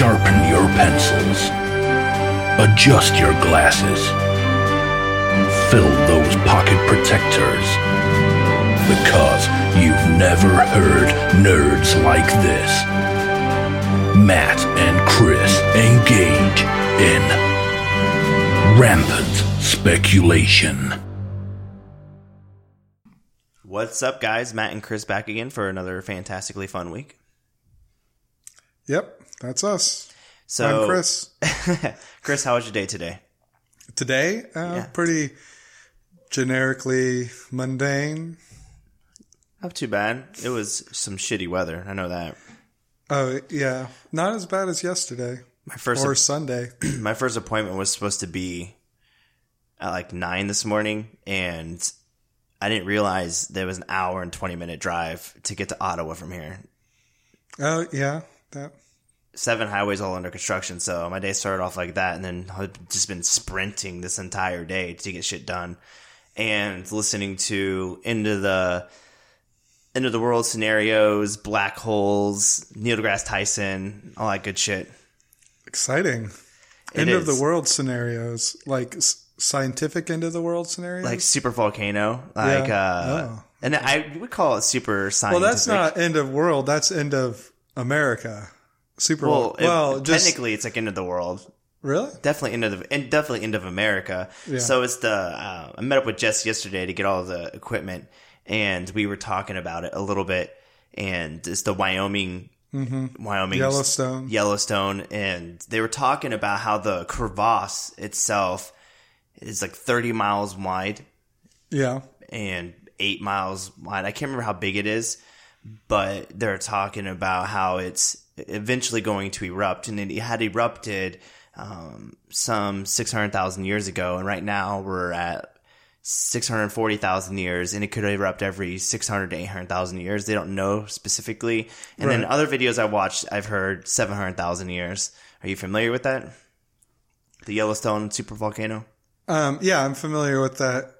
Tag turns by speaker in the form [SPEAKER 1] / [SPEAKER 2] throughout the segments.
[SPEAKER 1] Sharpen your pencils. Adjust your glasses. Fill those pocket protectors. Because you've never heard nerds like this. Matt and Chris engage in rampant speculation.
[SPEAKER 2] What's up, guys? Matt and Chris back again for another fantastically fun week.
[SPEAKER 3] Yep, that's us.
[SPEAKER 2] So,
[SPEAKER 3] I'm Chris.
[SPEAKER 2] Chris, how was your day today?
[SPEAKER 3] Today, uh,
[SPEAKER 2] Yeah.
[SPEAKER 3] pretty generically mundane.
[SPEAKER 2] Not too bad. It was some shitty weather. I know that.
[SPEAKER 3] Oh yeah, not as bad as yesterday
[SPEAKER 2] My first
[SPEAKER 3] or Sunday.
[SPEAKER 2] my first appointment was supposed to be at like nine this morning, and I didn't realize there was an hour and twenty minute drive to get to Ottawa from here.
[SPEAKER 3] oh yeah, that.
[SPEAKER 2] Seven highways all under construction, so my day started off like that, and then I've just been sprinting this entire day to get shit done, and listening to into the end of the world scenarios, black holes, Neil deGrasse Tyson, all that good shit.
[SPEAKER 3] Exciting.
[SPEAKER 2] It
[SPEAKER 3] end of the world scenarios, like scientific end of the world scenarios.
[SPEAKER 2] like super volcano, like
[SPEAKER 3] Yeah.
[SPEAKER 2] uh,
[SPEAKER 3] Oh.
[SPEAKER 2] and I would call it super
[SPEAKER 3] science.
[SPEAKER 2] well,
[SPEAKER 3] that's not end of world. That's end of America. Super.
[SPEAKER 2] well.
[SPEAKER 3] Well,
[SPEAKER 2] it-
[SPEAKER 3] just
[SPEAKER 2] technically, it's like end of the world.
[SPEAKER 3] really.
[SPEAKER 2] Definitely end of the, and definitely end of America.
[SPEAKER 3] Yeah.
[SPEAKER 2] So it's the uh, I met up with Jess yesterday to get all the equipment, and we were talking about it a little bit. And it's the Wyoming, Wyoming
[SPEAKER 3] Yellowstone.
[SPEAKER 2] Yellowstone, and they were talking about how the crevasse itself is like 30 miles wide
[SPEAKER 3] Yeah.
[SPEAKER 2] and eight miles wide. I can't remember how big it is, but they're talking about how it's eventually going to erupt, and it had erupted um, some six hundred thousand years ago, and right now we're at six hundred forty thousand years, and it could erupt every six hundred to eight hundred thousand years. They don't know specifically, and then other videos I watched, I've heard seven hundred thousand years. Are you familiar with that? The Yellowstone supervolcano.
[SPEAKER 3] Um, yeah, I'm familiar with that.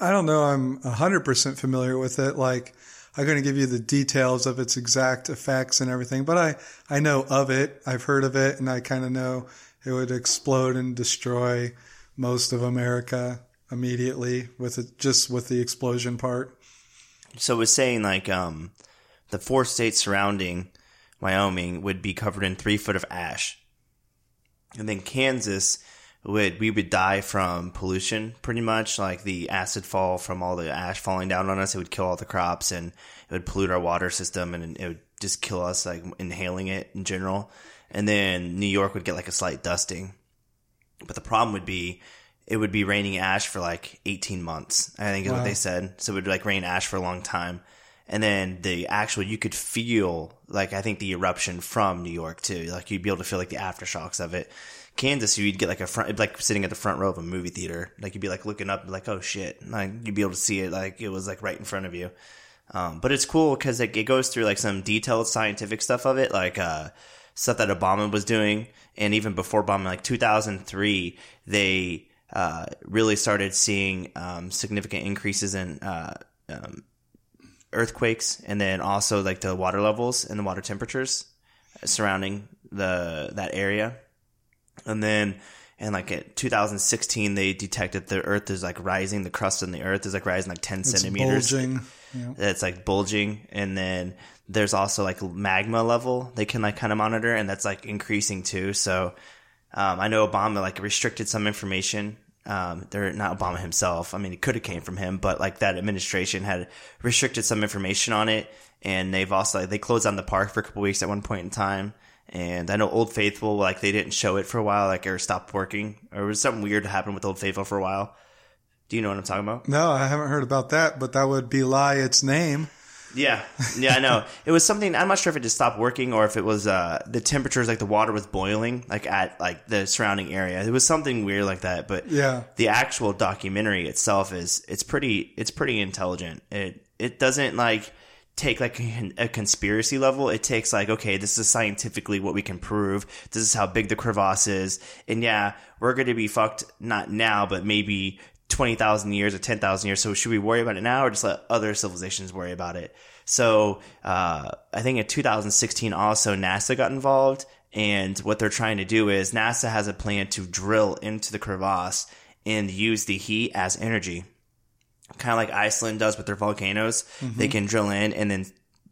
[SPEAKER 3] I don't know. I'm 100% familiar with it. Like, I'm going to give you the details of its exact effects and everything, but I, I know of it. I've heard of it and I kind of know it would explode and destroy most of America immediately with it, just with the explosion part.
[SPEAKER 2] So it was saying like um, the four states surrounding Wyoming would be covered in three foot of ash, and then Kansas would we would die from pollution pretty much like the acid fall from all the ash falling down on us. It would kill all the crops and it would pollute our water system and it would just kill us like inhaling it in general. And then New York would get like a slight dusting. But the problem would be it would be raining ash for like 18 months. I think is what they said. So it would like rain ash for a long time. And then the actual, you could feel like, I think the eruption from New York too. Like you'd be able to feel like the aftershocks of it. Kansas, you'd get like a front, like sitting at the front row of a movie theater. Like you'd be like looking up, like, oh shit. Like you'd be able to see it like it was like right in front of you. Um, but it's cool because it goes through like some detailed scientific stuff of it, like uh, stuff that Obama was doing, and even before Obama, like 2003, they uh, really started seeing um, significant increases in uh, um, earthquakes, and then also like the water levels and the water temperatures surrounding the that area, and then. And like at 2016, they detected the Earth is like rising. The crust in the Earth is like rising like 10
[SPEAKER 3] It's
[SPEAKER 2] centimeters
[SPEAKER 3] bulging. Yeah.
[SPEAKER 2] that's like bulging and then there's also like magma level they can like kind of monitor and that's like increasing too so um, i know obama like restricted some information um, they're not obama himself i mean it could have came from him but like that administration had restricted some information on it and they've also like, they closed down the park for a couple weeks at one point in time and I know Old Faithful, like they didn't show it for a while, like or stopped working, or was something weird happen with Old Faithful for a while. Do you know what I'm talking about?
[SPEAKER 3] No, I haven't heard about that, but that would belie its name.
[SPEAKER 2] Yeah, yeah, I know. it was something. I'm not sure if it just stopped working or if it was uh, the temperatures, like the water was boiling, like at like the surrounding area. It was something weird like that. But
[SPEAKER 3] Yeah.
[SPEAKER 2] the actual documentary itself is it's pretty it's pretty intelligent. It it doesn't like take like a, a conspiracy level. It takes like okay, this is scientifically what we can prove. This is how big the crevasse is, and yeah, we're going to be fucked not now, but maybe. 20,000 years or 10,000 years. So should we worry about it now or just let other civilizations worry about it? So, uh, I think in 2016 also NASA got involved And what they're trying to do is NASA has a plan to drill into the crevasse and use the heat as energy. Kind of like Iceland does with their volcanoes. They can drill in and then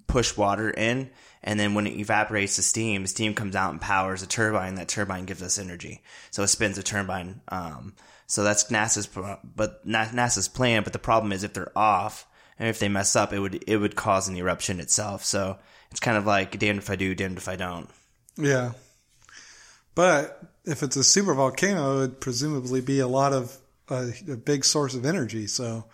[SPEAKER 2] push water in. And then when it evaporates the steam, steam comes out and powers a turbine. That turbine gives us energy. So it spins a turbine. Um, so that's NASA's, but NASA's plan. But the problem is if they're off and if they mess up, it would, it would cause an eruption itself. So it's kind of like damned if I do, damned if I don't.
[SPEAKER 3] Yeah. But if it's a super volcano, it would presumably be a lot of uh, a big source of energy. So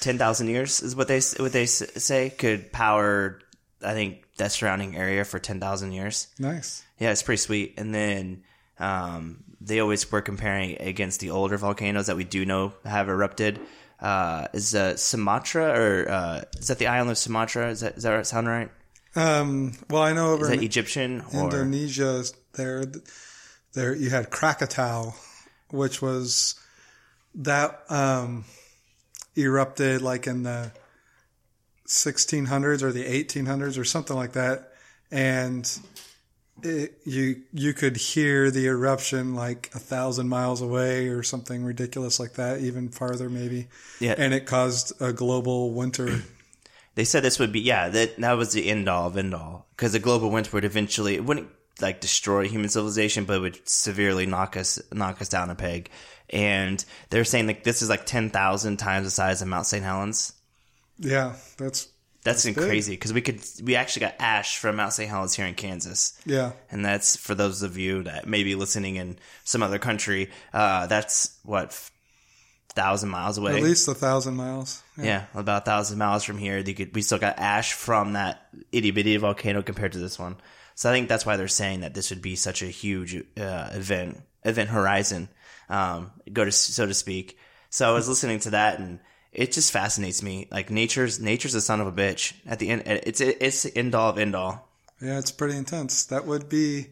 [SPEAKER 2] ten thousand years is what they what they say could power. I think that surrounding area for ten thousand years.
[SPEAKER 3] nice.
[SPEAKER 2] Yeah, it's pretty sweet. And then um, they always were comparing against the older volcanoes that we do know have erupted. Uh, is uh, Sumatra or uh, is that the island of Sumatra? Is that does that sound right?
[SPEAKER 3] Um, well, I know over
[SPEAKER 2] Is that Egyptian or
[SPEAKER 3] Indonesia, there, there you had Krakatau, which was that um, erupted like in the 1600s or the 1800s or something like that, and it, you you could hear the eruption like a thousand miles away or something ridiculous like that, even farther maybe.
[SPEAKER 2] Yeah.
[SPEAKER 3] and it caused a global winter.
[SPEAKER 2] they said this would be yeah that that was the end all of end all because the global winter would eventually it wouldn't like destroy human civilization but it would severely knock us knock us down a peg and they're saying like this is like 10,000 times the size of Mount St. Helens
[SPEAKER 3] yeah, that's
[SPEAKER 2] that's, crazy because we could we actually got ash from Mount St. Helens here in Kansas
[SPEAKER 3] yeah.
[SPEAKER 2] and that's for those of you that may be listening in some other country uh that's what thousand miles away
[SPEAKER 3] At least a thousand miles.
[SPEAKER 2] Yeah, about a thousand miles from here, they could, we still got ash from that itty bitty volcano compared to this one. So I think that's why they're saying that this would be such a huge uh, event, event horizon, um, go to so to speak. So I was listening to that, and it just fascinates me. Like nature's nature's a son of a bitch. At the end, it's it's end all of end all.
[SPEAKER 3] Yeah, it's pretty intense. That would be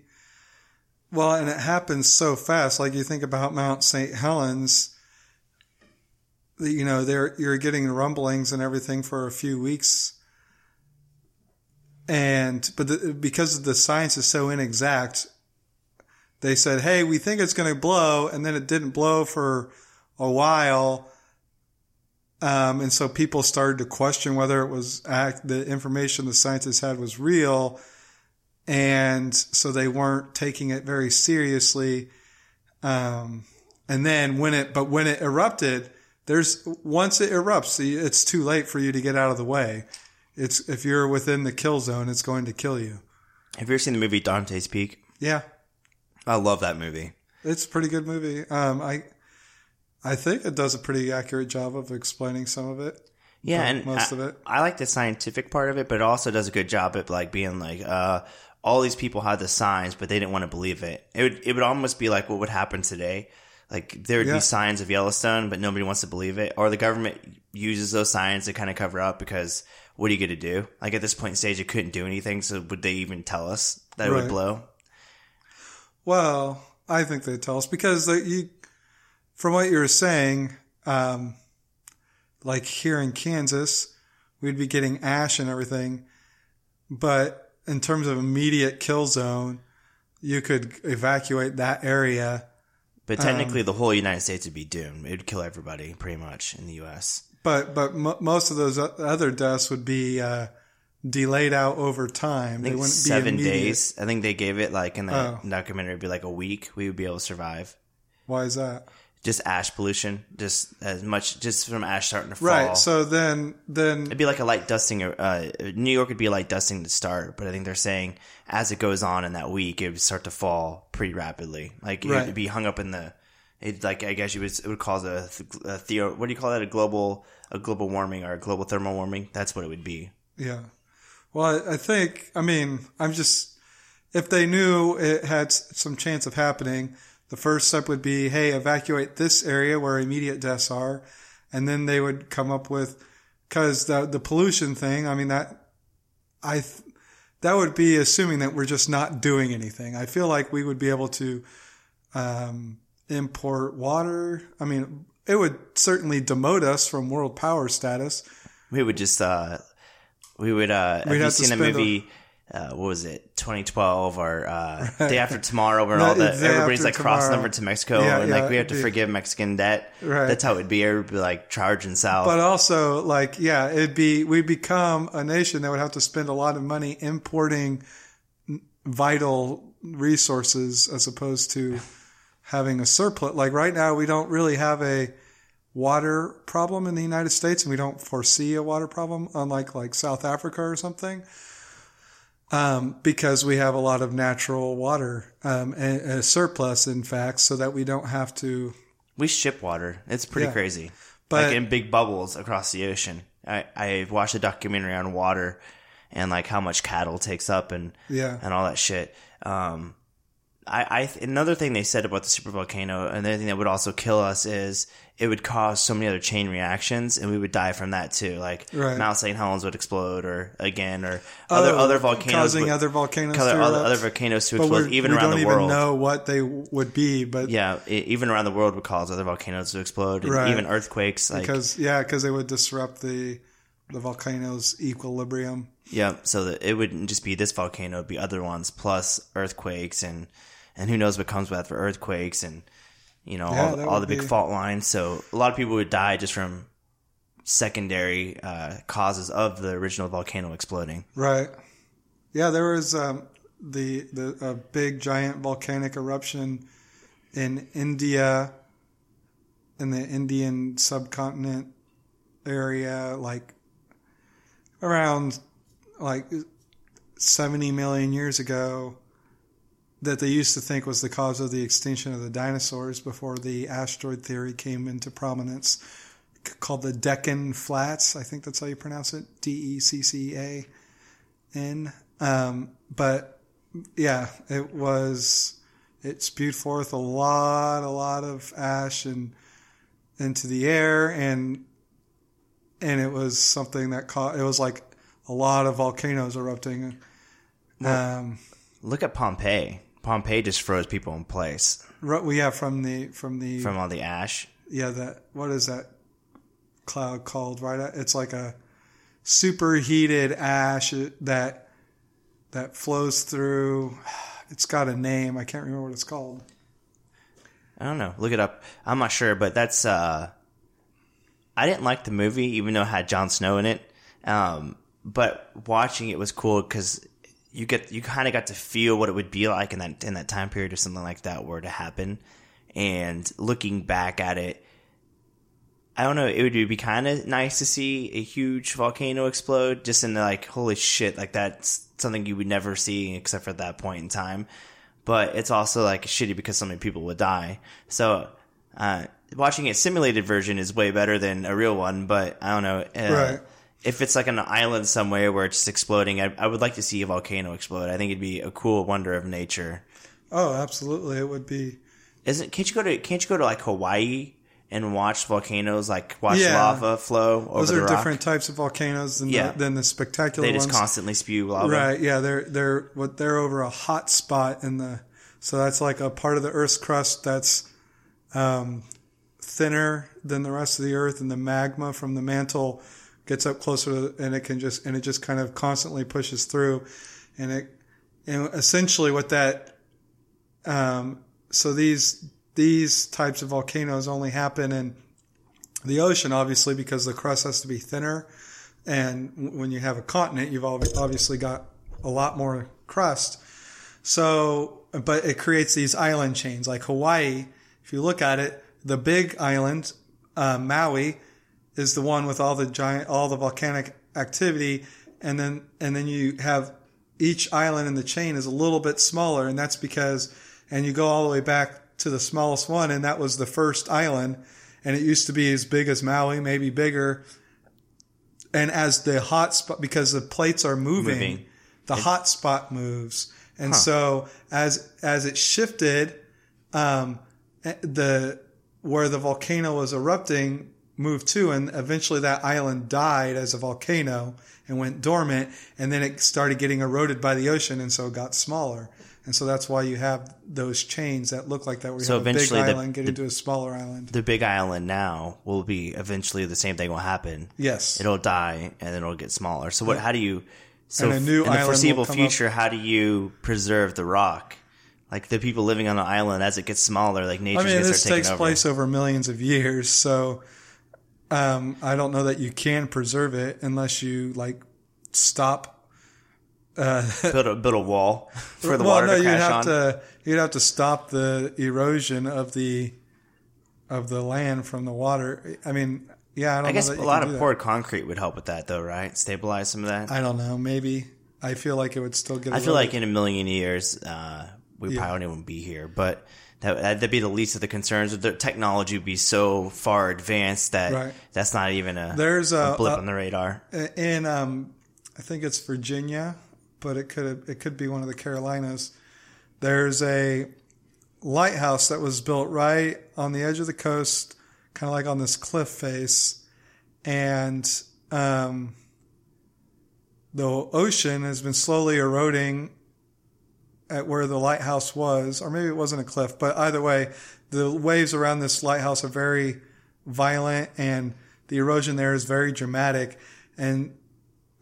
[SPEAKER 3] well, and it happens so fast. Like you think about Mount St. Helens, you know, there you're getting rumblings and everything for a few weeks, and but the, because the science is so inexact, they said, "Hey, we think it's going to blow," and then it didn't blow for a while. Um, and so people started to question whether it was act, the information the scientists had was real. And so they weren't taking it very seriously. Um, and then when it, but when it erupted, there's, once it erupts, it's too late for you to get out of the way. It's, if you're within the kill zone, it's going to kill you.
[SPEAKER 2] Have you ever seen the movie Dante's Peak?
[SPEAKER 3] Yeah.
[SPEAKER 2] I love that movie.
[SPEAKER 3] It's a pretty good movie. Um, I, I think it does a pretty accurate job of explaining some of it.
[SPEAKER 2] Yeah,
[SPEAKER 3] Uh,
[SPEAKER 2] and
[SPEAKER 3] most
[SPEAKER 2] I,
[SPEAKER 3] of it.
[SPEAKER 2] I like the scientific part of it, but it also does a good job at like being like, uh, all these people had the signs, but they didn't want to believe it. It would it would almost be like what would happen today. Like there would
[SPEAKER 3] Yeah.
[SPEAKER 2] be signs of Yellowstone, but nobody wants to believe it, or the government uses those signs to kind of cover up because what are you going to do? Like at this point in stage, it couldn't do anything, so would they even tell us that it would blow?
[SPEAKER 3] Well, I think they'd tell us because they, you, from what you were saying, um, like here in Kansas, we'd be getting ash and everything, but in terms of immediate kill zone, you could evacuate that area.
[SPEAKER 2] But technically, the whole United States would be doomed. It would kill everybody pretty much in the U.S.
[SPEAKER 3] But but mo most of those other deaths would be uh, delayed out over time. They wouldn't
[SPEAKER 2] seven
[SPEAKER 3] be immediate.
[SPEAKER 2] days. I think they gave it like in the
[SPEAKER 3] Oh.
[SPEAKER 2] documentary, it'd be like a week. We would be able to survive.
[SPEAKER 3] Why is that?
[SPEAKER 2] Just ash pollution, just as much, just from ash starting to fall.
[SPEAKER 3] Right. So then then
[SPEAKER 2] It'd be like a light dusting. Uh, New York would be a light dusting to start, but I think they're saying as it goes on in that week, it would start to fall pretty rapidly. Like it'd be hung up in the. It like I guess you would it would cause a, a theo. What do you call that? A global a global warming or a global thermal warming? That's what it would be.
[SPEAKER 3] Yeah. Well, I, I think, I mean, I'm just, if they knew it had some chance of happening, the first step would be, hey, evacuate this area where immediate deaths are. And then they would come up with, cause the, the pollution thing, I mean, that, I, th- that would be assuming that we're just not doing anything. I feel like we would be able to, um, import water. I mean, it would certainly demote us from world power status.
[SPEAKER 2] We would just uh we would uh
[SPEAKER 3] We'd
[SPEAKER 2] you
[SPEAKER 3] have to
[SPEAKER 2] seen a
[SPEAKER 3] spend a-
[SPEAKER 2] movie uh, what was it, 2012 or uh, day after tomorrow, where
[SPEAKER 3] No,
[SPEAKER 2] all the everybody's like crossing
[SPEAKER 3] tomorrow.
[SPEAKER 2] over to Mexico
[SPEAKER 3] Yeah,
[SPEAKER 2] and
[SPEAKER 3] yeah,
[SPEAKER 2] like we have to
[SPEAKER 3] be-
[SPEAKER 2] forgive Mexican debt.
[SPEAKER 3] Right.
[SPEAKER 2] That's how it'd be. Everybody like charging south.
[SPEAKER 3] But also, like, yeah, it'd be we become a nation that would have to spend a lot of money importing vital resources as opposed to having a surplus. Like right now, we don't really have a water problem in the United States, and we don't foresee a water problem, unlike like South Africa or something. Um, because we have a lot of natural water, um, and a surplus, in fact, so that we don't have to
[SPEAKER 2] we ship water. It's pretty
[SPEAKER 3] Yeah.
[SPEAKER 2] crazy.
[SPEAKER 3] But-
[SPEAKER 2] like in big bubbles across the ocean. I, I watched a documentary on water and like how much cattle takes up and
[SPEAKER 3] Yeah.
[SPEAKER 2] and all that shit. Um, I, I another thing they said about the super volcano, and another thing that would also kill us is it would cause so many other chain reactions, and we would die from that too. Like
[SPEAKER 3] Right.
[SPEAKER 2] Mount St. Helens would explode, or again, or other
[SPEAKER 3] Oh,
[SPEAKER 2] other volcanoes,
[SPEAKER 3] causing
[SPEAKER 2] would-
[SPEAKER 3] other volcanoes
[SPEAKER 2] other, other, other volcanoes to explode, even
[SPEAKER 3] we
[SPEAKER 2] around
[SPEAKER 3] don't
[SPEAKER 2] the
[SPEAKER 3] even
[SPEAKER 2] world.
[SPEAKER 3] know what they would be, but
[SPEAKER 2] Yeah, e- even around the world would cause other volcanoes to explode, and
[SPEAKER 3] Right.
[SPEAKER 2] even earthquakes. Like,
[SPEAKER 3] because yeah, because they would disrupt the the volcano's equilibrium.
[SPEAKER 2] Yeah, so that it wouldn't just be this volcano; it'd be other ones plus earthquakes and and who knows what comes with for earthquakes and you know
[SPEAKER 3] Yeah,
[SPEAKER 2] all,
[SPEAKER 3] that
[SPEAKER 2] all the big
[SPEAKER 3] be-
[SPEAKER 2] fault lines. So a lot of people would die just from secondary uh, causes of the original volcano exploding.
[SPEAKER 3] Right. Yeah, there was um, the the a big giant volcanic eruption in India, in the Indian subcontinent area, like around like seventy million years ago. That they used to think was the cause of the extinction of the dinosaurs before the asteroid theory came into prominence, called the Deccan Flats. I think that's how you pronounce it. D E C C A in. Um, but yeah, it was, it spewed forth a lot, a lot of ash and into the air and, and it was something that caught, it was like a lot of volcanoes erupting. Um,
[SPEAKER 2] Look at Pompeii. Pompeii just froze people in place
[SPEAKER 3] ru- well, yeah, from the, from the,
[SPEAKER 2] from all the ash.
[SPEAKER 3] yeah, that, what is that cloud called, right? It's like a superheated ash that, that flows through, it's got a name. I can't remember what it's called.
[SPEAKER 2] I don't know. Look it up. I'm not sure, but that's. uh I didn't like the movie, even though it had Jon Snow in it. Um, but watching it was cool because you get you kind of got to feel what it would be like in that in that time period if something like that were to happen. And looking back at it, I don't know. It would be kind of nice to see a huge volcano explode, just in the like, holy shit, like that's something you would never see except for that point in time. But it's also like shitty because so many people would die. So uh, watching a simulated version is way better than a real one. But I don't know. Uh,
[SPEAKER 3] Right.
[SPEAKER 2] If it's like an island somewhere where it's just exploding, I, I would like to see a volcano explode. I think it'd be a cool wonder of nature.
[SPEAKER 3] Oh, absolutely. It would be.
[SPEAKER 2] Isn't can't you go to can't you go to like Hawaii and watch volcanoes like watch
[SPEAKER 3] Yeah.
[SPEAKER 2] lava flow over
[SPEAKER 3] Those are different types of volcanoes than,
[SPEAKER 2] Yeah.
[SPEAKER 3] the, than the spectacular
[SPEAKER 2] They just
[SPEAKER 3] ones.
[SPEAKER 2] constantly spew lava.
[SPEAKER 3] Right. Yeah. They're they're what they're over a hot spot in the. So that's like a part of the Earth's crust that's um, thinner than the rest of the Earth, and the magma from the mantle gets up closer and it can just and it just kind of constantly pushes through, and it and essentially what that um, so these these types of volcanoes only happen in the ocean, obviously, because the crust has to be thinner. And when you have a continent, you've obviously got a lot more crust. So, but it creates these island chains like Hawaii. If you look at it, the big island, uh, Maui, is the one with all the giant, all the volcanic activity. And then, and then you have each island in the chain is a little bit smaller. And that's because, and you go all the way back to the smallest one. And that was the first island. And it used to be as big as Maui, maybe bigger. And as the hot spot, because the plates are moving,
[SPEAKER 2] Moving.
[SPEAKER 3] the hot spot moves. And so as, as it shifted, um, the, where the volcano was erupting moved to, and eventually that island died as a volcano and went dormant. And then it started getting eroded by the ocean. And so it got smaller. And so that's why you have those chains that look like that, where you
[SPEAKER 2] So
[SPEAKER 3] have a big
[SPEAKER 2] the-
[SPEAKER 3] island get
[SPEAKER 2] the-
[SPEAKER 3] into a smaller island.
[SPEAKER 2] The big island now will be eventually the same thing will happen.
[SPEAKER 3] Yes.
[SPEAKER 2] It'll die and then it'll get smaller. So what? How do you? So in the foreseeable
[SPEAKER 3] come up.
[SPEAKER 2] future, how do you preserve the rock? Like the people living on the island, as it gets smaller, like
[SPEAKER 3] nature.
[SPEAKER 2] I
[SPEAKER 3] mean, this takes
[SPEAKER 2] over.
[SPEAKER 3] place over millions of years, so um, I don't know that you can preserve it unless you like stop.
[SPEAKER 2] build a build a wall for the
[SPEAKER 3] well,
[SPEAKER 2] water
[SPEAKER 3] no,
[SPEAKER 2] to
[SPEAKER 3] you'd have
[SPEAKER 2] on.
[SPEAKER 3] to you'd have to stop the erosion of the of the land from the water. I mean, yeah, I don't
[SPEAKER 2] I guess a lot of poured concrete would help with that, though, right? Stabilize some of that. I,
[SPEAKER 3] I don't know. Maybe I feel like it would still get. a
[SPEAKER 2] feel like
[SPEAKER 3] bit-
[SPEAKER 2] in a million years, uh, we probably wouldn't be here, but. That, that'd be the least of the concerns. The technology would be so far advanced that
[SPEAKER 3] Right.
[SPEAKER 2] that's not even a,
[SPEAKER 3] There's a-
[SPEAKER 2] blip
[SPEAKER 3] a-
[SPEAKER 2] on the radar.
[SPEAKER 3] in um, I think it's Virginia, but it could it could be one of the Carolinas. There's a lighthouse that was built right on the edge of the coast, kind of like on this cliff face, and um, the ocean has been slowly eroding at where the lighthouse was, or maybe it wasn't a cliff, but either way, the waves around this lighthouse are very violent and the erosion there is very dramatic. And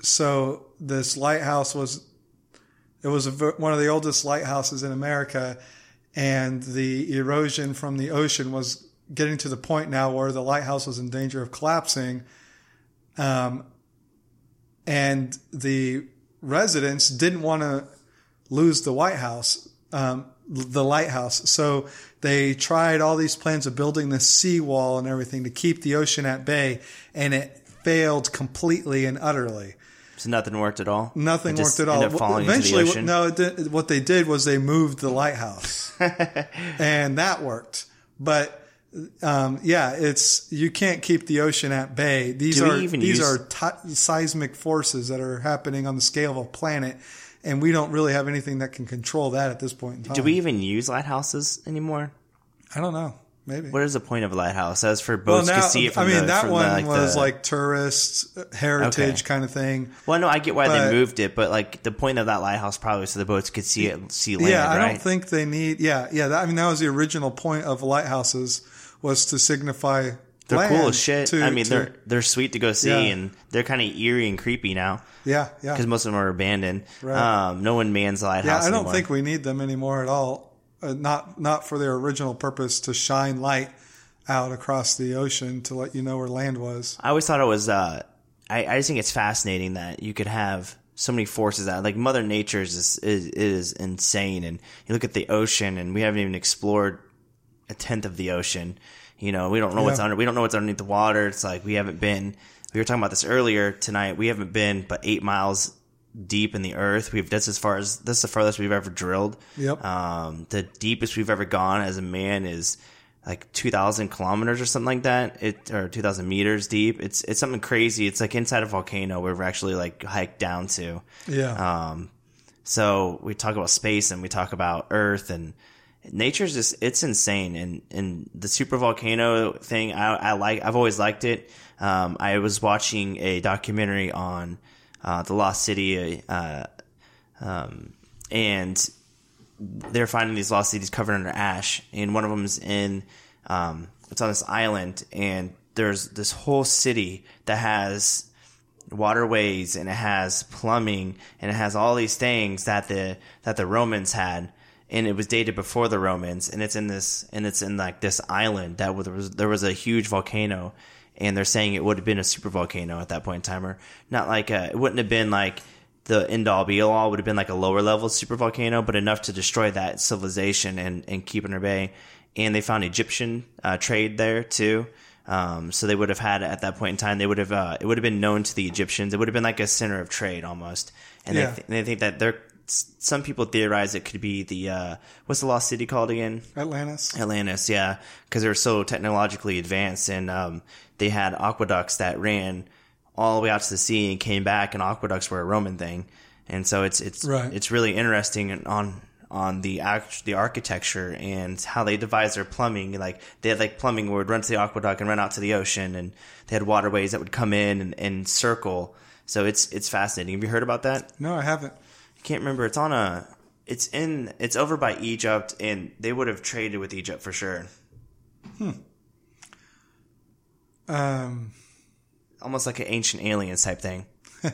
[SPEAKER 3] so this lighthouse was, it was a, one of the oldest lighthouses in America. And the erosion from the ocean was getting to the point now where the lighthouse was in danger of collapsing. Um, and the residents didn't want to lose the White House, um, the lighthouse. So they tried all these plans of building this seawall and everything to keep the ocean at bay, and it failed completely and utterly.
[SPEAKER 2] So nothing worked at all.
[SPEAKER 3] Nothing worked at all.
[SPEAKER 2] ended up falling
[SPEAKER 3] Eventually,
[SPEAKER 2] into the ocean.
[SPEAKER 3] no, it did, what they did was they moved the lighthouse, and that worked. But um, yeah, it's you can't keep the ocean at bay. These
[SPEAKER 2] Do
[SPEAKER 3] are
[SPEAKER 2] even
[SPEAKER 3] these
[SPEAKER 2] use-
[SPEAKER 3] are ti seismic forces that are happening on the scale of a planet, and we don't really have anything that can control that at this point in time.
[SPEAKER 2] Do we even use lighthouses anymore?
[SPEAKER 3] I don't know. Maybe.
[SPEAKER 2] What is the point of a lighthouse? As for boats to see it from
[SPEAKER 3] I mean,
[SPEAKER 2] the,
[SPEAKER 3] that
[SPEAKER 2] from the,
[SPEAKER 3] one
[SPEAKER 2] like
[SPEAKER 3] was
[SPEAKER 2] the-
[SPEAKER 3] like tourist heritage
[SPEAKER 2] Okay.
[SPEAKER 3] kind of thing.
[SPEAKER 2] Well, no, I get why
[SPEAKER 3] but-
[SPEAKER 2] they moved it, but like the point of that lighthouse probably was so the boats could see it, see land,
[SPEAKER 3] yeah, I
[SPEAKER 2] right?
[SPEAKER 3] don't think they need. Yeah, yeah. That, I mean, that was the original point of lighthouses was to signify.
[SPEAKER 2] They're
[SPEAKER 3] land
[SPEAKER 2] cool as shit.
[SPEAKER 3] to-
[SPEAKER 2] I mean,
[SPEAKER 3] to-
[SPEAKER 2] they're they're sweet to go see,
[SPEAKER 3] Yeah.
[SPEAKER 2] and they're kind of eerie and creepy now
[SPEAKER 3] yeah, yeah,
[SPEAKER 2] because most of them are abandoned.
[SPEAKER 3] Right.
[SPEAKER 2] Um, no one mans the
[SPEAKER 3] yeah.
[SPEAKER 2] lighthouse
[SPEAKER 3] I don't
[SPEAKER 2] anymore.
[SPEAKER 3] think we need them anymore at all. Uh, not not for their original purpose to shine light out across the ocean to let you know where land was.
[SPEAKER 2] I always thought it was. Uh, I, I just think it's fascinating that you could have so many forces out. Like Mother Nature is, is is insane, and you look at the ocean, and we haven't even explored a tenth of the ocean. You know, we don't know what's
[SPEAKER 3] Yeah.
[SPEAKER 2] under. We don't know what's underneath the water. It's like we haven't been. We were talking about this earlier tonight. We haven't been but eight miles deep in the earth. We've that's as far as that's the farthest we've ever drilled.
[SPEAKER 3] Yep.
[SPEAKER 2] Um, the deepest we've ever gone as a man is like 2000 kilometers or something like that it or 2000 meters deep it's it's something crazy it's like inside a volcano where we're actually like hiked down to
[SPEAKER 3] Yeah,
[SPEAKER 2] um so we talk about space and we talk about earth and nature's just it's insane. And and the super volcano thing i, I like i've always liked it. Um i was watching a documentary on uh the lost city uh um and they're finding these lost cities covered under ash, and one of them's in um, it's on this island, and there's this whole city that has waterways and it has plumbing and it has all these things that the that the Romans had and it was dated before the Romans and it's in this and it's in like this island that was there was a huge volcano and they're saying it would have been a super volcano at that point in time or not like a, it wouldn't have been like the end all be all would have been like a lower level super volcano but enough to destroy that civilization and and keep bay and they found Egyptian uh, trade there too um, so they would have had at that point in time, they would have uh, it would have been known to the Egyptians. It would have been like a center of trade almost. And
[SPEAKER 3] Yeah.
[SPEAKER 2] they, th- they think that they're some people theorize it could be the uh, what's the lost city called again?
[SPEAKER 3] Atlantis.
[SPEAKER 2] Atlantis, yeah, because they're so technologically advanced, and um, they had aqueducts that ran all the way out to the sea and came back, and aqueducts were a Roman thing, and so it's it's
[SPEAKER 3] Right.
[SPEAKER 2] it's really interesting on on the act the architecture and how they devised their plumbing. Like they had like plumbing where it would run to the aqueduct and run out to the ocean, and they had waterways that would come in and, and circle. So it's it's fascinating. Have you heard about that?
[SPEAKER 3] No, I haven't.
[SPEAKER 2] Can't remember. It's on a. It's in. It's over by Egypt, and they would have traded with Egypt for sure. Hmm.
[SPEAKER 3] Um,
[SPEAKER 2] Almost like an ancient aliens type thing.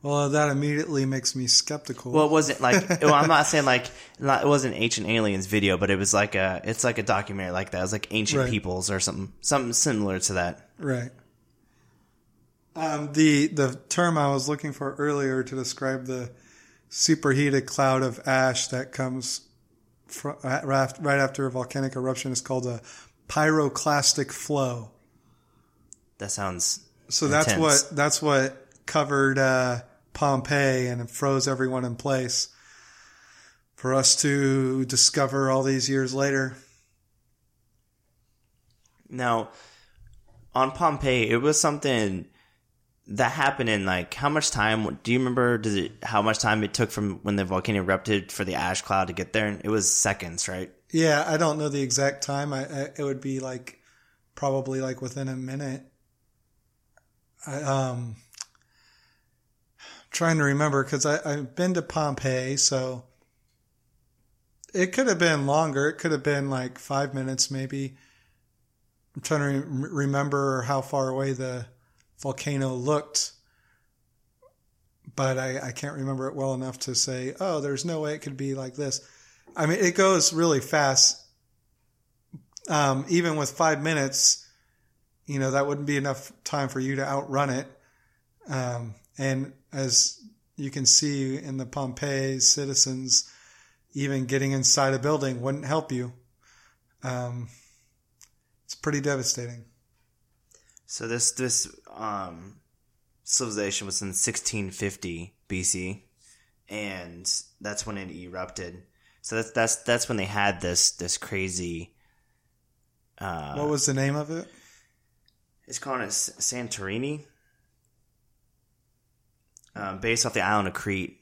[SPEAKER 3] Well, that immediately makes me skeptical.
[SPEAKER 2] Well, it wasn't like well, I'm not saying like not, it wasn't ancient aliens video, but it was like a it's like a documentary like that. It was like ancient
[SPEAKER 3] Right.
[SPEAKER 2] peoples or something something similar to that.
[SPEAKER 3] Right. Um, the the term I was looking for earlier to describe the superheated cloud of ash that comes fr- right right after a volcanic eruption is called a pyroclastic flow.
[SPEAKER 2] That sounds
[SPEAKER 3] So that's what that's what covered uh, Pompeii and froze everyone in place for us to discover all these years later.
[SPEAKER 2] Now, on Pompeii, it was something that happened in like how much time? Do you remember? Does it how much time it took from when the volcano erupted for the ash cloud to get there? It was seconds, right?
[SPEAKER 3] Yeah, I don't know the exact time. I, I it would be like probably like within a minute. I um trying to remember because I've been to Pompeii, so it could have been longer. It could have been like five minutes, maybe. I'm trying to re- remember how far away the volcano looked, but I, I can't remember it well enough to say, oh, there's no way it could be like this. I mean, it goes really fast. Um, even with five minutes, you know, that wouldn't be enough time for you to outrun it. Um, and as you can see in the Pompeii citizens, even getting inside a building wouldn't help you. Um, it's pretty devastating.
[SPEAKER 2] So this this um, civilization was in 1650 BC, and that's when it erupted. So that's that's that's when they had this this crazy. Uh,
[SPEAKER 3] What was the name of it?
[SPEAKER 2] It's called it Santorini, um, based off the island of Crete.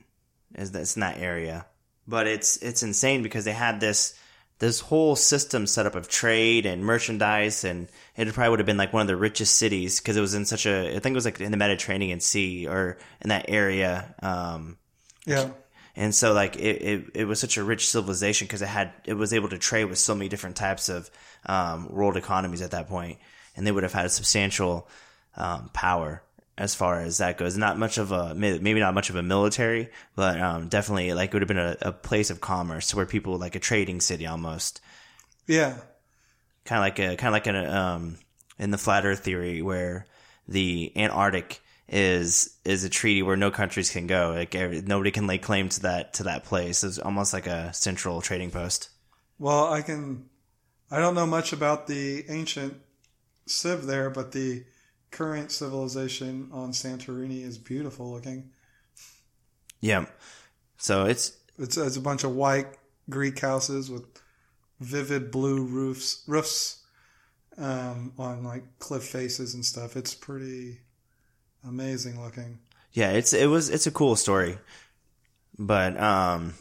[SPEAKER 2] Is that's in that area, but it's it's insane because they had this this whole system set up of trade and merchandise, and it probably would have been like one of the richest cities because it was in such a I think it was like in the Mediterranean Sea or in that area. Um,
[SPEAKER 3] Yeah.
[SPEAKER 2] and so like it, it, it was such a rich civilization because it had it was able to trade with so many different types of um, world economies at that point, and they would have had a substantial um, power as far as that goes. Not much of a maybe not much of a military, but um, definitely like it would have been a, a place of commerce where people like a trading city almost,
[SPEAKER 3] Yeah.
[SPEAKER 2] kind of like a kind of like an um, in the flat Earth theory where the Antarctic is is a treaty where no countries can go. Like nobody can lay claim to that to that place. It's almost like a central trading post.
[SPEAKER 3] Well, I can. I don't know much about the ancient civ there, but the current civilization on Santorini is beautiful looking.
[SPEAKER 2] Yeah. So it's
[SPEAKER 3] It's, it's a bunch of white Greek houses with vivid blue roofs, roofs um, on like cliff faces and stuff. It's pretty amazing looking.
[SPEAKER 2] yeah, it's it was it's a cool story, but um,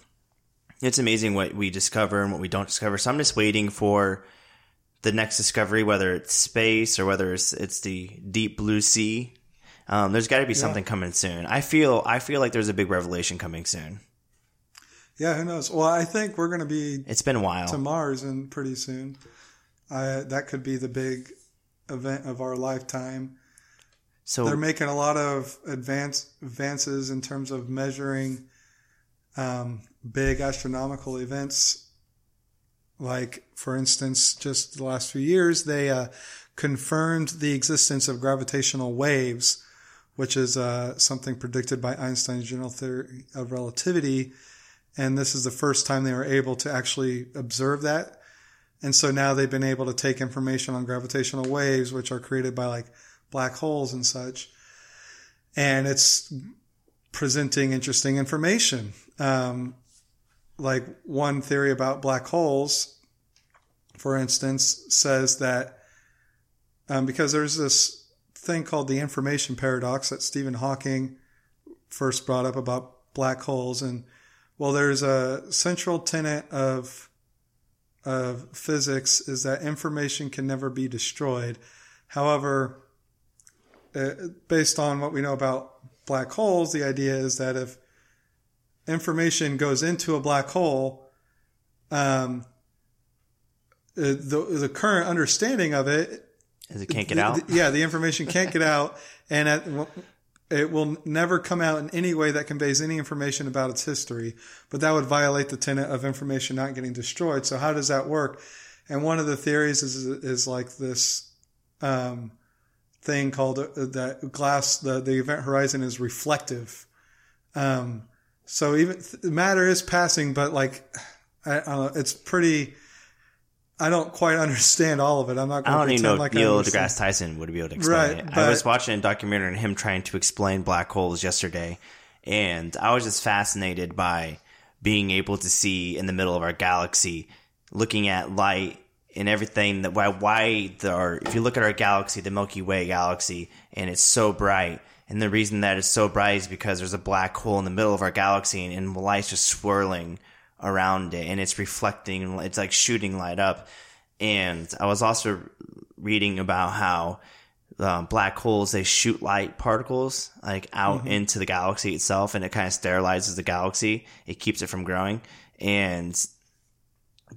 [SPEAKER 2] it's amazing what we discover and what we don't discover. So I'm just waiting for the next discovery, whether it's space or whether it's it's the deep blue sea. Um, there's got to be something coming soon. I feel I feel like there's a big revelation coming soon.
[SPEAKER 3] Yeah, who knows? Well, I think we're going to be
[SPEAKER 2] It's been a while.
[SPEAKER 3] to Mars and pretty soon. I, that could be the big event of our lifetime.
[SPEAKER 2] so
[SPEAKER 3] They're making a lot of advance, advances in terms of measuring um, big astronomical events. Like, for instance, just the last few years, they uh, confirmed the existence of gravitational waves, which is uh, something predicted by Einstein's general theory of relativity. And this is the first time they were able to actually observe that. And so now they've been able to take information on gravitational waves, which are created by like black holes and such. And it's presenting interesting information. Um, like one theory about black holes, for instance, says that um, because there's this thing called the information paradox that Stephen Hawking first brought up about black holes. And well, there's a central tenet of of physics is that information can never be destroyed. However, uh, based on what we know about black holes, the idea is that if information goes into a black hole, um, uh, the the current understanding of it,
[SPEAKER 2] As it can't get out.
[SPEAKER 3] the- yeah, the information can't get out, and at it will never come out in any way that conveys any information about its history, but that would violate the tenet of information not getting destroyed. So how does that work? And one of the theories is is like this um, thing called uh, that glass. The the event horizon is reflective. Um, so even matter is passing, but like I, I don't know, it's pretty. I don't quite understand all of it. I'm not.
[SPEAKER 2] I
[SPEAKER 3] Going
[SPEAKER 2] don't
[SPEAKER 3] to
[SPEAKER 2] even know
[SPEAKER 3] like
[SPEAKER 2] Neil
[SPEAKER 3] I
[SPEAKER 2] deGrasse Tyson would be able to explain
[SPEAKER 3] Right,
[SPEAKER 2] it. I was watching a documentary on him trying to explain black holes yesterday, and I was just fascinated by being able to see in the middle of our galaxy, looking at light and everything that why why there are. If you look at our galaxy, the Milky Way galaxy, and it's so bright. And the reason that is so bright is because there's a black hole in the middle of our galaxy and, light's just swirling around it and it's reflecting, it's like shooting light up. And I was also reading about how um, black holes they shoot light particles like out into the galaxy itself, and it kind of sterilizes the galaxy. It keeps it from growing, and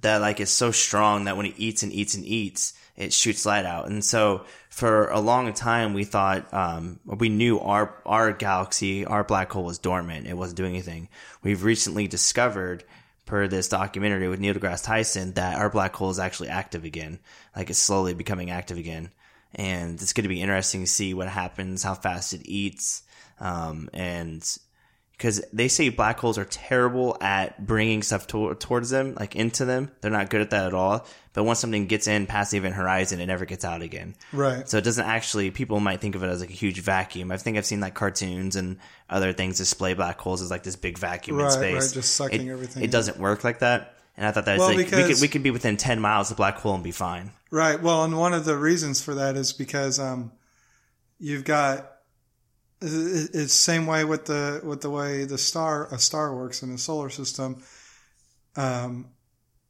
[SPEAKER 2] that like is so strong that when it eats and eats and eats, it shoots light out. And so for a long time, we thought um, we knew our our galaxy, our black hole was dormant. It wasn't doing anything. We've recently discovered per this documentary with Neil deGrasse Tyson that our black hole is actually active again. Like it's slowly becoming active again. And it's going to be interesting to see what happens, how fast it eats. Um, and because they say black holes are terrible at bringing stuff to- towards them, like into them. They're not good at that at all. But once something gets in past the event horizon, it never gets out again.
[SPEAKER 3] Right.
[SPEAKER 2] So it doesn't actually, people might think of it as like a huge vacuum. I think I've seen like cartoons and other things display black holes as like this big vacuum in space.
[SPEAKER 3] right, just sucking
[SPEAKER 2] it,
[SPEAKER 3] everything
[SPEAKER 2] It
[SPEAKER 3] in.
[SPEAKER 2] doesn't work like that. And I thought that
[SPEAKER 3] Well,
[SPEAKER 2] like, we could,
[SPEAKER 3] because-
[SPEAKER 2] we could be within 10 miles of black hole and be fine.
[SPEAKER 3] Right. Well, and one of the reasons for that is because um, you've got it's same way with the with the way the star a star works in a solar system, um,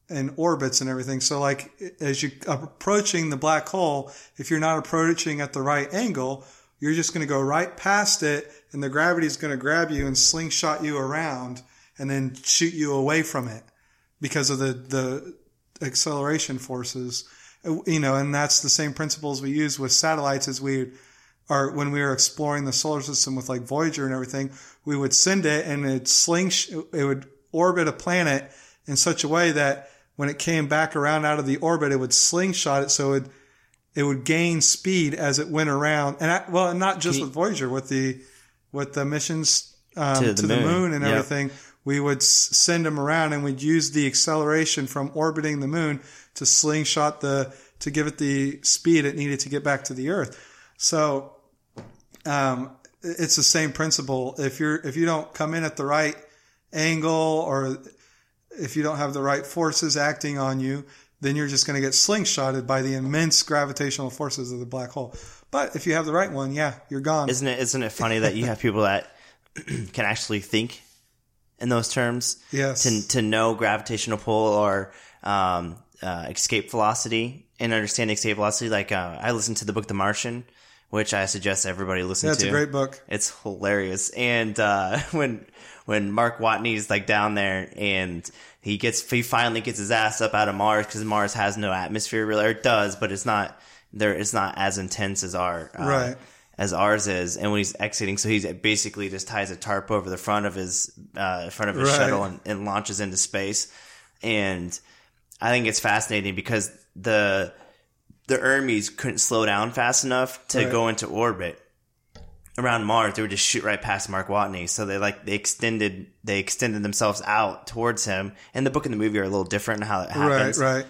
[SPEAKER 3] and orbits and everything. So, like as you approaching the black hole, if you're not approaching at the right angle, you're just going to go right past it, and the gravity is going to grab you and slingshot you around, and then shoot you away from it because of the the acceleration forces you know and that's the same principles we use with satellites as we are when we were exploring the solar system with like voyager and everything we would send it and it sling it would orbit a planet in such a way that when it came back around out of the orbit it would slingshot it so it it would gain speed as it went around and I, well not just with voyager with the with the missions um,
[SPEAKER 2] To
[SPEAKER 3] to,
[SPEAKER 2] the
[SPEAKER 3] the
[SPEAKER 2] moon.
[SPEAKER 3] moon and
[SPEAKER 2] Yep.
[SPEAKER 3] everything we would send them around and we'd use the acceleration from orbiting the moon to slingshot the to give it the speed it needed to get back to the earth so um, it's the same principle if you're if you don't come in at the right angle or if you don't have the right forces acting on you then you're just going to get slingshotted by the immense gravitational forces of the black hole but if you have the right one yeah you're gone
[SPEAKER 2] Isn't it, isn't it funny that you have people that can actually think in those terms?
[SPEAKER 3] Yes.
[SPEAKER 2] To, to know gravitational pull or, um, uh, escape velocity and understand escape velocity. Like, uh, I listened to the book The Martian, which I suggest everybody listen to.
[SPEAKER 3] that's
[SPEAKER 2] to.
[SPEAKER 3] a great book
[SPEAKER 2] It's hilarious. And uh, when when Mark Watney's like down there and he gets he finally gets his ass up out of Mars because Mars has no atmosphere really, or it does, but it's not there. It's not as intense as our uh,
[SPEAKER 3] Right.
[SPEAKER 2] as ours is. And when he's exiting, so he's basically just ties a tarp over the front of his uh, front of his
[SPEAKER 3] Right.
[SPEAKER 2] shuttle and, and launches into space. And I think it's fascinating because the the Hermes couldn't slow down fast enough to
[SPEAKER 3] Right.
[SPEAKER 2] go into orbit around Mars. They would just shoot right past Mark Watney. So they like they extended they extended themselves out towards him. And the book and the movie are a little different in how it happens.
[SPEAKER 3] right right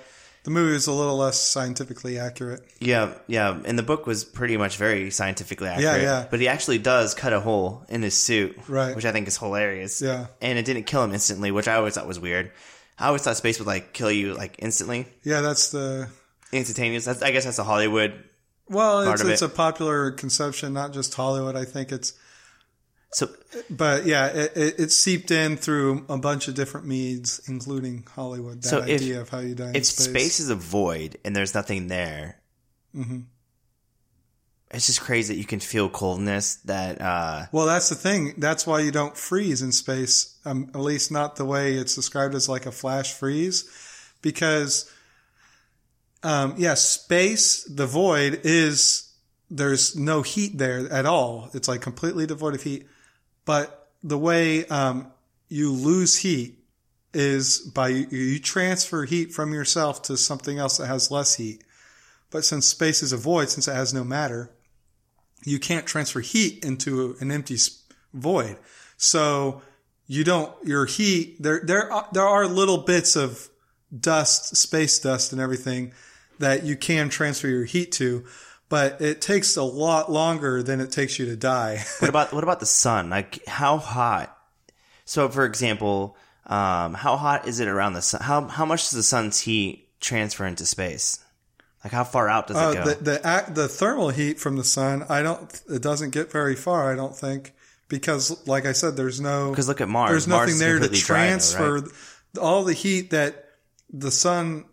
[SPEAKER 3] the movie is a little less scientifically accurate
[SPEAKER 2] Yeah, yeah. And the book was pretty much very scientifically accurate.
[SPEAKER 3] Yeah, yeah.
[SPEAKER 2] But he actually does cut a hole in his suit,
[SPEAKER 3] Right.
[SPEAKER 2] Which I think is hilarious.
[SPEAKER 3] Yeah.
[SPEAKER 2] And it didn't kill him instantly, which I always thought was weird. I always thought space would like kill you like instantly,
[SPEAKER 3] yeah that's the
[SPEAKER 2] instantaneous. That's, I guess that's a Hollywood.
[SPEAKER 3] Well,
[SPEAKER 2] part
[SPEAKER 3] it's,
[SPEAKER 2] it.
[SPEAKER 3] a popular conception, not just Hollywood. I think it's,
[SPEAKER 2] So
[SPEAKER 3] but yeah, it, it, it seeped in through a bunch of different means, including Hollywood. That
[SPEAKER 2] So if-
[SPEAKER 3] idea of how you die in
[SPEAKER 2] if
[SPEAKER 3] space.
[SPEAKER 2] space is a void and there's nothing there,
[SPEAKER 3] Mm-hmm.
[SPEAKER 2] it's just crazy that you can feel coldness. That uh,
[SPEAKER 3] Well, that's the thing. That's why you don't freeze in space. Um, at least not the way it's described as like a flash freeze, because, um, yeah, space, the void is there's no heat there at all. It's like completely devoid of heat. But the way um, you lose heat is by you transfer heat from yourself to something else that has less heat. But since space is a void, since it has no matter, you can't transfer heat into an empty void. So you don't, your heat, there, there, there are little bits of dust, space dust and everything that you can transfer your heat to, but it takes a lot longer than it takes you to die.
[SPEAKER 2] what about, what about the sun? Like how hot? So for example, um, how hot is it around the sun? How, how much does the sun's heat transfer into space? Like how far out does it
[SPEAKER 3] uh,
[SPEAKER 2] go?
[SPEAKER 3] The, the the thermal heat from the sun, I don't. It doesn't get very far. I don't think because, like I said, there's no.
[SPEAKER 2] Because look at Mars.
[SPEAKER 3] There's
[SPEAKER 2] Mars
[SPEAKER 3] nothing there to transfer though, right? all the heat that the sun.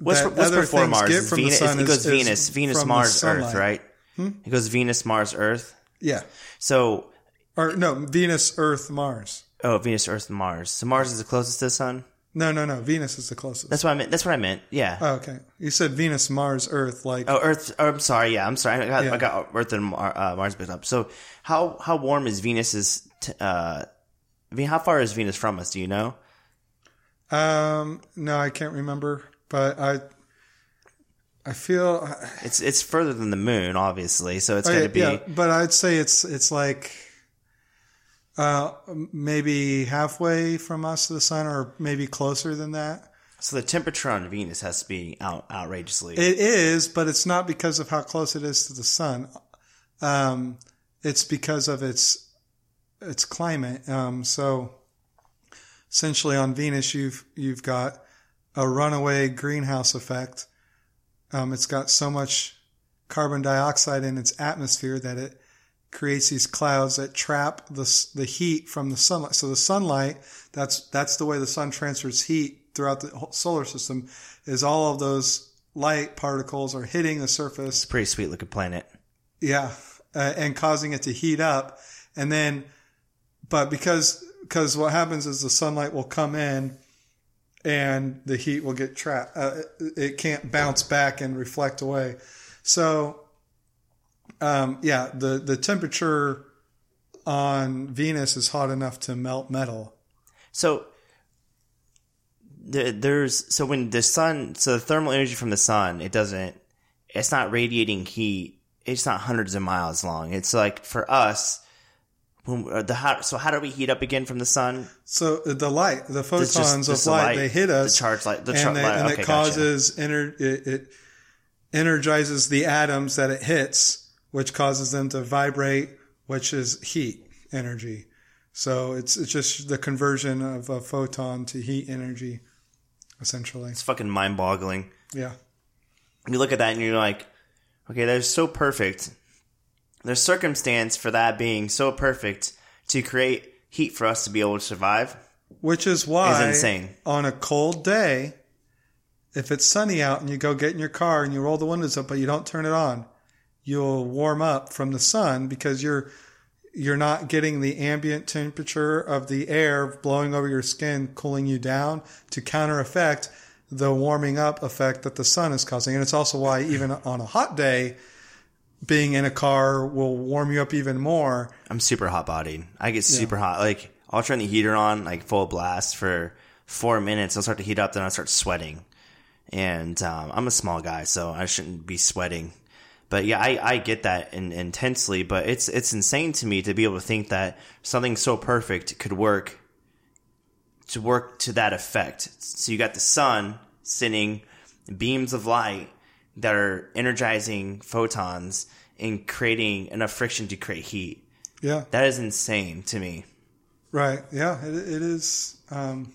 [SPEAKER 2] What's, what's before Mars? Get from Venus, the sun it goes is, Venus, is Venus, Mars, Earth, right? Hmm? It goes Venus, Mars, Earth.
[SPEAKER 3] Yeah.
[SPEAKER 2] So.
[SPEAKER 3] Or no, Venus, Earth, Mars.
[SPEAKER 2] Oh, Venus, Earth, Mars. So Mars is the closest to the sun.
[SPEAKER 3] No, no, no. Venus is the closest.
[SPEAKER 2] That's what I meant. That's what I meant. Yeah.
[SPEAKER 3] Oh, okay. You said Venus, Mars, Earth, like.
[SPEAKER 2] Oh, Earth. Oh, I'm sorry. Yeah, I'm sorry. I got, yeah. I got Earth and Mar, uh, Mars mixed up. So, how how warm is Venus's? T- uh, I mean, how far is Venus from us? Do you know?
[SPEAKER 3] Um, no, I can't remember, but I. I feel
[SPEAKER 2] it's it's further than the moon, obviously. So it's oh, going to
[SPEAKER 3] yeah, be. Yeah, but I'd say it's it's like uh, maybe halfway from us to the sun, or maybe closer than that.
[SPEAKER 2] So the temperature on Venus has to be out, outrageously.
[SPEAKER 3] It is, but it's not because of how close it is to the sun. Um, it's because of its its climate. Um, so essentially, on Venus, you've you've got a runaway greenhouse effect. Um, it's got so much carbon dioxide in its atmosphere that it creates these clouds that trap the, the heat from the sunlight. So the sunlight, that's, that's the way the sun transfers heat throughout the solar system is all of those light particles are hitting the surface.
[SPEAKER 2] It's a pretty sweet looking planet.
[SPEAKER 3] Yeah. Uh, and causing it to heat up. And then, but because, because what happens is the sunlight will come in and the heat will get trapped. Uh, it can't bounce back and reflect away. So um, yeah, the the temperature on Venus is hot enough to melt metal.
[SPEAKER 2] So there's so when the sun, so the thermal energy from the sun, it doesn't, it's not radiating heat. It's not hundreds of miles long. It's like for us. When, uh, the how, so how do we heat up again from the sun?
[SPEAKER 3] So the light, the photons just, of light, light, they hit us.
[SPEAKER 2] The charge light, the
[SPEAKER 3] and,
[SPEAKER 2] they, light.
[SPEAKER 3] and
[SPEAKER 2] okay,
[SPEAKER 3] it causes gotcha. ener, it, it energizes the atoms that it hits which causes them to vibrate, which is heat energy. So it's it's just the conversion of a photon to heat energy, essentially.
[SPEAKER 2] It's fucking mind boggling.
[SPEAKER 3] Yeah.
[SPEAKER 2] You look at that and you're like, okay, that's so perfect. There's circumstance for that being so perfect to create heat for us to be able to survive.
[SPEAKER 3] Which is why is insane. on a cold day, if it's sunny out and you go get in your car and you roll the windows up but you don't turn it on, you'll warm up from the sun because you're you're not getting the ambient temperature of the air blowing over your skin cooling you down to counter effect the warming up effect that the sun is causing and it's also why even on a hot day being in a car will warm you up even more.
[SPEAKER 2] I'm super hot bodied. I get super yeah. hot. Like i'll turn the heater on like full blast for four minutes. I'll start to heat up then i'll start sweating. And um, i'm a small guy so i shouldn't be sweating. But yeah, I, I get that in, intensely, but it's it's insane to me to be able to think that something so perfect could work to work to that effect. So you got the sun sending beams of light that are energizing photons and creating enough friction to create heat.
[SPEAKER 3] Yeah,
[SPEAKER 2] that is insane to me.
[SPEAKER 3] Right. Yeah, it, it is. Um,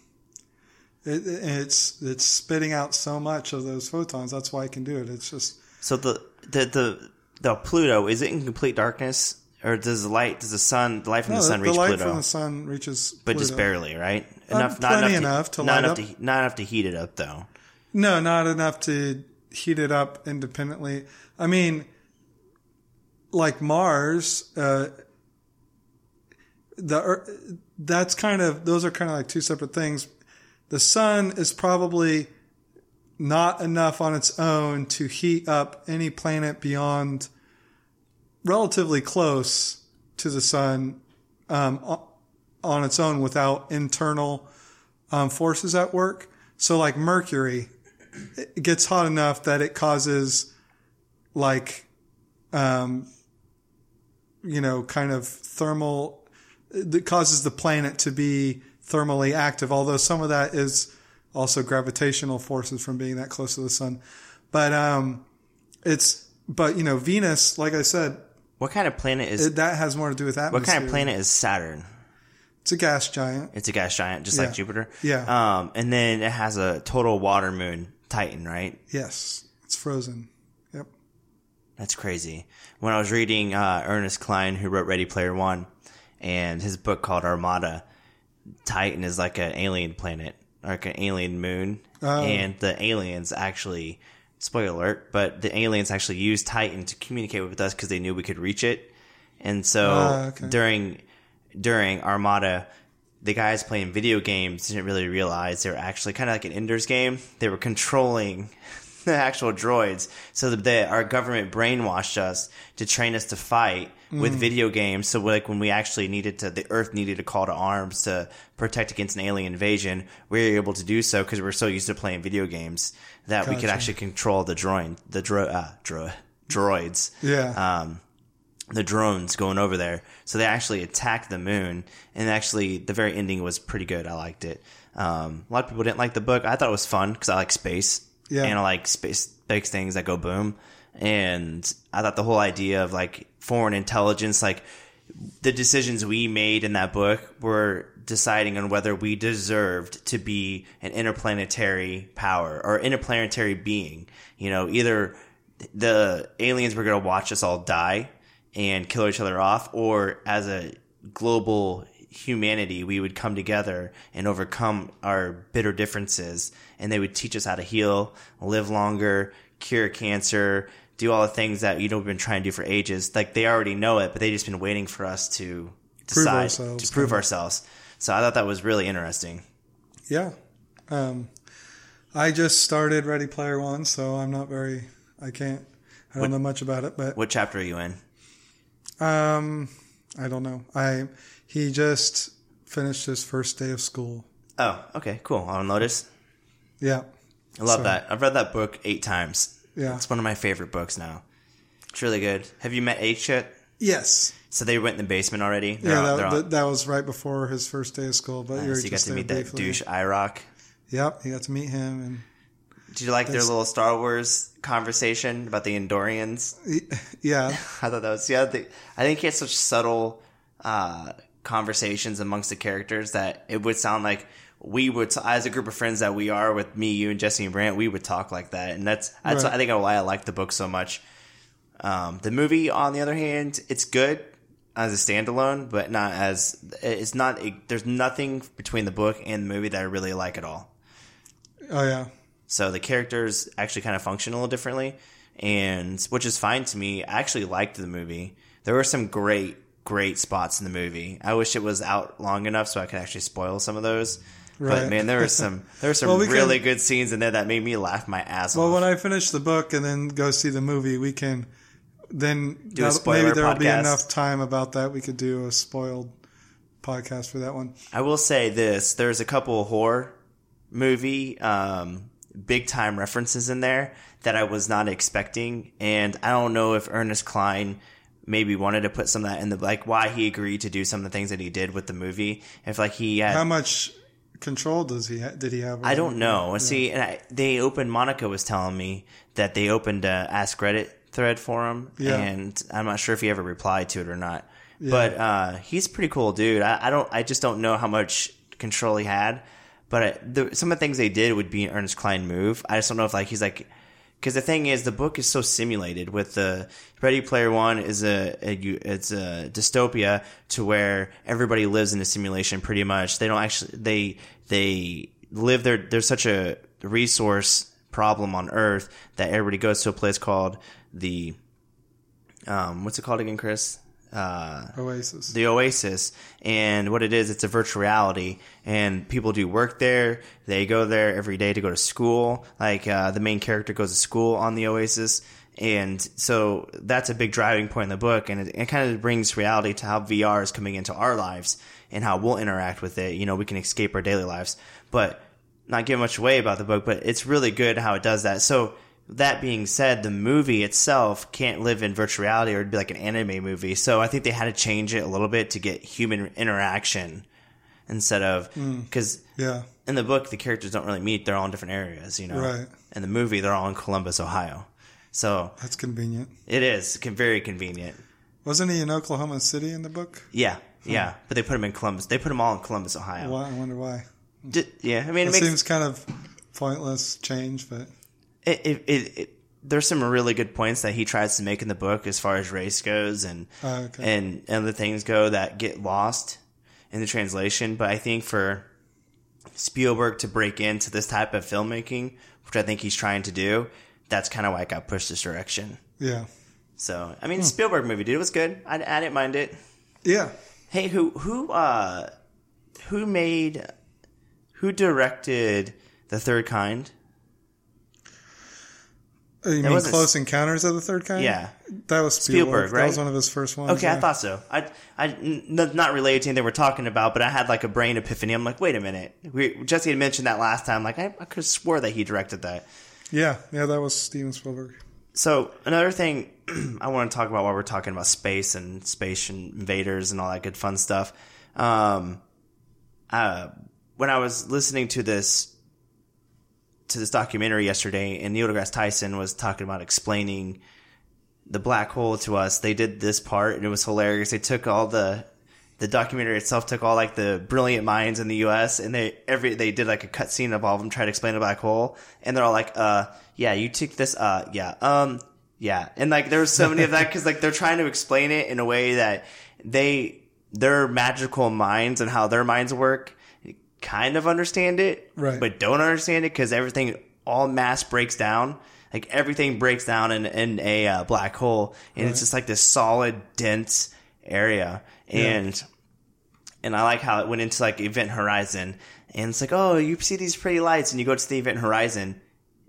[SPEAKER 3] it, it's it's spitting out so much of those photons. That's why it can do it. It's just
[SPEAKER 2] so the the the the Pluto is it in complete darkness, or does the light, does the sun, the light from no, the sun reach
[SPEAKER 3] the light
[SPEAKER 2] Pluto?
[SPEAKER 3] from the sun reaches,
[SPEAKER 2] but just barely, right?
[SPEAKER 3] Enough, not enough, to, enough to,
[SPEAKER 2] not enough
[SPEAKER 3] to,
[SPEAKER 2] not enough to heat it up, though.
[SPEAKER 3] No, not enough to heat it up independently. I mean, like Mars, uh, the that's kind of those are kind of like two separate things. The sun is probably not enough on its own to heat up any planet beyond relatively close to the sun um, on its own without internal um, forces at work. So, like Mercury, it gets hot enough that it causes, like, um, you know, kind of thermal, that causes the planet to be thermally active, although some of that is also gravitational forces from being that close to the sun. But, um, it's, but, you know, Venus, like I said,
[SPEAKER 2] What kind of planet is?
[SPEAKER 3] it, that has more to do with atmosphere.
[SPEAKER 2] what kind of planet is Saturn?
[SPEAKER 3] It's a gas giant.
[SPEAKER 2] It's a gas giant, just
[SPEAKER 3] Yeah.
[SPEAKER 2] like Jupiter.
[SPEAKER 3] Yeah.
[SPEAKER 2] Um, and then it has a total water moon, Titan, right?
[SPEAKER 3] Yes. It's frozen. Yep.
[SPEAKER 2] That's crazy. When I was reading uh, Ernest Cline, who wrote Ready Player One, and his book called Armada, Titan is like an alien planet, like an alien moon,
[SPEAKER 3] Oh.
[SPEAKER 2] and the aliens actually, spoiler alert, but the aliens actually used Titan to communicate with us because they knew we could reach it, and so
[SPEAKER 3] Ah, okay.
[SPEAKER 2] during during Armada. The guys playing video games didn't really realize they were actually kind of like an Ender's game. They were controlling the actual droids. So that our government brainwashed us to train us to fight with video games. So like when we actually needed to, the Earth needed a call to arms to protect against an alien invasion, we were able to do so because we were so used to playing video games that we could actually control the droid, the dro, uh, dro, droids
[SPEAKER 3] Yeah.
[SPEAKER 2] um, the drones going over there. So they actually attacked the moon, and actually the very ending was pretty good. I liked it. Um, a lot of people didn't like the book. I thought it was fun because I like space,
[SPEAKER 3] Yeah.
[SPEAKER 2] and I like space big things that go boom. And I thought the whole idea of like foreign intelligence, like the decisions we made in that book were deciding on whether we deserved to be an interplanetary power or interplanetary being. You know, either the aliens were going to watch us all die and kill each other off, or as a global humanity, we would come together and overcome our bitter differences, and they would teach us how to heal, live longer, cure cancer, do all the things that you know we've been trying to do for ages. Like they already know it, but they just been waiting for us to decide
[SPEAKER 3] ourselves,
[SPEAKER 2] to prove ourselves. So I thought that was really interesting.
[SPEAKER 3] Yeah. Um, I just started Ready Player One, so I'm not very, I can't, I don't know much about it, but,
[SPEAKER 2] What chapter are you in?
[SPEAKER 3] Um, I don't know. I, he just finished his first day of school.
[SPEAKER 2] Oh, okay, cool. On notice.
[SPEAKER 3] Yeah.
[SPEAKER 2] I love
[SPEAKER 3] So-
[SPEAKER 2] that. I've read that book eight times.
[SPEAKER 3] Yeah.
[SPEAKER 2] It's one of my favorite books now. It's really good. Have you met Aech yet?
[SPEAKER 3] Yes.
[SPEAKER 2] So they went in the basement already. They're
[SPEAKER 3] Yeah,
[SPEAKER 2] on-
[SPEAKER 3] that,
[SPEAKER 2] they're
[SPEAKER 3] that, that was right before his first day of school, but you're
[SPEAKER 2] so you got to meet that
[SPEAKER 3] briefly.
[SPEAKER 2] douche IROC.
[SPEAKER 3] Yep, he got to meet him, and
[SPEAKER 2] Did you like their little Star Wars conversation about the Endorians?
[SPEAKER 3] yeah,
[SPEAKER 2] I thought that was yeah. They, I think he had such subtle uh, conversations amongst the characters that it would sound like we would, as a group of friends that we are with me, you, and Jesse and Brant, we would talk like that, and that's that's
[SPEAKER 3] Right.
[SPEAKER 2] I think why I like the book so much. Um, the movie, on the other hand, it's good as a standalone, but not as it's not. there's nothing between the book and the movie that I really like at all.
[SPEAKER 3] oh yeah,
[SPEAKER 2] So the characters actually kind of function a little differently, and which is fine to me. I actually liked the movie. There were some great, great spots in the movie. I wish it was out long enough so I could actually spoil some of those. But
[SPEAKER 3] Right.
[SPEAKER 2] man, there were some there were some
[SPEAKER 3] Well, we
[SPEAKER 2] really
[SPEAKER 3] can-
[SPEAKER 2] good scenes in there that made me laugh my ass
[SPEAKER 3] Well,
[SPEAKER 2] off.
[SPEAKER 3] when I finish the book and then go see the movie, we can then
[SPEAKER 2] Do a spoiler
[SPEAKER 3] maybe there will be enough time about that. We could do a spoiled podcast for that one.
[SPEAKER 2] I will say this: there's a couple horror movie um, big time references in there that I was not expecting, and I don't know if Ernest Cline maybe wanted to put some of that in the like why he agreed to do some of the things that he did with the movie. If like he had
[SPEAKER 3] How much control does he ha- did he have?
[SPEAKER 2] I don't know. See, and I, they opened. Monica was telling me that they opened a Ask Reddit thread for him,
[SPEAKER 3] Yeah.
[SPEAKER 2] and I'm not sure if he ever replied to it or not. But uh, he's a pretty cool dude. I, I don't. I just don't know how much control he had. But the, some of the things they did would be an Ernest Cline move. I just don't know if like he's like. Because the thing is, the book is so simulated. With the Ready Player One is a, a it's a dystopia to where everybody lives in a simulation. Pretty much, they don't actually they they live there. There's such a resource problem on Earth that everybody goes to a place called the um what's it called again, Chris? Uh,
[SPEAKER 3] Oasis.
[SPEAKER 2] the Oasis, and what it is, it's a virtual reality, and people do work there. They go there every day to go to school. Like uh, the main character goes to school on the Oasis, And so that's a big driving point in the book, and it, it kind of brings reality to how VR is coming into our lives and how we'll interact with it. You know, we can escape our daily lives, but not give much away about the book, but it's really good how it does that. So that being said, the movie itself can't live in virtual reality or it'd be like an anime movie. So I think they had to change it a little bit to get human interaction instead of hmm. because
[SPEAKER 3] Yeah.
[SPEAKER 2] in the book the characters don't really meet; they're all in different areas. You know,
[SPEAKER 3] Right.
[SPEAKER 2] In the movie, they're all in Columbus, Ohio. So
[SPEAKER 3] That's convenient.
[SPEAKER 2] it is very convenient.
[SPEAKER 3] Wasn't he in Oklahoma City in the book?
[SPEAKER 2] Yeah, yeah. But they put them in Columbus. They put them all in Columbus, Ohio.
[SPEAKER 3] Why? I wonder why.
[SPEAKER 2] Yeah, I mean, it
[SPEAKER 3] It
[SPEAKER 2] makes
[SPEAKER 3] seems kind of pointless change, but
[SPEAKER 2] it, it, it, it there's some really good points that he tries to make in the book as far as race goes and
[SPEAKER 3] Oh, okay.
[SPEAKER 2] and and other things go that get lost in the translation. But I think for Spielberg to break into this type of filmmaking, which I think he's trying to do, that's kind of why it got pushed this direction.
[SPEAKER 3] yeah,
[SPEAKER 2] So I
[SPEAKER 3] Hmm.
[SPEAKER 2] mean, Spielberg movie, dude, it was good. I, I didn't mind it.
[SPEAKER 3] yeah.
[SPEAKER 2] Hey, who who uh who made who directed the Third Kind?
[SPEAKER 3] Oh, you mean Close Encounters of the Third Kind?
[SPEAKER 2] Yeah.
[SPEAKER 3] that was
[SPEAKER 2] Spielberg,
[SPEAKER 3] Spielberg.
[SPEAKER 2] right?
[SPEAKER 3] That was one of his first ones.
[SPEAKER 2] Okay, I thought so. I, I, n- not related to anything we're talking about, but I had like a brain epiphany. I'm like, wait a minute. We, Jesse had mentioned that last time. Like, I, I could have swore that he directed that.
[SPEAKER 3] Yeah, yeah, that was Steven Spielberg.
[SPEAKER 2] So another thing I want to talk about while we're talking about space and space invaders and all that good fun stuff. Um, uh, when I was listening to this to this documentary yesterday, and Neil deGrasse Tyson was talking about explaining the black hole to us. They did this part, and it was hilarious. They took all the the documentary itself took all like the brilliant minds in the U.S. and they every they did like a cutscene of all of them trying to explain a black hole, and they're all like, "Uh, yeah, you took this, uh, yeah, um, yeah," and like there was so many of that because like they're trying to explain it in a way that they their magical minds and how their minds work kind of understand it,
[SPEAKER 3] Right.
[SPEAKER 2] But don't understand it because everything all mass breaks down. Like everything breaks down in, in a uh, black hole, and it's just like this solid, dense area. And and I like how it went into like Event Horizon, and it's like, oh, you see these pretty lights, and you go to the Event Horizon,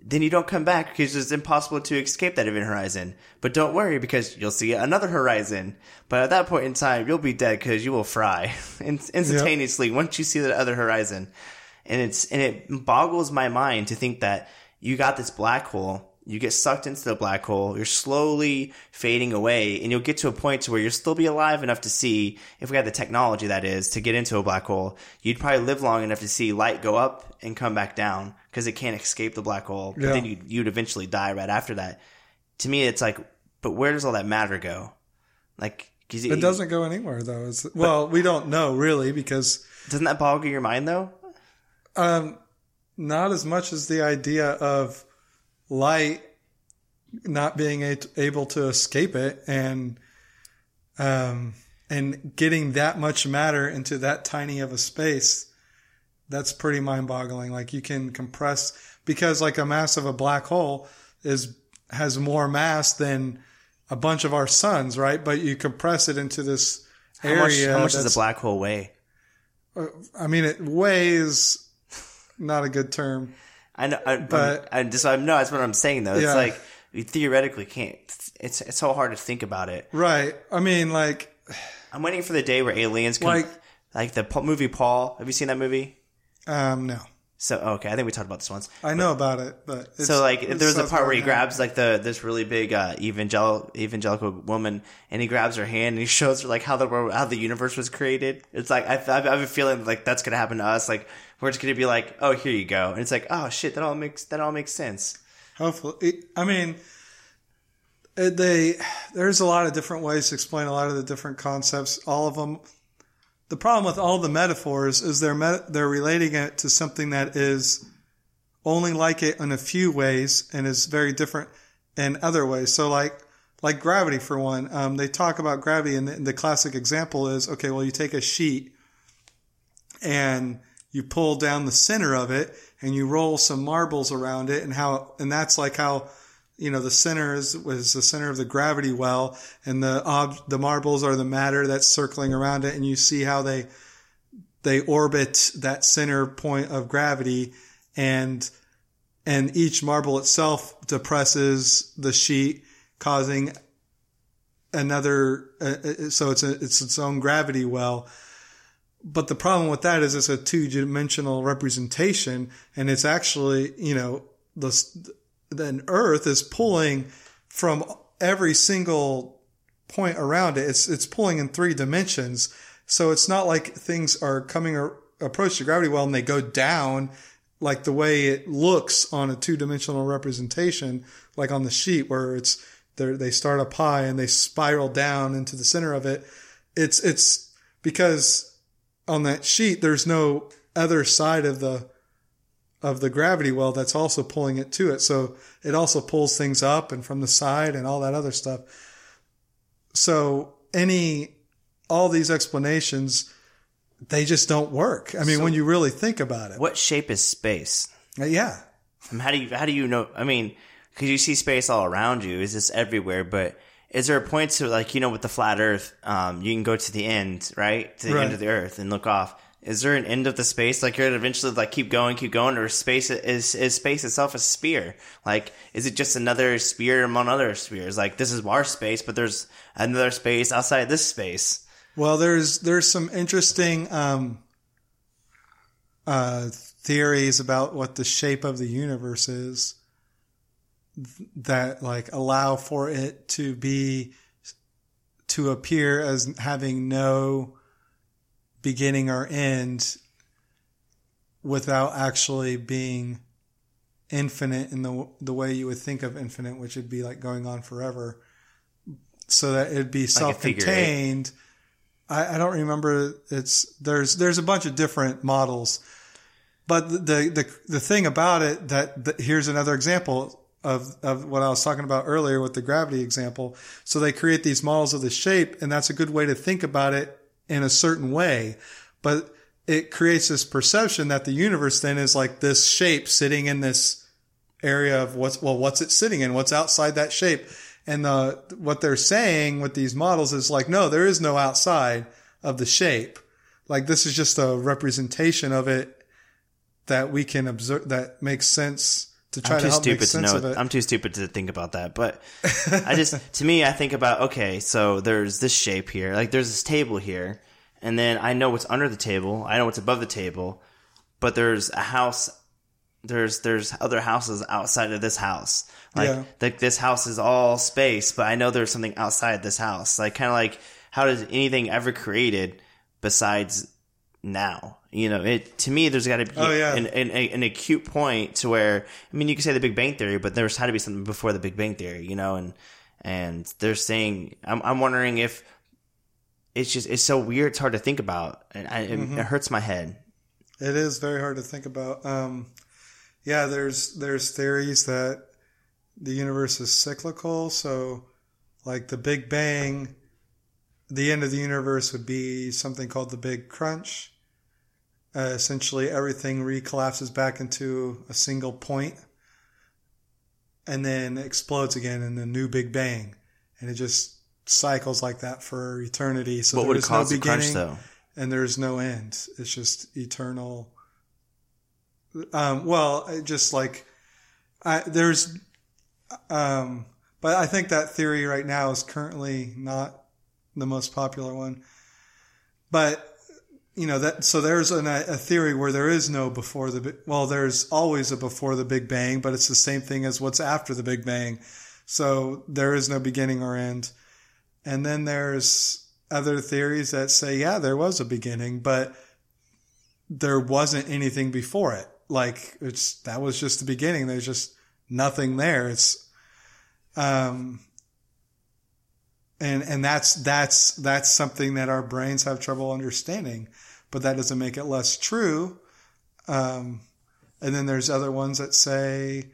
[SPEAKER 2] then you don't come back because it's impossible to escape that Event Horizon. But don't worry because you'll see another horizon. But at that point in time, you'll be dead because you will fry in- instantaneously once you see the other horizon. And it's and it boggles my mind to think that you got this black hole you get sucked into the black hole you're slowly fading away and you'll get to a point to where you'll still be alive enough to see if we had the technology that is to get into a black hole you'd probably live long enough to see light go up and come back down because it can't escape the black hole but
[SPEAKER 3] Yeah.
[SPEAKER 2] then you'd, you'd eventually die right after that to me it's like but where does all that matter go like 'cause
[SPEAKER 3] It doesn't go anywhere though. It's, well, we don't know really because
[SPEAKER 2] doesn't that boggle your mind though
[SPEAKER 3] um, not as much as the idea of light not being a- able to escape it and um, and getting that much matter into that tiny of a space. That's pretty mind-boggling. Like you can compress because like a mass of a black hole is has more mass than a bunch of our suns, right? But you compress it into this
[SPEAKER 2] how much,
[SPEAKER 3] area.
[SPEAKER 2] how much does a black hole weigh uh,
[SPEAKER 3] I mean, it weighs not a good term.
[SPEAKER 2] I know, I,
[SPEAKER 3] But-
[SPEAKER 2] I just I know that's what I'm saying though. It's
[SPEAKER 3] Yeah.
[SPEAKER 2] like we theoretically can't. It's it's so hard to think about it.
[SPEAKER 3] Right. I mean, like,
[SPEAKER 2] I'm waiting for the day where aliens can
[SPEAKER 3] Like-
[SPEAKER 2] like, the movie Paul. Have you seen that movie?
[SPEAKER 3] Um, no.
[SPEAKER 2] So okay, I think we talked about this once.
[SPEAKER 3] I know about it, but it's,
[SPEAKER 2] So like, there's a part where he grabs like the this really big uh, evangel evangelical woman, and he grabs her hand and he shows her like how the world, how the universe was created. It's like I, I have a feeling like that's gonna happen to us. Like we're just gonna be like, oh, here you go, and it's like, oh shit, that all makes that all makes sense.
[SPEAKER 3] Hopefully, I mean, they there's a lot of different ways to explain a lot of the different concepts. All of them. The problem with all the metaphors is they're they're relating it to something that is only like it in a few ways and is very different in other ways. So like like gravity for one, um, they talk about gravity, and the, the classic example is okay. Well, you take a sheet and you pull down the center of it and you roll some marbles around it and how and that's like how you know the center is was the center of the gravity well and the ob, the marbles are the matter that's circling around it and you see how they they orbit that center point of gravity and and each marble itself depresses the sheet causing another. Uh, uh, so it's a it's its own gravity well. But the problem with that is it's a two dimensional representation, and it's actually you know the then Earth is pulling from every single point around it. It's it's pulling in three dimensions, so it's not like things are coming or approach the gravity well and they go down like the way it looks on a two dimensional representation, like on the sheet where it's they start up high and they spiral down into the center of it. It's it's because on that sheet there's no other side of the of the gravity well that's also pulling it to it. So it also pulls things up and from the side and all that other stuff. So any all these explanations they just don't work. I mean, so when you really think about it.
[SPEAKER 2] What shape is space?
[SPEAKER 3] Uh, yeah.
[SPEAKER 2] How do you how do you know? I mean, because you see space all around you, is this everywhere? But is there a point to like you know with the flat Earth, um, you can go to the end, right, to the right. end of the Earth and look off. Is there an end of the space? Like you're eventually like keep going, keep going, or space is is space itself a sphere? Like is it just another sphere among other spheres? Like this is our space, but there's another space outside this space.
[SPEAKER 3] Well, there's there's some interesting um, uh, theories about what the shape of the universe is that like allow for it to be to appear as having no beginning or end without actually being infinite in the the way you would think of infinite, which would be like going on forever, so that it'd be like self-contained I, I don't remember. It's there's there's a bunch of different models, but the the the thing about it that, that here's another example of, of what I was talking about earlier with the gravity example. So they create these models of the shape and that's a good way to think about it in a certain way. But it creates this perception that the universe then is like this shape sitting in this area of what's, well, what's it sitting in? What's outside that shape? And the, what they're saying with these models is like, no, there is no outside of the shape. Like this is just a representation of it that we can observe that makes sense to try I'm too to stupid to know.
[SPEAKER 2] I'm too stupid to think about that, but I just to me I think about okay, so there's this shape here, like there's this table here, and then I know what's under the table, I know what's above the table, but there's a house there's there's other houses outside of this house. Like yeah. like this house is all space, but I know there's something outside this house. Like kind of like how does anything ever created besides now? You know, it to me there's got to be
[SPEAKER 3] oh, yeah.
[SPEAKER 2] an, an, an, acute point to where I mean you could say the Big Bang Theory, but there's had to be something before the Big Bang Theory. You know, and and they're saying I'm I'm wondering if it's just it's so weird. It's hard to think about, and I, mm-hmm. it, it hurts my head.
[SPEAKER 3] It is very hard to think about. Um, yeah, there's there's theories that the universe is cyclical. So, like the Big Bang, the end of the universe would be something called the Big Crunch. Uh, essentially, everything recollapses back into a single point, and then explodes again in a new Big Bang, and it just cycles like that for eternity. So
[SPEAKER 2] what would cause no the crunch, though?
[SPEAKER 3] And there's no end. It's just eternal um, well, just like I, there's, um, but I think that theory right now is currently not the most popular one. But you know that so there's an, a theory where there is no before the well, there's always a before the Big Bang, but it's the same thing as what's after the Big Bang. So there is no beginning or end. And then there's other theories that say, yeah, there was a beginning, but there wasn't anything before it like it's that was just the beginning. There's just nothing there. It's um and and that's that's that's something that our brains have trouble understanding, but that doesn't make it less true. Um, and then there's other ones that say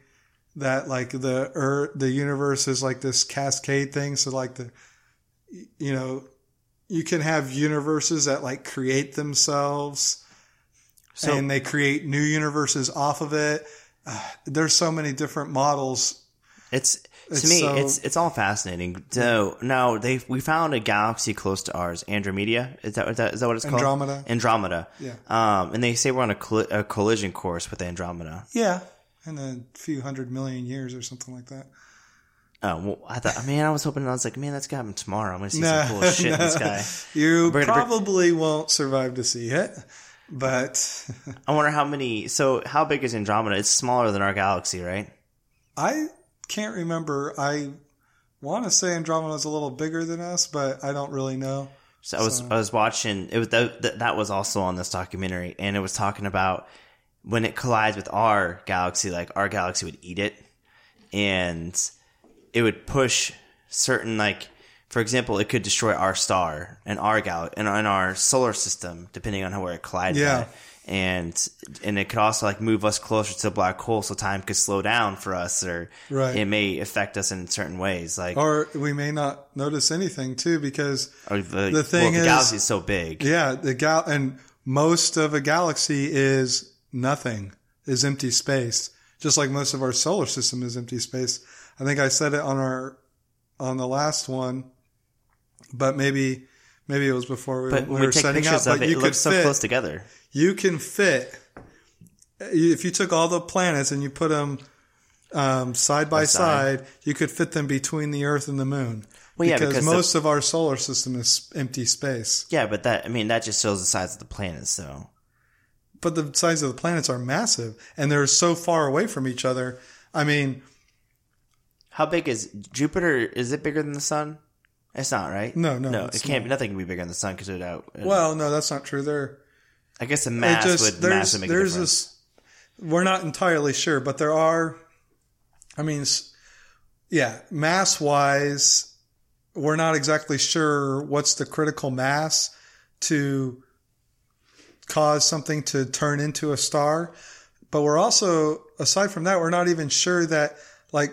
[SPEAKER 3] that like the earth, the universe is like this cascade thing. So like the, you know, you can have universes that like create themselves so, and they create new universes off of it. Uh, there's so many different models.
[SPEAKER 2] It's, it's to me, so, it's it's all fascinating. So now they we found a galaxy close to ours, Andromeda. Is that, is that, is that what it's called?
[SPEAKER 3] Andromeda.
[SPEAKER 2] Andromeda.
[SPEAKER 3] Yeah.
[SPEAKER 2] Um, and they say we're on a, coll- a collision course with Andromeda.
[SPEAKER 3] Yeah, in a few hundred million years or something like that.
[SPEAKER 2] Oh, well, I thought, man, I was hoping, I was like, man, that's gonna happen tomorrow. I'm gonna see some cool shit in the sky.
[SPEAKER 3] You probably won't survive to see it, but
[SPEAKER 2] I wonder how many, so how big is Andromeda? It's smaller than our galaxy, right?
[SPEAKER 3] I can't remember. I want to say Andromeda's a little bigger than us, but I don't really know.
[SPEAKER 2] So I was I was watching it was that, that was also on this documentary and it was talking about when it collides with our galaxy like our galaxy would eat it and it would push certain like for example it could destroy our star and our gal and, and our solar system depending on how where it collided
[SPEAKER 3] Yeah.
[SPEAKER 2] at. And and it could also like move us closer to the black hole so time could slow down for us or
[SPEAKER 3] Right.
[SPEAKER 2] it may affect us in certain ways like
[SPEAKER 3] Or we may not notice anything too, because
[SPEAKER 2] the,
[SPEAKER 3] the thing
[SPEAKER 2] well, the
[SPEAKER 3] is-
[SPEAKER 2] galaxy is so big
[SPEAKER 3] yeah, the gal and most of a galaxy is nothing, is empty space. Just like most of our solar system is empty space. I think I said it on our on the last one, but maybe maybe it was before we,
[SPEAKER 2] but
[SPEAKER 3] we
[SPEAKER 2] we
[SPEAKER 3] were setting
[SPEAKER 2] pictures
[SPEAKER 3] up.
[SPEAKER 2] of
[SPEAKER 3] But
[SPEAKER 2] it,
[SPEAKER 3] you
[SPEAKER 2] it
[SPEAKER 3] could
[SPEAKER 2] looks so
[SPEAKER 3] fit
[SPEAKER 2] close together.
[SPEAKER 3] You can fit if you took all the planets and you put them um, side by
[SPEAKER 2] side.
[SPEAKER 3] you could fit them between the Earth and the Moon.
[SPEAKER 2] Well, yeah,
[SPEAKER 3] because,
[SPEAKER 2] because the-
[SPEAKER 3] most of our solar system is empty space.
[SPEAKER 2] Yeah, but that I mean that just shows the size of the planets. So
[SPEAKER 3] But the size of the planets are massive, and they're so far away from each other. I mean,
[SPEAKER 2] how big is Jupiter? Is it bigger than the sun? It's not, right?
[SPEAKER 3] No, no,
[SPEAKER 2] no. It can't be. Nothing can be bigger than the sun because it out.
[SPEAKER 3] well, no, that's not true. They're
[SPEAKER 2] I guess the mass
[SPEAKER 3] just
[SPEAKER 2] would
[SPEAKER 3] there's
[SPEAKER 2] massively make a difference.
[SPEAKER 3] this. We're not entirely sure, but there are. I mean, yeah, mass wise, we're not exactly sure what's the critical mass to cause something to turn into a star. But we're also, aside from that, we're not even sure that, like,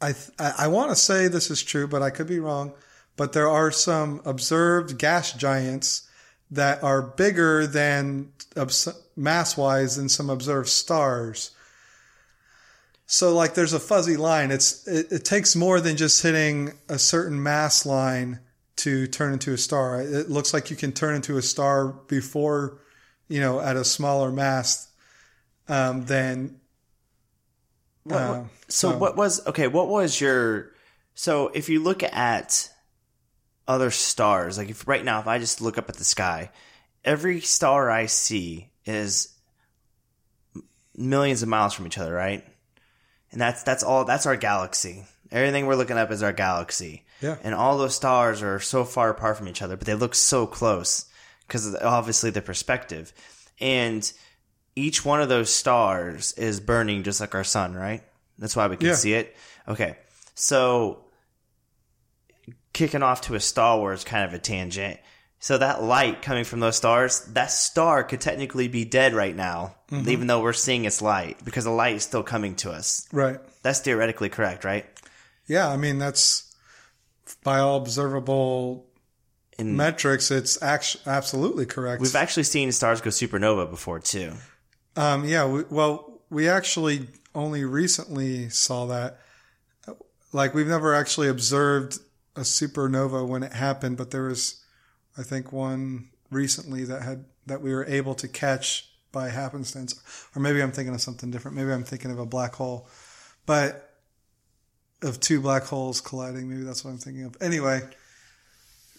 [SPEAKER 3] I th- I, I want to say this is true, but I could be wrong. But there are some observed gas giants that are bigger than mass wise than some observed stars. So like there's a fuzzy line. It's it, it takes more than just hitting a certain mass line to turn into a star. It looks like you can turn into a star before, you know, at a smaller mass um, than.
[SPEAKER 2] What-
[SPEAKER 3] uh,
[SPEAKER 2] what- so what was okay? What was your? So if you look at other stars, like if right now, if I just look up at the sky, every star I see is millions of miles from each other, right? And that's that's all. That's our galaxy. Everything we're looking up is our galaxy.
[SPEAKER 3] Yeah.
[SPEAKER 2] And all those stars are so far apart from each other, but they look so close because obviously the perspective. And each one of those stars is burning just like our sun, right? That's why we can
[SPEAKER 3] Yeah.
[SPEAKER 2] see it. Okay. So kicking off to a Star Wars kind of a tangent. So that light coming from those stars, that star could technically be dead right now,
[SPEAKER 3] Mm-hmm.
[SPEAKER 2] even though we're seeing its light because the light is still coming to us.
[SPEAKER 3] right.
[SPEAKER 2] That's theoretically correct, right?
[SPEAKER 3] Yeah, I mean that's by all observable
[SPEAKER 2] And
[SPEAKER 3] metrics. It's actually absolutely correct.
[SPEAKER 2] we've actually seen stars go supernova before too.
[SPEAKER 3] Um, yeah, we, well, we actually only recently saw that. Like, we've never actually observed a supernova when it happened, but there was, I think, one recently that had that we were able to catch by happenstance. Or maybe I'm thinking of something different. Maybe I'm thinking of a black hole, but of two black holes colliding. Maybe that's what I'm thinking of. Anyway,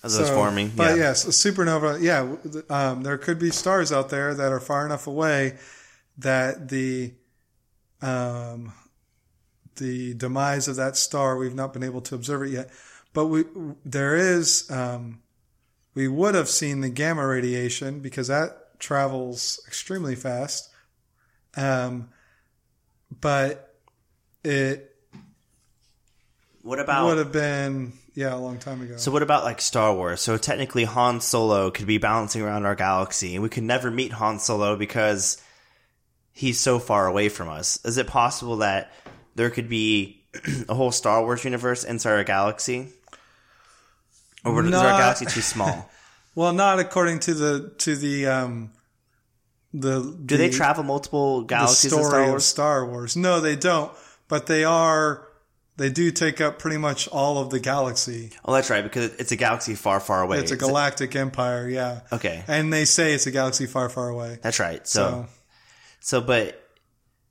[SPEAKER 2] As
[SPEAKER 3] so-
[SPEAKER 2] forming.
[SPEAKER 3] But
[SPEAKER 2] yeah.
[SPEAKER 3] yes, a supernova. Yeah, um, there could be stars out there that are far enough away that the um, the demise of that star we've not been able to observe it yet. But we there is um, we would have seen the gamma radiation because that travels extremely fast. Um, but it
[SPEAKER 2] What about
[SPEAKER 3] would have been yeah a long time ago.
[SPEAKER 2] So what about like Star Wars? So technically Han Solo could be bouncing around our galaxy and we could never meet Han Solo because he's so far away from us. Is it possible that there could be a whole Star Wars universe inside our galaxy? Or is our galaxy too small?
[SPEAKER 3] Well, not according to the to the um the
[SPEAKER 2] Do they travel multiple galaxies in
[SPEAKER 3] story
[SPEAKER 2] Star
[SPEAKER 3] of
[SPEAKER 2] Wars?
[SPEAKER 3] Star Wars? No, they don't. But they are they do take up pretty much all of the galaxy.
[SPEAKER 2] Oh, that's right, because it's a galaxy far, far away.
[SPEAKER 3] It's a
[SPEAKER 2] Is it-
[SPEAKER 3] galactic empire, yeah.
[SPEAKER 2] Okay,
[SPEAKER 3] And they say it's a galaxy far, far away.
[SPEAKER 2] that's right. So,
[SPEAKER 3] So
[SPEAKER 2] so, but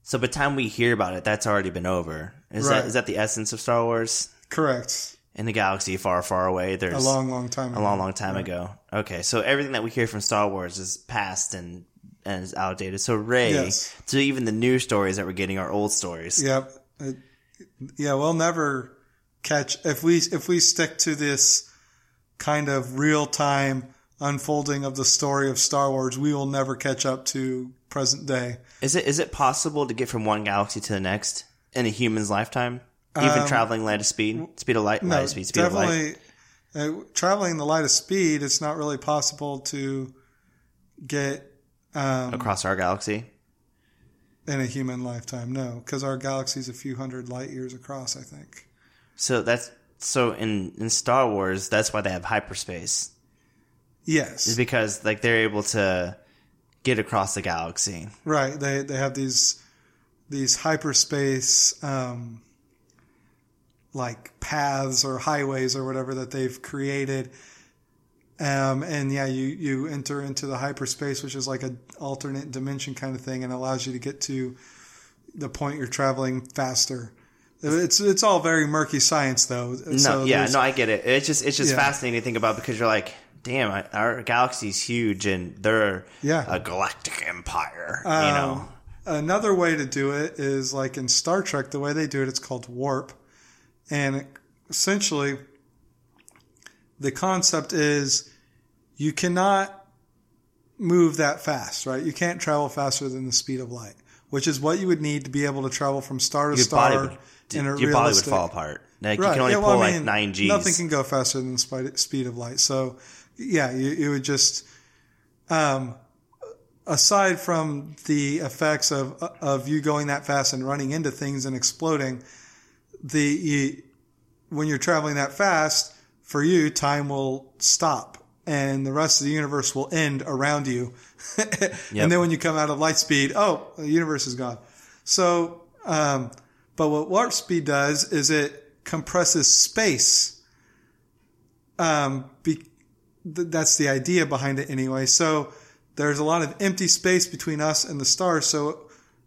[SPEAKER 2] so by the time we hear about it, that's already been over. Is
[SPEAKER 3] Right.
[SPEAKER 2] that is that the essence of Star Wars?
[SPEAKER 3] Correct.
[SPEAKER 2] In the galaxy far, far away. There's
[SPEAKER 3] A long, long time.
[SPEAKER 2] a long, long time ago. Okay, so everything that we hear from Star Wars is past and and is outdated. So Ray,
[SPEAKER 3] Yes.
[SPEAKER 2] so even the new stories that we're getting are old stories.
[SPEAKER 3] Yep. It- yeah, we'll never catch if we if we stick to this kind of real time unfolding of the story of Star Wars, we will never catch up to present day.
[SPEAKER 2] Is it is it possible to get from one galaxy to the next in a human's lifetime? Even traveling light of speed, speed of light, light
[SPEAKER 3] Um, No,
[SPEAKER 2] of speed, speed of light.
[SPEAKER 3] definitely. Uh, traveling the light of speed, it's not really possible to get um,
[SPEAKER 2] across our galaxy.
[SPEAKER 3] in a human lifetime. No, because our galaxy's a few hundred light years across. I think.
[SPEAKER 2] So that's so in in Star Wars, that's why they have hyperspace. Yes, Is
[SPEAKER 3] Yes,
[SPEAKER 2] because like they're able to get across the galaxy.
[SPEAKER 3] right. They they have these these hyperspace um, like paths or highways or whatever that they've created. Um, and yeah, you, you enter into the hyperspace, which is like an alternate dimension kind of thing and allows you to get to the point you're traveling faster. It's, it's all very murky science though.
[SPEAKER 2] No, yeah, no, I get it. It's just it's just
[SPEAKER 3] Yeah.
[SPEAKER 2] fascinating to think about because you're like, damn, our galaxy's huge and they're
[SPEAKER 3] Yeah.
[SPEAKER 2] a galactic empire. you
[SPEAKER 3] Um,
[SPEAKER 2] know,
[SPEAKER 3] Another way to do it is like in Star Trek, the way they do it, it's called warp. And essentially, the concept is you cannot move that fast, right? You can't travel faster than the speed of light, which is what you would need to be able to travel from star to
[SPEAKER 2] your
[SPEAKER 3] star
[SPEAKER 2] body would
[SPEAKER 3] in a
[SPEAKER 2] your body would fall apart. Like
[SPEAKER 3] Right.
[SPEAKER 2] you can only
[SPEAKER 3] yeah,
[SPEAKER 2] pull
[SPEAKER 3] well, I
[SPEAKER 2] like
[SPEAKER 3] mean,
[SPEAKER 2] nine G's.
[SPEAKER 3] Nothing can go faster than the speed of light. So, yeah, you, you would just, um, aside from the effects of of you going that fast and running into things and exploding, the you, when you're traveling that fast, for you, time will stop. And the rest of the universe will end around you. And then when you come out of light speed, oh, the universe is gone. So, um, but what warp speed does is it compresses space. Um, be, th- that's the idea behind it anyway. So there's a lot of empty space between us and the stars. So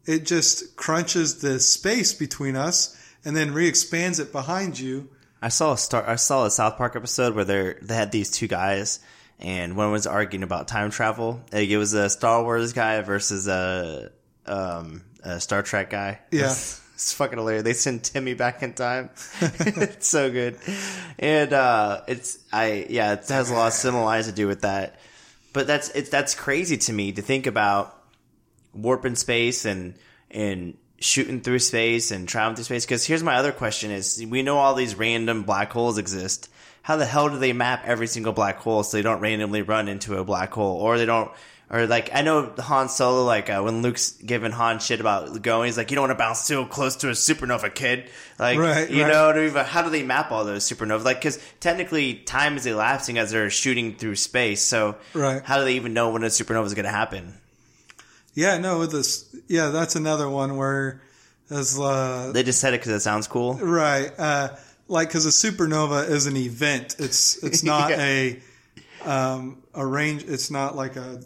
[SPEAKER 3] it just crunches the space between us and then re-expands it behind you.
[SPEAKER 2] I saw a star. I saw a South Park episode where they they had these two guys, and one was arguing about time travel. Like it was a Star Wars guy versus a um a Star Trek guy.
[SPEAKER 3] Yeah.
[SPEAKER 2] It's, fucking hilarious. They send Timmy back in time. it's so good, and uh, it's I yeah, it has a lot of similarities to do with that. But that's it's that's crazy to me to think about warp in space and and shooting through space and traveling through space. Because here's my other question: Is we know all these random black holes exist. How the hell do they map every single black hole so they don't randomly run into a black hole, or they don't, or like I know Han Solo, like uh, when Luke's giving Han shit about going, he's like, "You don't want to bounce too close to a supernova, kid." Like,
[SPEAKER 3] Right,
[SPEAKER 2] you
[SPEAKER 3] right.
[SPEAKER 2] know I mean? How do they map all those supernovas? Like, because technically time is elapsing as they're shooting through space. So,
[SPEAKER 3] Right.
[SPEAKER 2] how do they even know when a supernova is going to happen?
[SPEAKER 3] Yeah, no, with this, yeah, that's another one where, as uh,
[SPEAKER 2] They just said it because it sounds cool.
[SPEAKER 3] right, uh, like because a supernova is an event. It's it's not
[SPEAKER 2] Yeah.
[SPEAKER 3] a um, a range. It's not like a.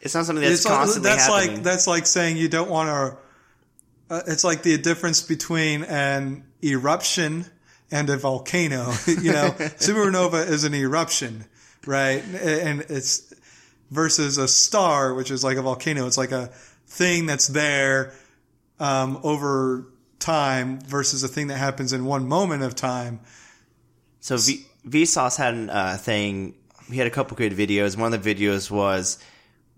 [SPEAKER 2] It's not something that's
[SPEAKER 3] It's like,
[SPEAKER 2] constantly
[SPEAKER 3] that's
[SPEAKER 2] happening.
[SPEAKER 3] like that's like saying you don't want to. Uh, it's like the difference between an eruption and a volcano. you know, supernova is an eruption, right? And it's versus a star, which is like a volcano. It's like a thing that's there um, over time versus a thing that happens in one moment of time.
[SPEAKER 2] so v- Vsauce had a uh, thing. He had a couple good videos. One of the videos was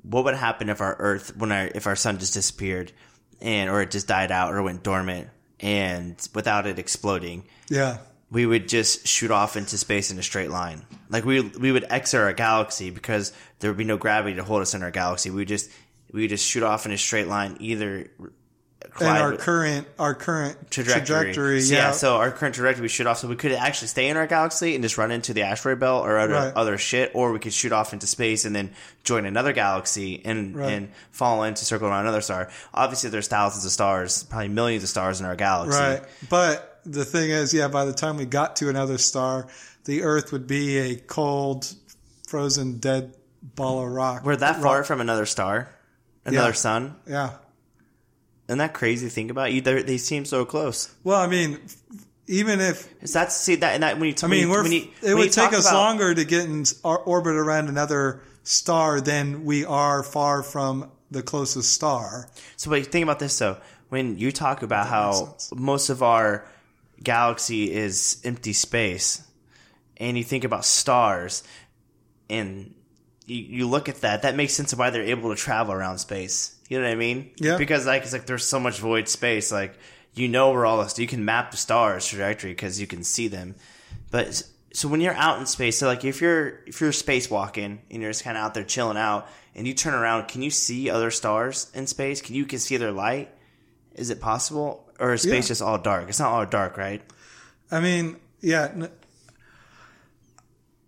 [SPEAKER 2] what would happen if our Earth, when our if our sun just disappeared, and or it just died out or went dormant, and without it exploding,
[SPEAKER 3] Yeah.
[SPEAKER 2] we would just shoot off into space in a straight line. Like we we would exit our galaxy because there would be no gravity to hold us in our galaxy. We would just we would just shoot off in a straight line, either
[SPEAKER 3] And our current our current
[SPEAKER 2] trajectory.
[SPEAKER 3] trajectory,
[SPEAKER 2] So,
[SPEAKER 3] yeah.
[SPEAKER 2] So our current trajectory we shoot off, so we could actually stay in our galaxy and just run into the asteroid belt or other,
[SPEAKER 3] Right.
[SPEAKER 2] other shit, or we could shoot off into space and then join another galaxy and
[SPEAKER 3] Right.
[SPEAKER 2] and fall into circle around another star. Obviously, there's thousands of stars, probably millions of stars in our galaxy.
[SPEAKER 3] Right. But the thing is, yeah, by the time we got to another star, the Earth would be a cold, frozen, dead ball of rock.
[SPEAKER 2] We're that far
[SPEAKER 3] rock.
[SPEAKER 2] from another star, another
[SPEAKER 3] Yeah.
[SPEAKER 2] sun.
[SPEAKER 3] Yeah.
[SPEAKER 2] Isn't that crazy to think about? You, they they seem so close.
[SPEAKER 3] Well, I mean, even if
[SPEAKER 2] Is that see that and that when you
[SPEAKER 3] I mean, we're,
[SPEAKER 2] you,
[SPEAKER 3] it would take us
[SPEAKER 2] about-
[SPEAKER 3] longer to get in our orbit around another star than we are far from the closest star.
[SPEAKER 2] So, but you think about this though. When you talk about how most of our galaxy is empty space, and you think about stars, and you, you look at that, that makes sense of why they're able to travel around space. You know what I mean?
[SPEAKER 3] Yeah.
[SPEAKER 2] Because like it's like there's so much void space. Like you know where all this, you can map the stars trajectory because you can see them. But so when you're out in space, so like if you're if you're spacewalking and you're just kind of out there chilling out, and you turn around, can you see other stars in space? Can you can see their light? Is it possible, or is space
[SPEAKER 3] Yeah.
[SPEAKER 2] just all dark? It's not all dark, right?
[SPEAKER 3] I mean, yeah.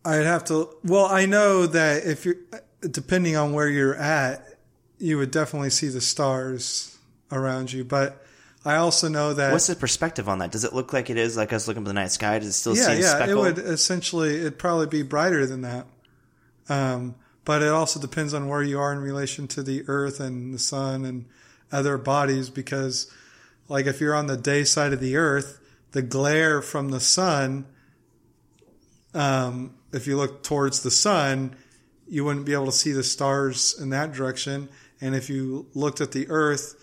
[SPEAKER 3] I'd have to. Well, I know that if you're, depending on where you're at, you would definitely see the stars around you. But I also know that.
[SPEAKER 2] What's the perspective on that? Does it look like it is like us looking up the night sky? Does it still
[SPEAKER 3] yeah,
[SPEAKER 2] seem
[SPEAKER 3] yeah. It would essentially. It'd probably be brighter than that. Um, but it also depends on where you are in relation to the Earth and the Sun and other bodies. Because, like, if you're on the day side of the Earth, the glare from the sun um, if you look towards the sun, you wouldn't be able to see the stars in that direction. And if you looked at the Earth,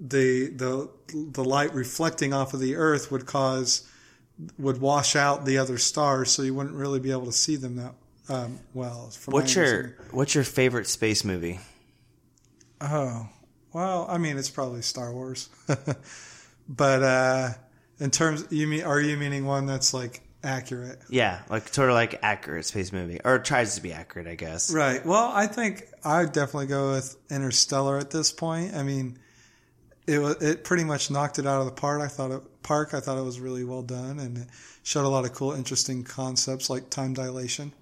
[SPEAKER 3] the the the light reflecting off of the Earth would cause would wash out the other stars, so you wouldn't really be able to see them that um, well. from
[SPEAKER 2] What's your. What's your favorite space movie?
[SPEAKER 3] Oh, well, I mean, it's probably Star Wars, but uh, in terms, you mean are you meaning one that's like accurate?
[SPEAKER 2] Yeah, like sort of like accurate space movie, or tries to be accurate, I guess.
[SPEAKER 3] Right. Well, I think I'd definitely go with Interstellar at this point. I mean, it it pretty much knocked it out of the park. I thought it park. I thought it was really well done, and it showed a lot of cool, interesting concepts like time dilation.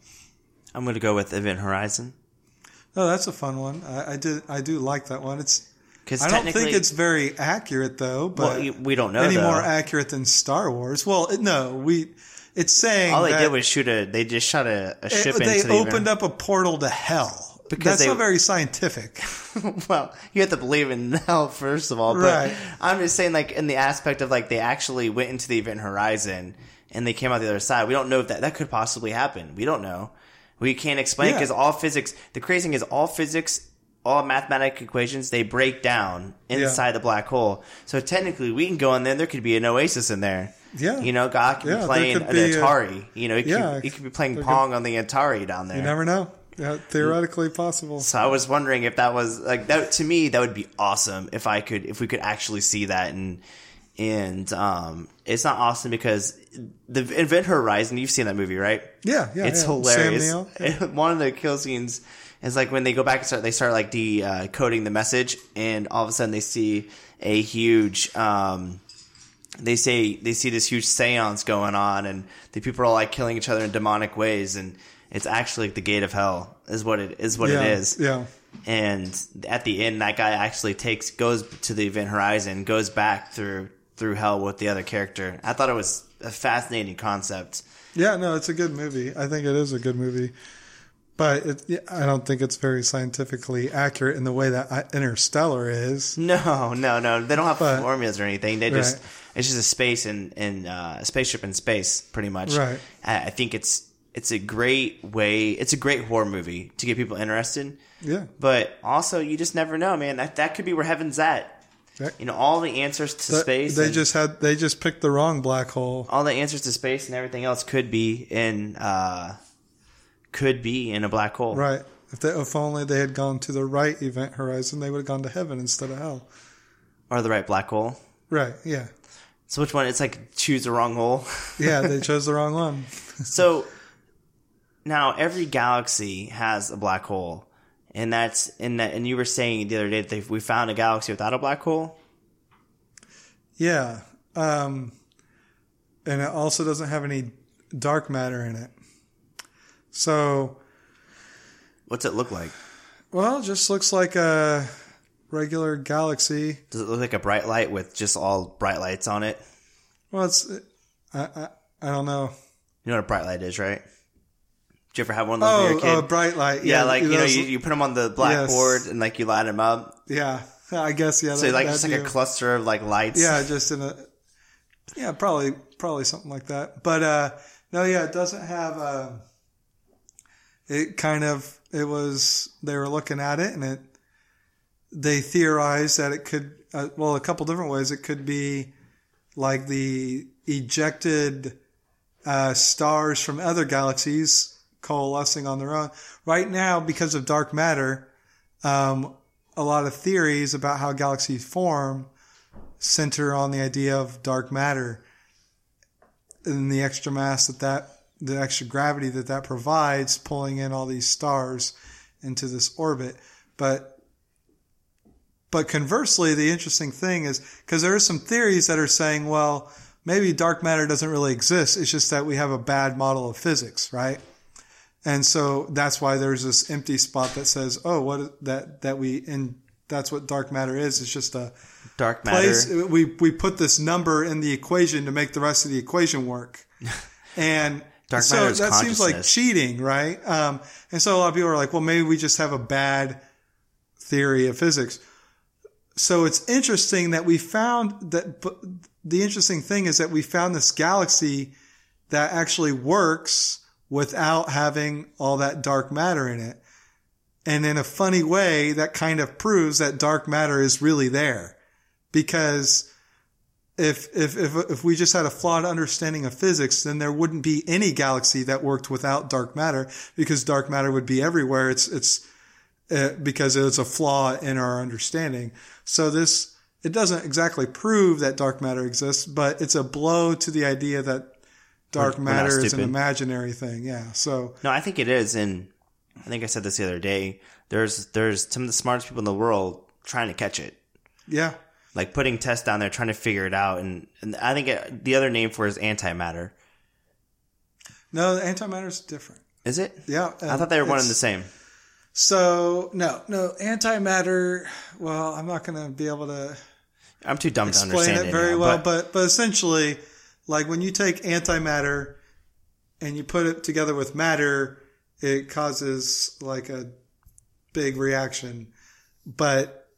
[SPEAKER 2] I'm going to go with Event Horizon
[SPEAKER 3] Oh, that's a fun one. I, I did. I do like that one. It's.
[SPEAKER 2] because
[SPEAKER 3] I don't think it's very accurate though, but
[SPEAKER 2] well, we don't know
[SPEAKER 3] any
[SPEAKER 2] though.
[SPEAKER 3] more accurate than Star Wars. Well, no, we. It's saying
[SPEAKER 2] All they did was shoot a. They just shot a, a
[SPEAKER 3] it-
[SPEAKER 2] ship
[SPEAKER 3] they
[SPEAKER 2] into the
[SPEAKER 3] opened up a portal to hell.
[SPEAKER 2] Because
[SPEAKER 3] that's
[SPEAKER 2] they-
[SPEAKER 3] not very scientific.
[SPEAKER 2] well, you have to believe in hell first of all. But
[SPEAKER 3] Right.
[SPEAKER 2] I'm just saying, like in the aspect of like they actually went into the event horizon and they came out the other side. We don't know if that that could possibly happen. We don't know. We can't explain
[SPEAKER 3] Yeah.
[SPEAKER 2] because all physics. The crazy thing is all physics. All mathematical equations they break down inside the black hole. So technically, we can go in there. There could be an oasis in there.
[SPEAKER 3] Yeah.
[SPEAKER 2] you know, God could
[SPEAKER 3] Yeah,
[SPEAKER 2] be playing an
[SPEAKER 3] be a-
[SPEAKER 2] Atari. you know, he
[SPEAKER 3] Yeah,
[SPEAKER 2] could, he could be playing Pong on the Atari down there.
[SPEAKER 3] You never know. Yeah, theoretically possible.
[SPEAKER 2] So I was wondering if that was like that to me that would be awesome if I could if we could actually see that and and um it's not awesome because the Event Horizon you've seen that movie right?
[SPEAKER 3] Yeah, yeah.
[SPEAKER 2] it's
[SPEAKER 3] yeah.
[SPEAKER 2] hilarious.
[SPEAKER 3] Neill.
[SPEAKER 2] One of the kill scenes is like when they go back and start they start like de uh, the message and all of a sudden they see a huge um they say they see this huge seance going on and the people are like killing each other in demonic ways and it's actually like the gate of hell is what it is what
[SPEAKER 3] yeah,
[SPEAKER 2] it is
[SPEAKER 3] Yeah.
[SPEAKER 2] and at the end that guy actually takes goes to the event horizon goes back through through hell with the other character i thought it was a fascinating concept
[SPEAKER 3] Yeah, no, it's a good movie. I think it is a good movie. But it, I don't think it's very scientifically accurate in the way that uh, Interstellar is.
[SPEAKER 2] no no no they don't have
[SPEAKER 3] But-
[SPEAKER 2] formulas or anything they just
[SPEAKER 3] Right.
[SPEAKER 2] It's just a space and and uh, a spaceship in space pretty much
[SPEAKER 3] Right.
[SPEAKER 2] I, I think it's it's a great way it's a great horror movie to get people interested
[SPEAKER 3] Yeah.
[SPEAKER 2] but also you just never know man that that could be where heaven's at
[SPEAKER 3] That-
[SPEAKER 2] you know all the answers to
[SPEAKER 3] That-
[SPEAKER 2] space
[SPEAKER 3] they just had they just picked the wrong black hole.
[SPEAKER 2] all the answers to space and everything else could be in uh could be in a black hole.
[SPEAKER 3] Right. If they, if only they had gone to the right event horizon, they would have gone to heaven instead of hell.
[SPEAKER 2] Or the right black hole.
[SPEAKER 3] Right. Yeah.
[SPEAKER 2] So which one? It's like choose the wrong hole.
[SPEAKER 3] Yeah. They chose the wrong one.
[SPEAKER 2] so now every galaxy has a black hole. And that's in that and you were saying the other day that they- we found a galaxy without a black hole?
[SPEAKER 3] Yeah. Um, and it also doesn't have any dark matter in it. So,
[SPEAKER 2] What's it look like?
[SPEAKER 3] well, it just looks like a regular galaxy.
[SPEAKER 2] Does it look like a bright light with just all bright lights on it?
[SPEAKER 3] Well, it's, I, I, I don't know.
[SPEAKER 2] You know what a bright light is, right? Did you ever have one of those when
[SPEAKER 3] Oh,
[SPEAKER 2] were a
[SPEAKER 3] a bright light.
[SPEAKER 2] yeah, like you know, you, you put them on the blackboard and like you light them up.
[SPEAKER 3] yeah, I guess, yeah.
[SPEAKER 2] So
[SPEAKER 3] that-
[SPEAKER 2] like just like a cluster of like lights.
[SPEAKER 3] Yeah, just in a, Yeah, probably probably something like that. But uh, no, yeah, it doesn't have. Uh, it kind of it was they were looking at it and it they theorized that it could uh, well a couple different ways. It could be like the ejected uh, stars from other galaxies coalescing on their own. Right now, because of dark matter, um, a lot of theories about how galaxies form center on the idea of dark matter and the extra mass that that the extra gravity that that provides pulling in all these stars into this orbit but but conversely the interesting thing is because there are some theories that are saying well maybe dark matter doesn't really exist it's just that we have a bad model of physics right? And so that's why there's this empty spot that says oh what that that we and that's what dark matter is it's just a
[SPEAKER 2] Dark matter.
[SPEAKER 3] place we we put this number in the equation to make the rest of the equation work. And
[SPEAKER 2] Dark
[SPEAKER 3] so
[SPEAKER 2] matter
[SPEAKER 3] that seems like cheating right? Um, and so a lot of people are like well maybe we just have a bad theory of physics so it's interesting that we found that the interesting thing is that we found this galaxy that actually works without having all that dark matter in it and in a funny way that kind of proves that dark matter is really there because if, if, if, if we just had a flawed understanding of physics, then there wouldn't be any galaxy that worked without dark matter because dark matter would be everywhere. It's, it's, Eh, because it's a flaw in our understanding. So this, it doesn't exactly prove that dark matter exists, but it's a blow to the idea that dark
[SPEAKER 2] We're- we're
[SPEAKER 3] matter is an imaginary thing. Yeah. So
[SPEAKER 2] No, I think it is, and I think I said this the other day. There's there's some of the smartest people in the world trying to catch it,
[SPEAKER 3] yeah.
[SPEAKER 2] like putting tests down there, trying to figure it out. And, and I think it, the other name for it is antimatter.
[SPEAKER 3] No, antimatter is different.
[SPEAKER 2] Is it?
[SPEAKER 3] Yeah.
[SPEAKER 2] I thought they were one and the same.
[SPEAKER 3] So no, no antimatter. Well, I'm not going to be able to
[SPEAKER 2] I'm too dumb to
[SPEAKER 3] explain
[SPEAKER 2] understand
[SPEAKER 3] it very
[SPEAKER 2] now,
[SPEAKER 3] well,
[SPEAKER 2] but,
[SPEAKER 3] but but essentially, like when you take antimatter and you put it together with matter, it causes like a big reaction. But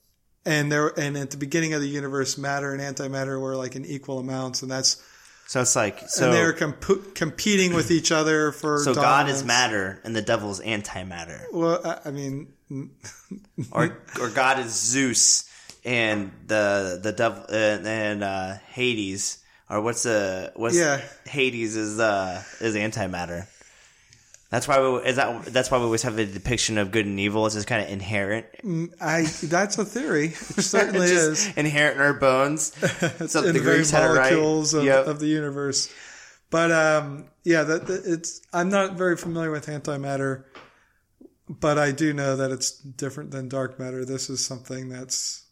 [SPEAKER 3] and there and at the beginning of the universe, matter and antimatter were like in equal amounts, and that's
[SPEAKER 2] so it's like so.
[SPEAKER 3] and they're comp- competing with each other for.
[SPEAKER 2] so God is matter and the devil is antimatter,
[SPEAKER 3] Well, I, I mean,
[SPEAKER 2] or or God is Zeus and the the devil and, and uh, Hades, or what's the what's
[SPEAKER 3] Yeah.
[SPEAKER 2] Hades is uh is antimatter. That's why we is that that's why we always have a depiction of good and evil. It's just kind of inherent.
[SPEAKER 3] I that's a theory. It certainly
[SPEAKER 2] It's
[SPEAKER 3] is.
[SPEAKER 2] inherent in our bones. so
[SPEAKER 3] in
[SPEAKER 2] the
[SPEAKER 3] the very
[SPEAKER 2] Greeks had it right.
[SPEAKER 3] molecules of,
[SPEAKER 2] Yep.
[SPEAKER 3] of the universe. But um, yeah, that, that it's. I'm not very familiar with antimatter, but I do know that it's different than dark matter. This is something that's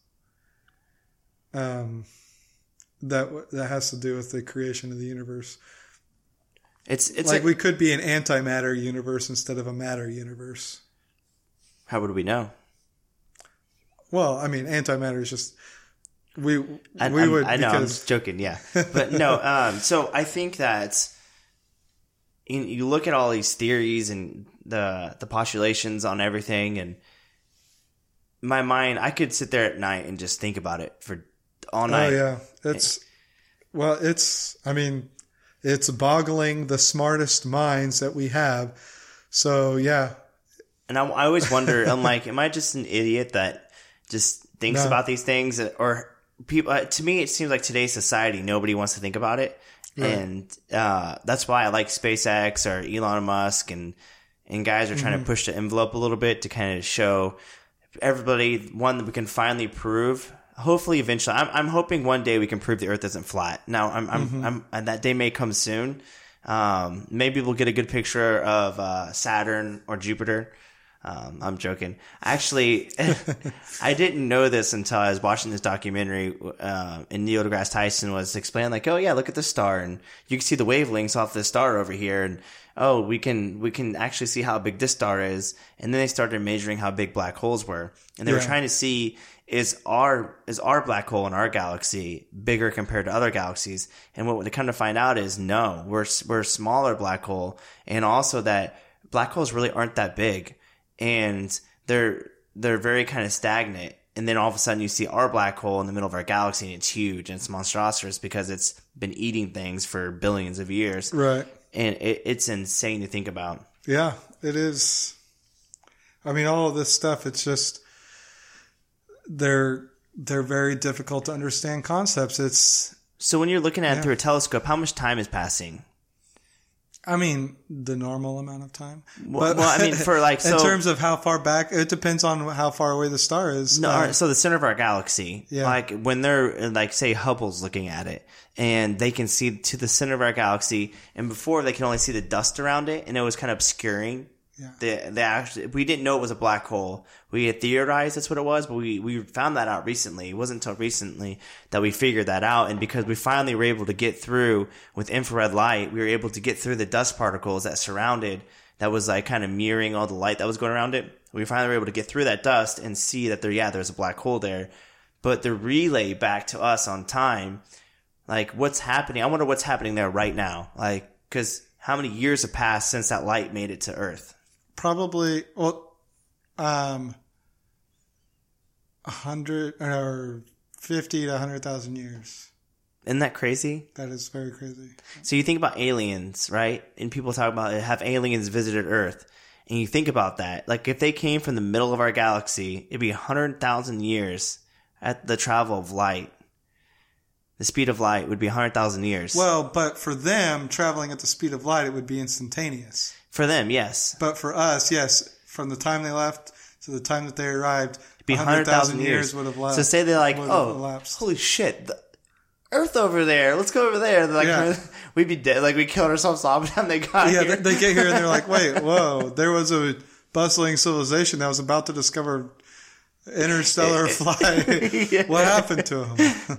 [SPEAKER 3] um, that that has to do with the creation of the universe.
[SPEAKER 2] It's it's
[SPEAKER 3] like
[SPEAKER 2] a-
[SPEAKER 3] we could be an antimatter universe instead of a matter universe.
[SPEAKER 2] how would we know?
[SPEAKER 3] Well, I mean, antimatter is just we
[SPEAKER 2] I,
[SPEAKER 3] we
[SPEAKER 2] I'm-
[SPEAKER 3] would
[SPEAKER 2] I know
[SPEAKER 3] because
[SPEAKER 2] I'm joking, yeah, but no. Um, so I think that you, you look at all these theories and the the postulations on everything, and my mind, I could sit there at night and just think about it for all night.
[SPEAKER 3] Oh yeah, it's well, it's I mean, it's boggling the smartest minds that we have. So yeah,
[SPEAKER 2] And I, I always wonder, I'm like, am I just an idiot that just thinks
[SPEAKER 3] No.
[SPEAKER 2] about these things? Or people, uh, to me, it seems like today's society, nobody wants to think about it. And uh, that's why I like SpaceX or Elon Musk and, and guys are trying to push the envelope a little bit to kind of show everybody, one, that we can finally prove. Hopefully, eventually, I'm, I'm hoping one day we can prove the Earth isn't flat. Now, I'm, I'm, I'm, and that day may come soon. Um, maybe we'll get a good picture of uh, Saturn or Jupiter. Um, I'm joking. Actually, I didn't know this until I was watching this documentary, uh, and Neil deGrasse Tyson was explaining like, "Oh yeah, look at the star, and you can see the wavelengths off the star over here, and oh, we can we can actually see how big this star is." And then they started measuring how big black holes were, and they were trying to see is our is our black hole in our galaxy bigger compared to other galaxies? And what they come to find out is no, we're we're a smaller black hole, and also that black holes really aren't that big, and they're they're very kind of stagnant. and then all of a sudden you see our black hole in the middle of our galaxy and it's huge and it's monstrous because it's been eating things for billions of years.
[SPEAKER 3] Right.
[SPEAKER 2] And it, it's insane to think about.
[SPEAKER 3] Yeah, it is. I mean, all of this stuff. It's just they're they're very difficult to understand concepts. It's.
[SPEAKER 2] So when you're looking at it through a telescope, how much time is passing?
[SPEAKER 3] I mean, the normal amount of time.
[SPEAKER 2] Well- well, I mean, for, like, so, in
[SPEAKER 3] terms of how far back, it depends on how far away the star is.
[SPEAKER 2] No,
[SPEAKER 3] Uh,
[SPEAKER 2] so the center of our galaxy,
[SPEAKER 3] Yeah.
[SPEAKER 2] like when they're like, say Hubble's looking at it, and they can see to the center of our galaxy, and before they can only see the dust around it, and it was kind of obscuring.
[SPEAKER 3] Yeah.
[SPEAKER 2] Actually, we didn't know it was a black hole. We had theorized that's what it was, but we, we found that out recently. It wasn't until recently that we figured that out. And because we finally were able to get through with infrared light, we were able to get through the dust particles that surrounded, that was like kind of mirroring all the light that was going around it. We finally were able to get through that dust and see that there, yeah, there's a black hole there. But the relay back to us on time, like what's happening? I wonder what's happening there right now. Like, cause how many years have passed since that light made it to Earth?
[SPEAKER 3] Probably well, um, a hundred or fifty to a hundred thousand years.
[SPEAKER 2] Isn't that crazy?
[SPEAKER 3] That is very crazy.
[SPEAKER 2] So you think about aliens, right? And people talk about have aliens visited Earth, and you think about that. Like if they came from the middle of our galaxy, it'd be a hundred thousand years at the travel of light. The speed of light would be a hundred thousand years.
[SPEAKER 3] Well, but for them traveling at the speed of light, it would be instantaneous.
[SPEAKER 2] For them, yes,
[SPEAKER 3] But for us, yes, from the time they left to the time that they arrived,
[SPEAKER 2] be hundred thousand years.
[SPEAKER 3] would have left.
[SPEAKER 2] So say they're like, oh,
[SPEAKER 3] elapsed.
[SPEAKER 2] holy shit. The, Earth over there. Let's go over there. They're like,
[SPEAKER 3] Yeah.
[SPEAKER 2] we'd be dead. Like we killed ourselves all the time they got
[SPEAKER 3] yeah,
[SPEAKER 2] here.
[SPEAKER 3] they, they get here and they're like, wait, whoa, there was a bustling civilization that was about to discover interstellar flight. What happened to them?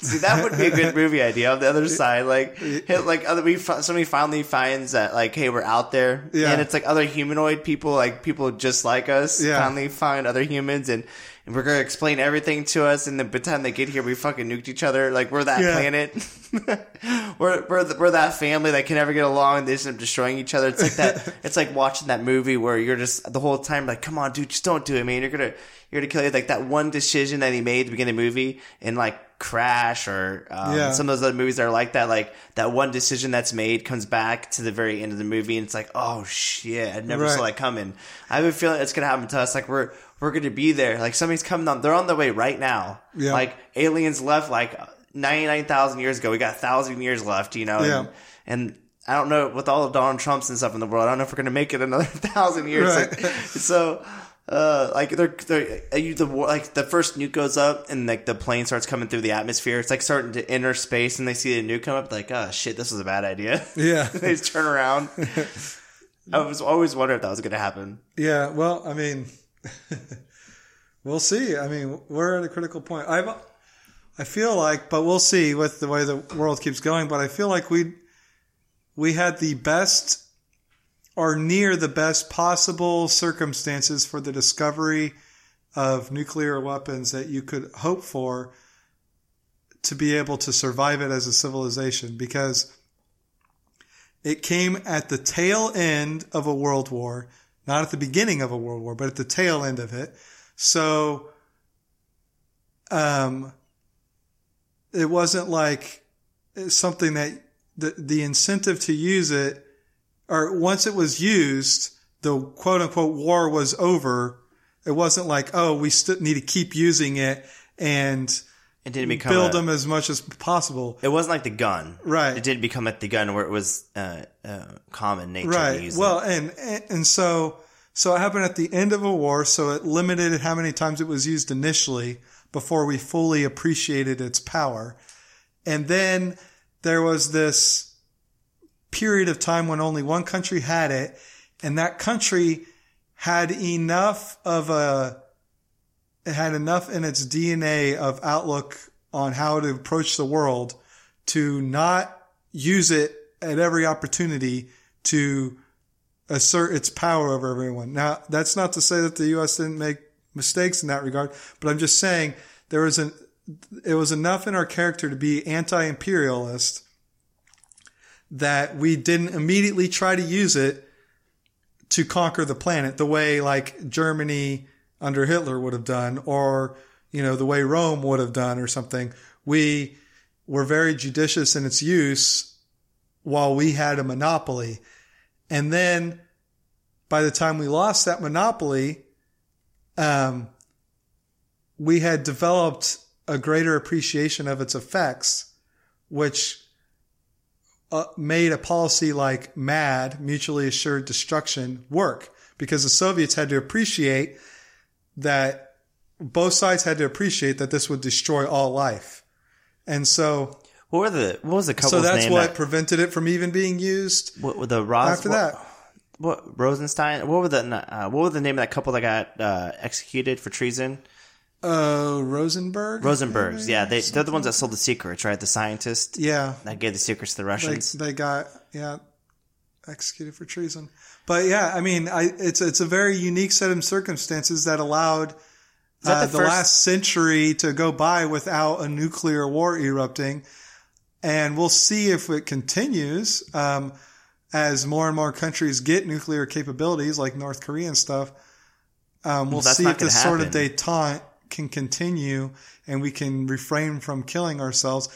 [SPEAKER 2] See, that would be a good movie idea. On the other side, like, hit, like other we somebody finally finds that like, hey, we're out there,
[SPEAKER 3] Yeah.
[SPEAKER 2] and it's like other humanoid people, like people just like us,
[SPEAKER 3] Yeah.
[SPEAKER 2] finally find other humans, and, and we're gonna explain everything to us. And then by the time they get here, we fucking nuked each other. Like we're that
[SPEAKER 3] Yeah.
[SPEAKER 2] planet. we're we're, the, we're that family that can never get along. and They just end up destroying each other. It's like that. it's like watching that movie where you're just the whole time like, come on, dude, just don't do it, man. You're gonna you're gonna kill you. Like that one decision that he made at the beginning of the movie, and like Crash or um,
[SPEAKER 3] Yeah.
[SPEAKER 2] some of those other movies that are like that. Like that one decision that's made comes back to the very end of the movie, and it's like, oh shit, I never saw
[SPEAKER 3] Right.
[SPEAKER 2] that coming. I have a feeling it's gonna happen to us. Like we're we're gonna be there. Like somebody's coming on. They're on their way right now.
[SPEAKER 3] Yeah.
[SPEAKER 2] Like aliens left like ninety nine thousand years ago. We got a thousand years left. You know.
[SPEAKER 3] Yeah.
[SPEAKER 2] And, and I don't know with all of Donald Trumps and stuff in the world. I don't know if we're gonna make it another thousand years.
[SPEAKER 3] Right.
[SPEAKER 2] Like, so. Uh, like they're, they're uh, you the like the first nuke goes up and like the plane starts coming through the atmosphere. It's like starting to enter space and they see the nuke come up. Like, oh shit, this was a bad idea.
[SPEAKER 3] Yeah.
[SPEAKER 2] they just turn around. I was always wondering if that was going to happen.
[SPEAKER 3] Yeah, well, I mean, we'll see. I mean, we're at a critical point. I, I feel like, but we'll see with the way the world keeps going. But I feel like we, we had the best, or near the best possible circumstances for the discovery of nuclear weapons that you could hope for to be able to survive it as a civilization because it came at the tail end of a world war, not at the beginning of a world war, but at the tail end of it. So, um, it wasn't like something that the, the incentive to use it, or once it was used, the quote unquote war was over. It wasn't like, oh, we still need to keep using it and
[SPEAKER 2] It didn't become
[SPEAKER 3] build
[SPEAKER 2] a-
[SPEAKER 3] them as much as possible.
[SPEAKER 2] It wasn't like the gun,
[SPEAKER 3] Right.
[SPEAKER 2] It did become like the gun where it was uh, uh, common nature to
[SPEAKER 3] right
[SPEAKER 2] use
[SPEAKER 3] well and and so so it happened at the end of a war so it limited how many times it was used initially before we fully appreciated its power and then there was this period of time when only one country had it and that country had enough of a it had enough in its DNA of outlook on how to approach the world to not use it at every opportunity to assert its power over everyone. Now, that's not to say that the U.S. didn't make mistakes in that regard, but I'm just saying there was an, it was enough in our character to be anti-imperialist that we didn't immediately try to use it to conquer the planet the way like Germany, under Hitler would have done, or you know the way Rome would have done, or something. We were very judicious in its use while we had a monopoly, and then by the time we lost that monopoly, um, we had developed a greater appreciation of its effects, which uh, made a policy like MAD, mutually assured destruction, work because the Soviets had to appreciate that both sides had to appreciate that this would destroy all life. And so,
[SPEAKER 2] What were the what was the couple's
[SPEAKER 3] so that's
[SPEAKER 2] name?
[SPEAKER 3] what
[SPEAKER 2] that-
[SPEAKER 3] prevented it from even being used
[SPEAKER 2] what, what the Ros,
[SPEAKER 3] after
[SPEAKER 2] what,
[SPEAKER 3] that.
[SPEAKER 2] What Rosenstein? What were the uh, what were the name of that couple that got uh, executed for treason?
[SPEAKER 3] Uh, Rosenberg?
[SPEAKER 2] Rosenbergs. Yeah, they they're the ones that sold the secrets, right? The scientist
[SPEAKER 3] Yeah.
[SPEAKER 2] that gave the secrets to the Russians.
[SPEAKER 3] they got, yeah, executed for treason. But yeah, I mean, I, it's, it's a very unique set of circumstances that allowed
[SPEAKER 2] that
[SPEAKER 3] uh,
[SPEAKER 2] the
[SPEAKER 3] last century to go by without a nuclear war erupting. And we'll see if it continues um, as more and more countries get nuclear capabilities, like North Korea and stuff. Um, we'll see if this
[SPEAKER 2] gonna
[SPEAKER 3] sort of
[SPEAKER 2] happen.
[SPEAKER 3] detente can continue and we can refrain from killing ourselves.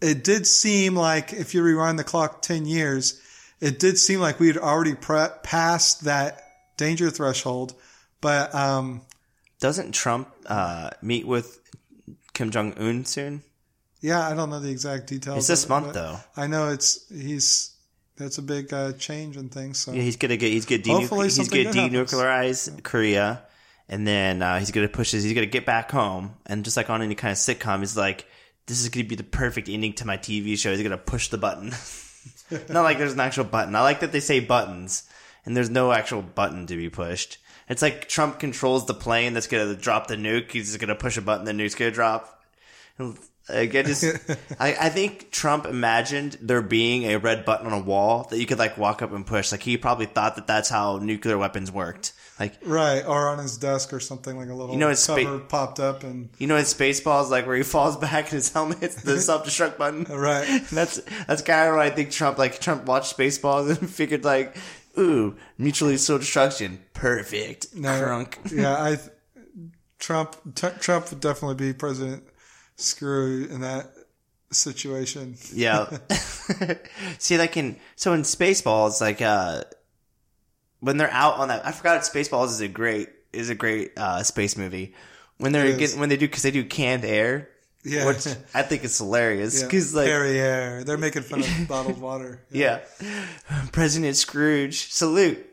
[SPEAKER 3] It did seem like, if you rewind the clock 10 years, it did seem like we had already pre- passed that danger threshold. But um,
[SPEAKER 2] Doesn't Trump uh, meet with Kim Jong Un soon?
[SPEAKER 3] Yeah, I don't know the exact details.
[SPEAKER 2] It's this
[SPEAKER 3] it,
[SPEAKER 2] month though.
[SPEAKER 3] I know it's he's that's a big uh, change in things. So
[SPEAKER 2] Yeah, he's gonna get he's gonna de-
[SPEAKER 3] Hopefully
[SPEAKER 2] he's gonna
[SPEAKER 3] good happens.
[SPEAKER 2] denuclearize Korea, and then uh, he's gonna push his. He's gonna get back home, and just like on any kind of sitcom, he's like, "This is gonna be the perfect ending to my TV show." He's gonna push the button. Not like there's an actual button. I like that they say buttons, and there's no actual button to be pushed. It's like Trump controls the plane that's gonna drop the nuke. He's just gonna push a button, the nuke's gonna drop. Like, I just, I, I think Trump imagined there being a red button on a wall that you could like walk up and push. Like he probably thought that that's how nuclear weapons worked. Like
[SPEAKER 3] right, or on his desk or something like a little
[SPEAKER 2] You know, it's spa-
[SPEAKER 3] cover popped up and
[SPEAKER 2] you know in Spaceballs, like where he falls back and his helmet hits the self destruct button.
[SPEAKER 3] right.
[SPEAKER 2] That's that's kind of what I think Trump like. Trump watched Spaceballs and figured like, ooh, mutually assured destruction, perfect.
[SPEAKER 3] No,
[SPEAKER 2] Crunk.
[SPEAKER 3] yeah, I Trump t- Trump would definitely be President Skroob in that situation.
[SPEAKER 2] Yeah. See, like in so in Spaceballs, like uh, when they're out on that, I forgot Spaceballs is a great is a great uh, space movie. When they're getting when they do because they do canned air,
[SPEAKER 3] Yeah,
[SPEAKER 2] which I think is hilarious
[SPEAKER 3] yeah.
[SPEAKER 2] because like
[SPEAKER 3] Perrier, they're making fun of bottled water.
[SPEAKER 2] yeah, President Skroob salute,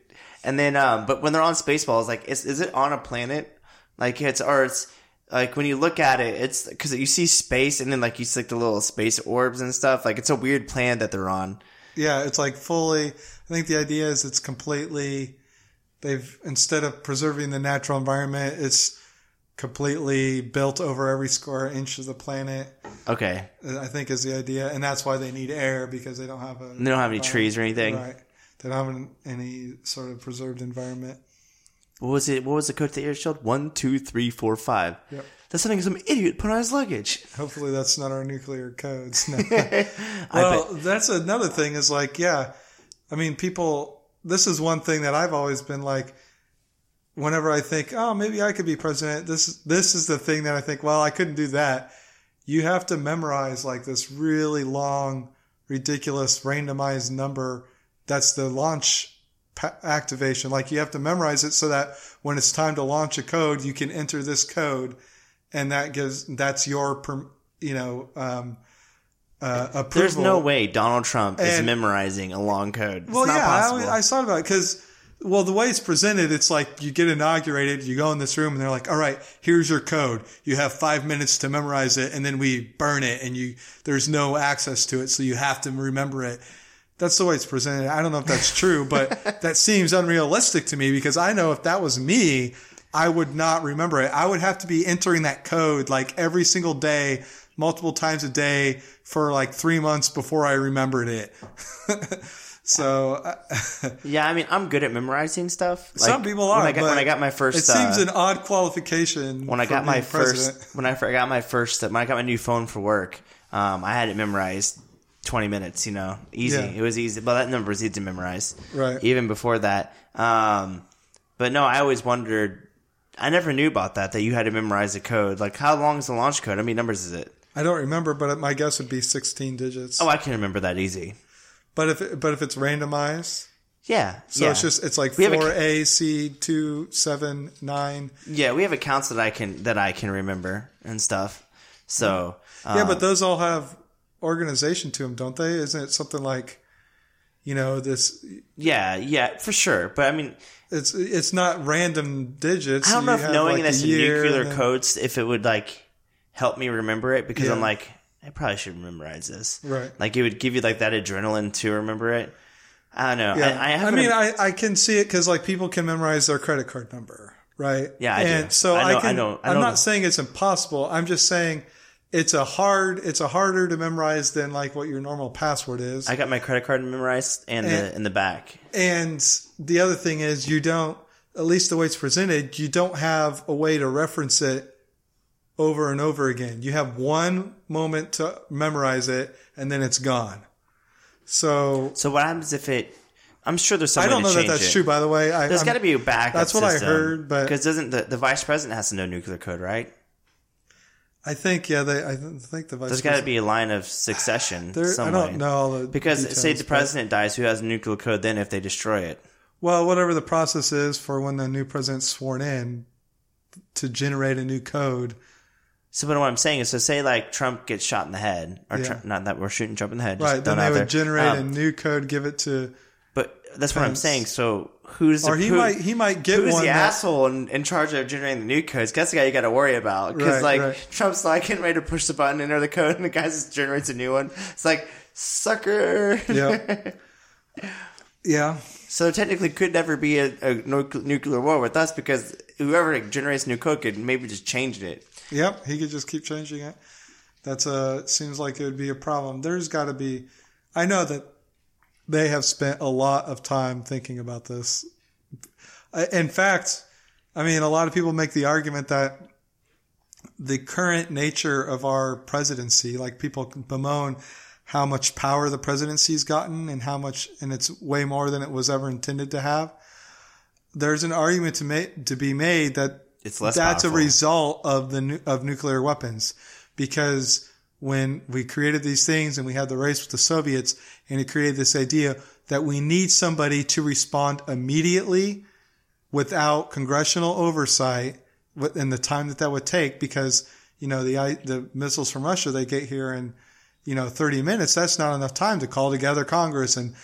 [SPEAKER 2] and then um, but when they're on Spaceballs, like is is it on a planet? Like it's or it's like when you look at it, it's because you see space and then like you see like the little space orbs and stuff. Like it's a weird planet that they're on.
[SPEAKER 3] Yeah, it's like fully. I think the idea is it's completely. They've instead of preserving the natural environment, it's completely built over every square inch of the planet.
[SPEAKER 2] Okay, uh,
[SPEAKER 3] I think is the idea, and that's why they need air because they don't have a.
[SPEAKER 2] They don't have any uh, trees or anything.
[SPEAKER 3] Right. They don't have an, any sort of preserved environment.
[SPEAKER 2] What was it? What was the code to the air shield? One, two, three, four, five.
[SPEAKER 3] Yep.
[SPEAKER 2] That's something some idiot put on his luggage.
[SPEAKER 3] Hopefully, that's not our nuclear codes. No. Well, that's another thing. Is like, yeah, I mean, people. This is one thing that I've always been like. Whenever I think, oh, maybe I could be president, this this is the thing that I think. Well, I couldn't do that. You have to memorize like this really long, ridiculous, randomized number. That's the launch pa- activation. Like you have to memorize it so that when it's time to launch a code, you can enter this code, and that gives that's your, you know, um, uh, approval.
[SPEAKER 2] There's no way Donald Trump is memorizing a long code. It's
[SPEAKER 3] Well,
[SPEAKER 2] not
[SPEAKER 3] yeah, I, I thought about it because, well, the way it's presented, it's like you get inaugurated, you go in this room, and they're like, "All right, here's your code. You have five minutes to memorize it, and then we burn it, and you there's no access to it, so you have to remember it." That's the way it's presented. I don't know if that's true, but that seems unrealistic to me because I know if that was me, I would not remember it. I would have to be entering that code like every single day, multiple times a day for like three months before I remembered it. so uh,
[SPEAKER 2] yeah, I mean, I'm good at memorizing stuff. Like,
[SPEAKER 3] some people are.
[SPEAKER 2] When I got, when I got my first,
[SPEAKER 3] it seems
[SPEAKER 2] uh,
[SPEAKER 3] an odd qualification.
[SPEAKER 2] when I got my
[SPEAKER 3] president.
[SPEAKER 2] first, when I got my first, when I got my new phone for work, um, I had it memorized 20 minutes. You know, easy.
[SPEAKER 3] Yeah.
[SPEAKER 2] It was easy, but that number was easy to memorize.
[SPEAKER 3] Right.
[SPEAKER 2] Even before that, um, but no, I always wondered. I never knew about that. That you had to memorize the code. Like, how long is the launch code? How many numbers is it?
[SPEAKER 3] I don't remember, but my guess would be 16 digits.
[SPEAKER 2] Oh, I can remember that easy.
[SPEAKER 3] But if it, but if it's randomized,
[SPEAKER 2] Yeah.
[SPEAKER 3] so
[SPEAKER 2] yeah.
[SPEAKER 3] it's just it's like
[SPEAKER 2] We
[SPEAKER 3] four A C two seven nine.
[SPEAKER 2] yeah. We have accounts that I can that I can remember and stuff. So
[SPEAKER 3] Yeah,
[SPEAKER 2] um,
[SPEAKER 3] but those all have organization to them, don't they? Isn't it something like, you know, this?
[SPEAKER 2] yeah, yeah, for sure. But I mean,
[SPEAKER 3] It's it's not random digits.
[SPEAKER 2] I don't know if knowing
[SPEAKER 3] like, a
[SPEAKER 2] nuclear
[SPEAKER 3] then-
[SPEAKER 2] codes, if it would like help me remember it, because I'm like, I probably should memorize this.
[SPEAKER 3] Right.
[SPEAKER 2] Like it would give you like that adrenaline to remember it. I don't know.
[SPEAKER 3] Yeah,
[SPEAKER 2] I, I,
[SPEAKER 3] I, mean, I, I can see it because like people can memorize their credit card number, right?
[SPEAKER 2] Yeah, I do.
[SPEAKER 3] so
[SPEAKER 2] I
[SPEAKER 3] I,
[SPEAKER 2] know-
[SPEAKER 3] can.
[SPEAKER 2] I know- I
[SPEAKER 3] am not saying it's impossible. I'm just saying it's a hard. It's a harder to memorize than like what your normal password is.
[SPEAKER 2] I got my credit card memorized and,
[SPEAKER 3] And-
[SPEAKER 2] the in the back.
[SPEAKER 3] and the other thing is you don't, at least the way it's presented, you don't have a way to reference it over and over again. You have one moment to memorize it and then it's gone. So
[SPEAKER 2] So what happens if it? I'm sure there's some
[SPEAKER 3] I don't know that that's
[SPEAKER 2] it.
[SPEAKER 3] true, by the way. I,
[SPEAKER 2] There's got to be a backup.
[SPEAKER 3] That's what I heard, but-
[SPEAKER 2] because doesn't the, the vice president has to know nuclear code, right?
[SPEAKER 3] I think yeah, they. I think the vice.
[SPEAKER 2] There's got to be a line of succession.
[SPEAKER 3] There, I don't know
[SPEAKER 2] Because
[SPEAKER 3] details,
[SPEAKER 2] say the
[SPEAKER 3] but-
[SPEAKER 2] president dies, who has nuclear code? Then if they destroy it,
[SPEAKER 3] Well, whatever the process is for when the new president's sworn in to generate a new code.
[SPEAKER 2] So, but what I'm saying is, so say like Trump gets shot in the head, or
[SPEAKER 3] Yeah.
[SPEAKER 2] Trump, not that we're shooting Trump in the head, just
[SPEAKER 3] Right. Then they would
[SPEAKER 2] there.
[SPEAKER 3] generate
[SPEAKER 2] Um,
[SPEAKER 3] a new code, give it to,
[SPEAKER 2] But that's what I'm saying. So who's the,
[SPEAKER 3] or he
[SPEAKER 2] who-
[SPEAKER 3] might he might get
[SPEAKER 2] Who's the
[SPEAKER 3] that-
[SPEAKER 2] asshole in, in charge of generating the new codes? That's the guy you got to worry about. Because
[SPEAKER 3] Right,
[SPEAKER 2] like
[SPEAKER 3] right.
[SPEAKER 2] Trump's like getting ready to push the button, enter the code, and the guy just generates a new one. It's like sucker.
[SPEAKER 3] Yeah. yeah.
[SPEAKER 2] So technically, could never be a, a nuclear war with us because whoever generates new code could maybe just change it.
[SPEAKER 3] Yep. He could just keep changing it. That's a seems like it would be a problem. There's got to be. I know that they have spent a lot of time thinking about this. In fact, I mean, a lot of people make the argument that the current nature of our presidency, like people bemoan how much power the presidency's gotten and how much, and it's way more than it was ever intended to have. There's an argument to make to be made that
[SPEAKER 2] It's less
[SPEAKER 3] that's
[SPEAKER 2] powerful.
[SPEAKER 3] a result of the nu- of nuclear weapons because when we created these things and we had the race with the Soviets and it created this idea that we need somebody to respond immediately without congressional oversight with- and the time that that would take because you know the the missiles from Russia they get here in you know 30 minutes that's not enough time to call together Congress and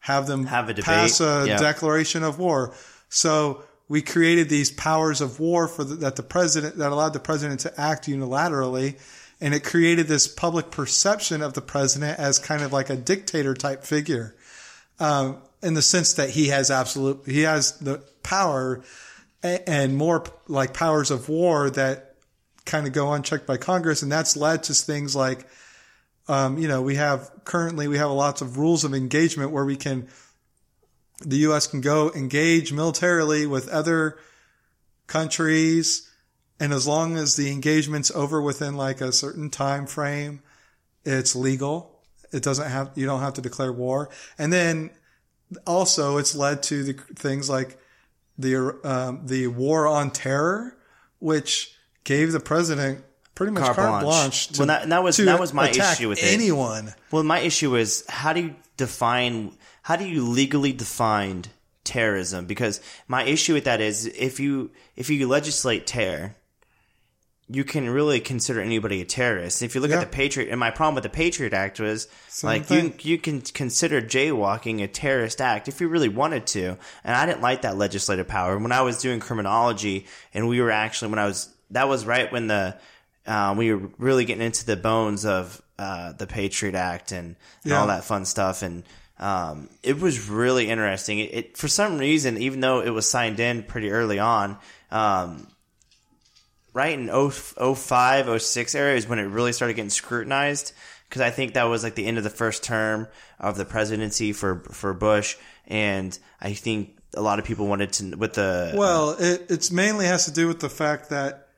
[SPEAKER 3] have them
[SPEAKER 2] Have a
[SPEAKER 3] pass a
[SPEAKER 2] Yeah.
[SPEAKER 3] declaration of war so we created these powers of war for the, that the president that allowed the president to act unilaterally and it created this public perception of the president as kind of like a dictator type figure um, in the sense that he has absolute he has the power and more like powers of war that kind of go unchecked by Congress, and that's led to things like, um, you know, we have currently we have lots of rules of engagement where we can, the U.S. can go engage militarily with other countries, and as long as the engagement's over within like a certain time frame, it's legal. It doesn't have you don't have to declare war, and then also it's led to the things like the um, the war on terror, which gave the president pretty much
[SPEAKER 2] Carte
[SPEAKER 3] carte,
[SPEAKER 2] blanche.
[SPEAKER 3] to,
[SPEAKER 2] Well, that- that was- that was my issue with it.
[SPEAKER 3] anyone.
[SPEAKER 2] Well, my issue is how do you define how do you legally define terrorism? Because my issue with that is if you if you legislate terror, you can really consider anybody a terrorist. If you look
[SPEAKER 3] Yeah.
[SPEAKER 2] at the Patriot, and my problem with the Patriot Act was
[SPEAKER 3] Same
[SPEAKER 2] like you you can consider jaywalking a terrorist act if you really wanted to, and I didn't like that legislative power. When I was doing criminology, and we were actually when I was that was right when the uh, we were really getting into the bones of uh, the Patriot Act and, and
[SPEAKER 3] Yeah.
[SPEAKER 2] all that fun stuff, and um, it was really interesting. It, it for some reason, even though it was signed in pretty early on, um, right in 0, 05, 06 area is when it really started getting scrutinized. Because I think that was like the end of the first term of the presidency for for Bush, and I think a lot of people wanted to with the
[SPEAKER 3] Well, it it's mainly has to do with the fact that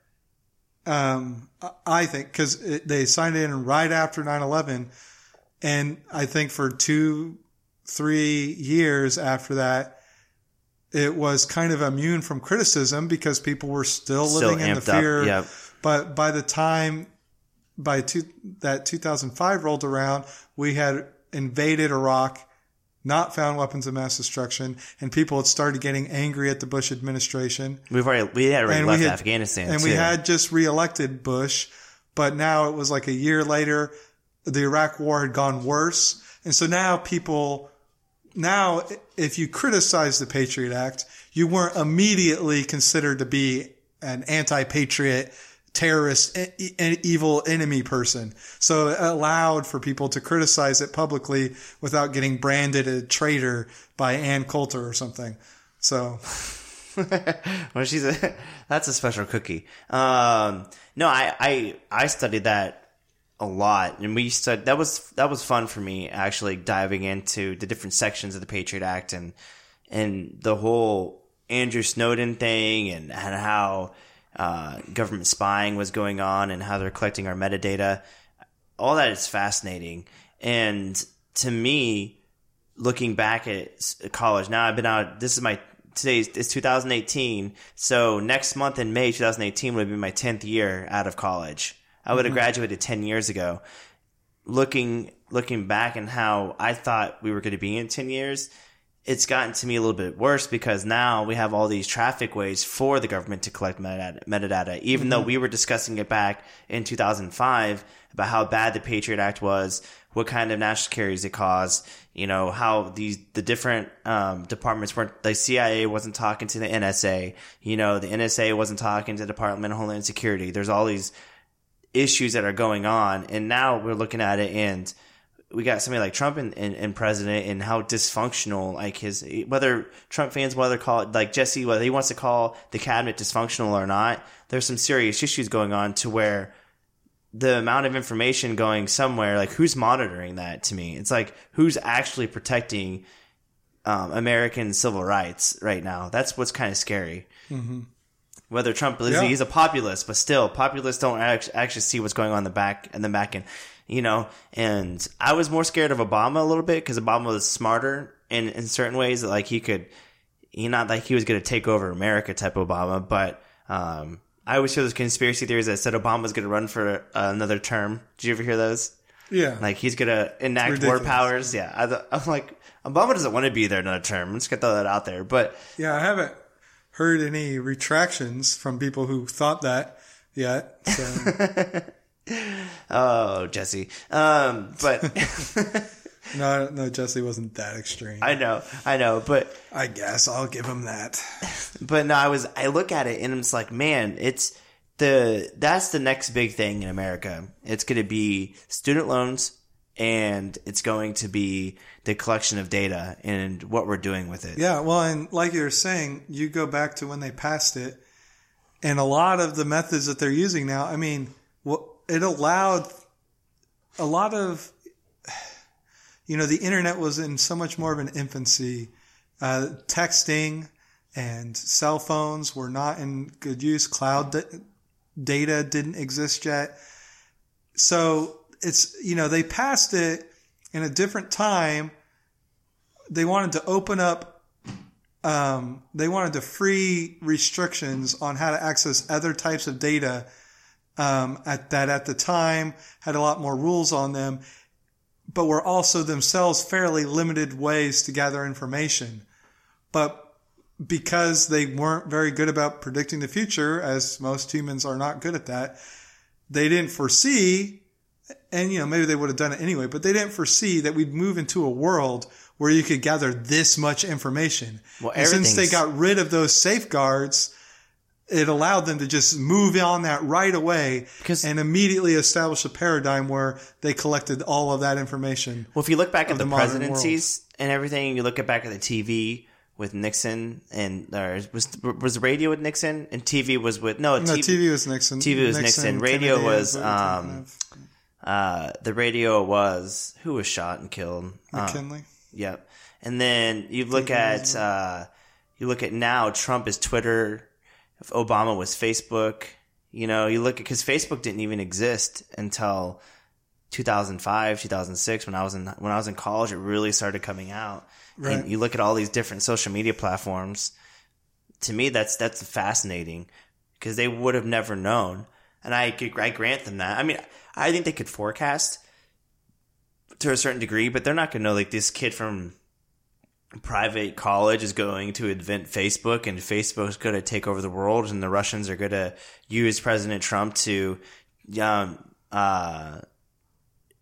[SPEAKER 3] um, I- I think because they signed in right after 9-11, and I think for two, three years after that, it was kind of immune from criticism because people were still,
[SPEAKER 2] Still
[SPEAKER 3] living in the fear.
[SPEAKER 2] yep.
[SPEAKER 3] But by the time by two, that 2005 rolled around, we had invaded Iraq, not found weapons of mass destruction, and people had started getting angry at the Bush administration.
[SPEAKER 2] We've already we had already
[SPEAKER 3] And
[SPEAKER 2] left
[SPEAKER 3] had,
[SPEAKER 2] Afghanistan,
[SPEAKER 3] and
[SPEAKER 2] too.
[SPEAKER 3] we had just reelected Bush, but now it was like a year later, the Iraq war had gone worse, and so now people, now if you criticize the Patriot Act, you weren't immediately considered to be an anti-patriot terrorist, e- evil enemy person. So it allowed for people to criticize it publicly without getting branded a traitor by Ann Coulter or something. So
[SPEAKER 2] well, she's a that's a special cookie. Um, no, I, I I studied that a lot, and we studied that was that was fun for me actually diving into the different sections of the Patriot Act and and the whole Andrew Snowden thing and, and how uh, government spying was going on and how they're collecting our metadata. All that is fascinating, and to me, looking back at college now i've been out this is my today's it's 2018 so next month in may 2018 would be my 10th year out of college i would have graduated 10 years ago. Looking looking back and how i thought we were going to be in 10 years it's gotten to me a little bit worse because now we have all these traffic ways for the government to collect metadata, metadata. Even though we were discussing it back in 2005 about how bad the Patriot Act was, what kind of national securities it caused, you know, how these, the different, um, departments weren't, the CIA wasn't talking to the NSA, you know, the NSA wasn't talking to the Department of Homeland Security. There's all these issues that are going on. And now we're looking at it and we got somebody like Trump and, president and how dysfunctional, like his, whether Trump fans, whether call it like Jesse, whether he wants to call the cabinet dysfunctional or not, there's some serious issues going on to where the amount of information going somewhere, like who's monitoring that to me? It's like who's actually protecting um, American civil rights right now? That's what's kind of scary. Whether Trump is
[SPEAKER 3] Yeah.
[SPEAKER 2] he's a populist, but still populists don't actually see what's going on in the back and the back end, you know. And I was more scared of Obama a little bit because Obama was smarter in in certain ways. that, Like he could, he not like he was going to take over America type Obama, but um, I always hear those conspiracy theories that said Obama was going to run for uh, another term. Did you ever hear those?
[SPEAKER 3] yeah,
[SPEAKER 2] Like he's going to enact war powers. Yeah, I, th- I'm like Obama doesn't want to be there another term. I'm just gonna throw that out there, but
[SPEAKER 3] yeah, I haven't heard any retractions from people who thought that yet. So
[SPEAKER 2] oh Jesse, um, but
[SPEAKER 3] no, no, Jesse wasn't that extreme.
[SPEAKER 2] I know, I know, but
[SPEAKER 3] I guess I'll give him that.
[SPEAKER 2] but no, I was I look at it and I'm just like, man, it's the that's the next big thing in America. It's going to be student loans and it's going to be the collection of data and what we're doing with it.
[SPEAKER 3] Yeah, well, and like you were saying, you go back to when they passed it, and a lot of the methods that they're using now. I mean, it allowed a lot of, you know, the internet was in so much more of an infancy. Uh, texting and cell phones were not in good use. Cloud da- data didn't exist yet. So it's, you know, they passed it in a different time. They wanted to open up um, they wanted to free restrictions on how to access other types of data um, at that at the time had a lot more rules on them but were also themselves fairly limited ways to gather information. But because they weren't very good about predicting the future as most humans are not good at that they didn't foresee and you know maybe they would have done it anyway but they didn't foresee that we'd move into a world where you could gather this much information
[SPEAKER 2] Well,
[SPEAKER 3] and since they got rid of those safeguards it allowed them to just move on that right away
[SPEAKER 2] Because-
[SPEAKER 3] and immediately establish a paradigm where they collected all of that information
[SPEAKER 2] Well, if you look back at the,
[SPEAKER 3] the
[SPEAKER 2] presidencies and everything, you look at back at the TV with Nixon and or was was radio with Nixon and TV was with no,
[SPEAKER 3] no
[SPEAKER 2] TV,
[SPEAKER 3] TV was Nixon
[SPEAKER 2] TV was Nixon. Radio
[SPEAKER 3] Kennedy,
[SPEAKER 2] was,
[SPEAKER 3] what we're talking
[SPEAKER 2] um. Uh, the radio was who was shot and killed. Uh,
[SPEAKER 3] McKinley
[SPEAKER 2] Yep. And then you look at uh, you look at now Trump is Twitter, if Obama was Facebook. You know, you look at because Facebook didn't even exist until 2005, 2006 when I was in when I was in college. It really started coming out.
[SPEAKER 3] Right.
[SPEAKER 2] And you look at all these different social media platforms. to me, that's that's fascinating because they would have never known, and I I grant them that. I mean, I think they could forecast to a certain degree, but they're not going to know like this kid from private college is going to invent Facebook and Facebook's going to take over the world and the Russians are going to use President Trump to um, uh,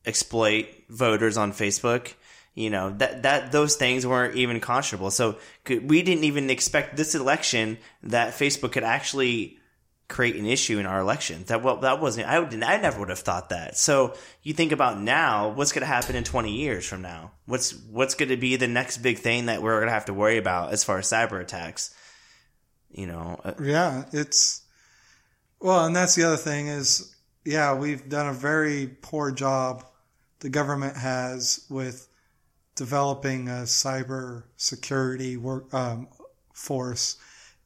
[SPEAKER 2] exploit voters on Facebook. You know that that those things weren't even conscionable. So we didn't even expect this election that Facebook could actually create an issue in our election. That well, that wasn't. I would. I never would have thought that. So you think about now, what's going to happen in twenty years from now? What's what's going to be the next big thing that we're going to have to worry about as far as cyber attacks? You know. uh,
[SPEAKER 3] Yeah, it's well, and that's the other thing is, yeah, we've done a very poor job. The government has with developing a cyber security work um, force,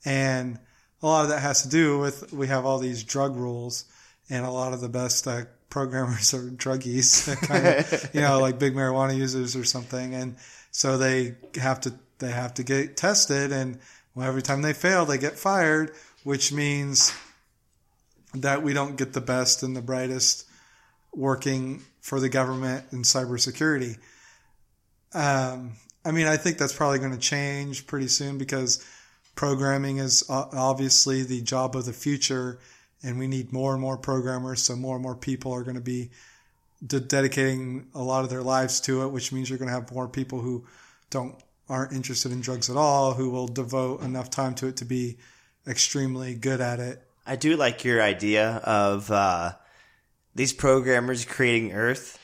[SPEAKER 3] and a lot of that has to do with we have all these drug rules, and a lot of the best uh, programmers are druggies, kind of, you know, like big marijuana users or something, and so they have to they have to get tested, and every time they fail, they get fired, which means that we don't get the best and the brightest working for the government in cybersecurity. Um, I mean, I think that's probably going to change pretty soon because programming is obviously the job of the future, and we need more and more programmers. So more and more people are going to be de- dedicating a lot of their lives to it, which means you're going to have more people who don't aren't interested in drugs at all, who will devote enough time to it to be extremely good at it.
[SPEAKER 2] I do like your idea of uh, these programmers creating Earth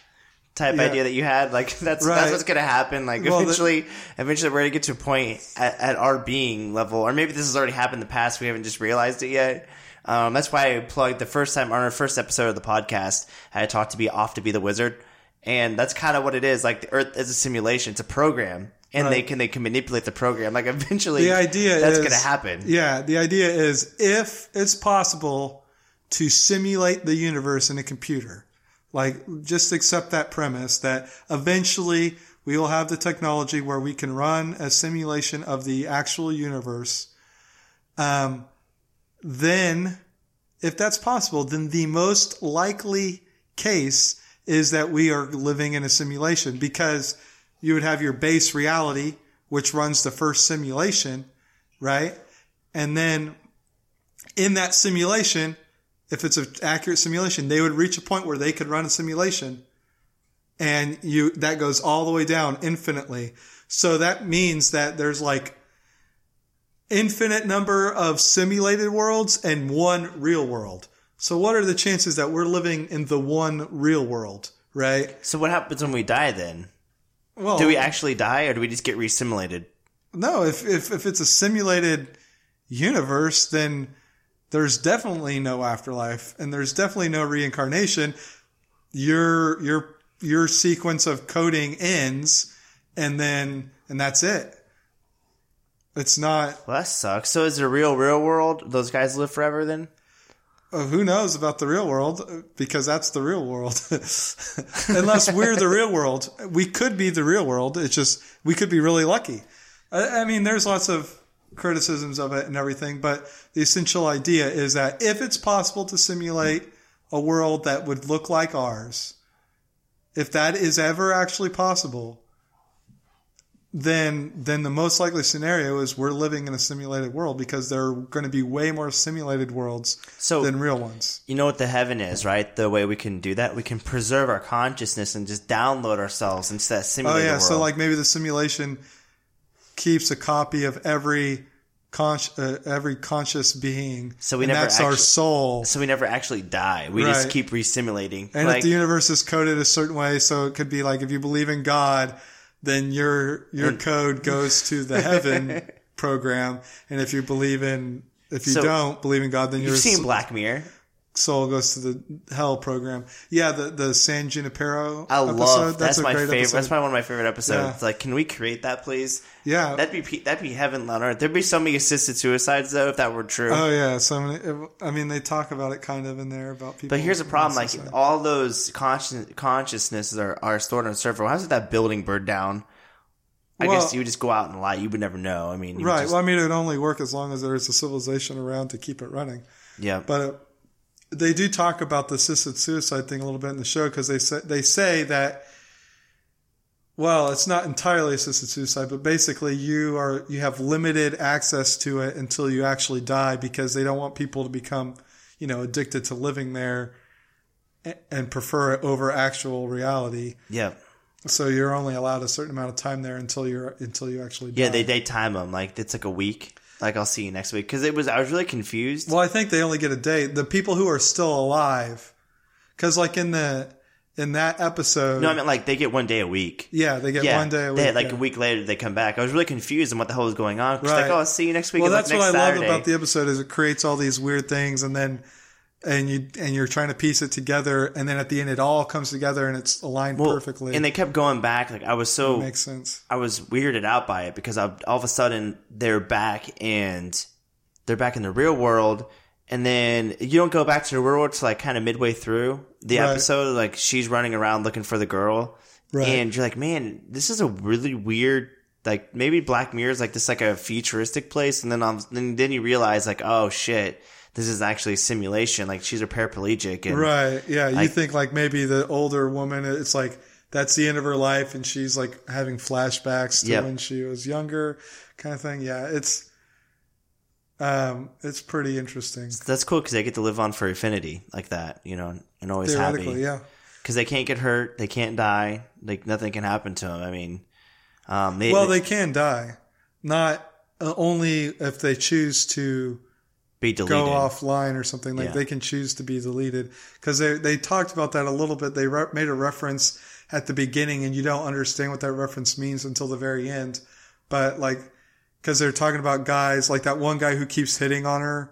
[SPEAKER 2] type
[SPEAKER 3] Yeah.
[SPEAKER 2] idea that you had. Like that's
[SPEAKER 3] Right.
[SPEAKER 2] that's what's gonna happen. Like
[SPEAKER 3] Well, the-
[SPEAKER 2] eventually, eventually we're gonna get to a point at, at our being level, or maybe this has already happened in the past. We haven't just realized it yet. Um, that's why I plugged the first time on our first episode of the podcast. I talked to be off to be the wizard, and that's kind of what it is. Like the Earth is a simulation; it's a program, and they can they can manipulate the program. Like eventually,
[SPEAKER 3] the idea
[SPEAKER 2] that's
[SPEAKER 3] is
[SPEAKER 2] gonna happen.
[SPEAKER 3] Yeah, the idea is if it's possible to simulate the universe in a computer, like just accept that premise that eventually we will have the technology where we can run a simulation of the actual universe. Um, then, if that's possible, then the most likely case is that we are living in a simulation because you would have your base reality, which runs the first simulation, right? And then in that simulation, if it's an accurate simulation, they would reach a point where they could run a simulation and you, that goes all the way down infinitely. So that means that there's like infinite number of simulated worlds and one real world. So what are the chances that we're living in the one real world, right?
[SPEAKER 2] So what happens when we die then?
[SPEAKER 3] Well,
[SPEAKER 2] Do we actually die, or do we just get resimulated?
[SPEAKER 3] No, if, if, if it's a simulated universe, then there's definitely no afterlife and there's definitely no reincarnation. Your, your, your sequence of coding ends and then, and that's it. It's not,
[SPEAKER 2] Well, that sucks. So is the real, real world? Those guys live forever then?
[SPEAKER 3] uh, who knows about the real world because that's the real world. Unless we're the real world, we could be the real world. It's just, we could be really lucky. I, I mean, there's lots of criticisms of it and everything, but the essential idea is that if it's possible to simulate a world that would look like ours, if that is ever actually possible, then then the most likely scenario is we're living in a simulated world because there are going to be way more simulated worlds
[SPEAKER 2] So
[SPEAKER 3] than real ones.
[SPEAKER 2] you know what the heaven is, right? The way we can do that, we can preserve our consciousness and just download ourselves into that
[SPEAKER 3] Oh
[SPEAKER 2] simulated
[SPEAKER 3] yeah,
[SPEAKER 2] world.
[SPEAKER 3] so like maybe the simulation keeps a copy of every con- uh, every conscious being.
[SPEAKER 2] So we
[SPEAKER 3] and
[SPEAKER 2] never
[SPEAKER 3] that's our soul.
[SPEAKER 2] so we never actually die. We just
[SPEAKER 3] Right.
[SPEAKER 2] keep resimulating.
[SPEAKER 3] And
[SPEAKER 2] like,
[SPEAKER 3] if the universe is coded a certain way, so it could be like if you believe in God, then your your code goes to the heaven program, and if you believe in if you
[SPEAKER 2] So-
[SPEAKER 3] don't believe in God, then your
[SPEAKER 2] you've seen Black Mirror.
[SPEAKER 3] Soul goes to the hell program. Yeah, the the San Junipero
[SPEAKER 2] I
[SPEAKER 3] episode.
[SPEAKER 2] love that's,
[SPEAKER 3] a
[SPEAKER 2] my
[SPEAKER 3] great
[SPEAKER 2] favorite.
[SPEAKER 3] episode.
[SPEAKER 2] That's probably one of my favorite episodes.
[SPEAKER 3] Yeah.
[SPEAKER 2] Like, can we create that, please?
[SPEAKER 3] yeah.
[SPEAKER 2] That'd be that'd be heaven on earth. There'd be so many assisted suicides though if that were true.
[SPEAKER 3] Oh yeah, so many, I mean they talk about it kind of in there about people.
[SPEAKER 2] But here's the problem: like all those conscious consciousnesses are, are stored on a server. How's that building burned down? I
[SPEAKER 3] Well-
[SPEAKER 2] guess you would just go out and lie. You would never know. I mean, you
[SPEAKER 3] Right.
[SPEAKER 2] just-
[SPEAKER 3] well, I mean, it would only work as long as there's a civilization around to keep it running.
[SPEAKER 2] yeah.
[SPEAKER 3] But uh, they do talk about the assisted suicide thing a little bit in the show because they say they say that. Well, it's not entirely assisted suicide, but basically you are you have limited access to it until you actually die because they don't want people to become, you know, addicted to living there and prefer it over actual reality.
[SPEAKER 2] yeah.
[SPEAKER 3] So you're only allowed a certain amount of time there until you're until you actually die.
[SPEAKER 2] Yeah, they they time them like it's like a week. Like I'll see you next week because it was I was really confused.
[SPEAKER 3] Well, I think they only get a day. The people who are still alive, because like in the in that episode,
[SPEAKER 2] no, I mean like they get one day a week.
[SPEAKER 3] yeah, they get
[SPEAKER 2] Yeah,
[SPEAKER 3] one day a week.
[SPEAKER 2] they like
[SPEAKER 3] yeah.
[SPEAKER 2] a week later they come back. I was really confused on what the hell was going on.
[SPEAKER 3] Right.
[SPEAKER 2] like, "Oh, I'll see you next week."
[SPEAKER 3] Well,
[SPEAKER 2] like,
[SPEAKER 3] that's what
[SPEAKER 2] next
[SPEAKER 3] I love about the episode is it creates all these weird things, and then and you and you're trying to piece it together, and then at the end it all comes together and it's aligned
[SPEAKER 2] Well,
[SPEAKER 3] perfectly.
[SPEAKER 2] And they kept going back. Like I was so
[SPEAKER 3] makes sense.
[SPEAKER 2] I was weirded out by it because I, all of a sudden they're back and they're back in the real world. And then you don't go back to the real world to like kind of midway through the
[SPEAKER 3] Right.
[SPEAKER 2] episode. Like she's running around looking for the girl.
[SPEAKER 3] Right.
[SPEAKER 2] And you're like, man, this is a really weird, like maybe Black Mirror is like this like a futuristic place. And then, then, then you realize like, oh shit, this is actually a simulation. Like she's a paraplegic. And
[SPEAKER 3] Right? Yeah, you
[SPEAKER 2] Like-
[SPEAKER 3] think like maybe the older woman, it's like that's the end of her life, and she's like having flashbacks to
[SPEAKER 2] Yep.
[SPEAKER 3] when she was younger, kind of thing. Yeah, it's um, it's pretty interesting.
[SPEAKER 2] that's cool because they get to live on for infinity like that, you know, and always happy.
[SPEAKER 3] Yeah.
[SPEAKER 2] because they can't get hurt, they can't die, like nothing can happen to them. I mean, um, they,
[SPEAKER 3] Well, they can die, not uh, only if they choose to
[SPEAKER 2] be deleted.
[SPEAKER 3] go offline or something. Like
[SPEAKER 2] Yeah.
[SPEAKER 3] they can choose to be deleted because they they talked about that a little bit. They re- made a reference at the beginning, and you don't understand what that reference means until the very end. But like, because they're talking about guys like that one guy who keeps hitting on her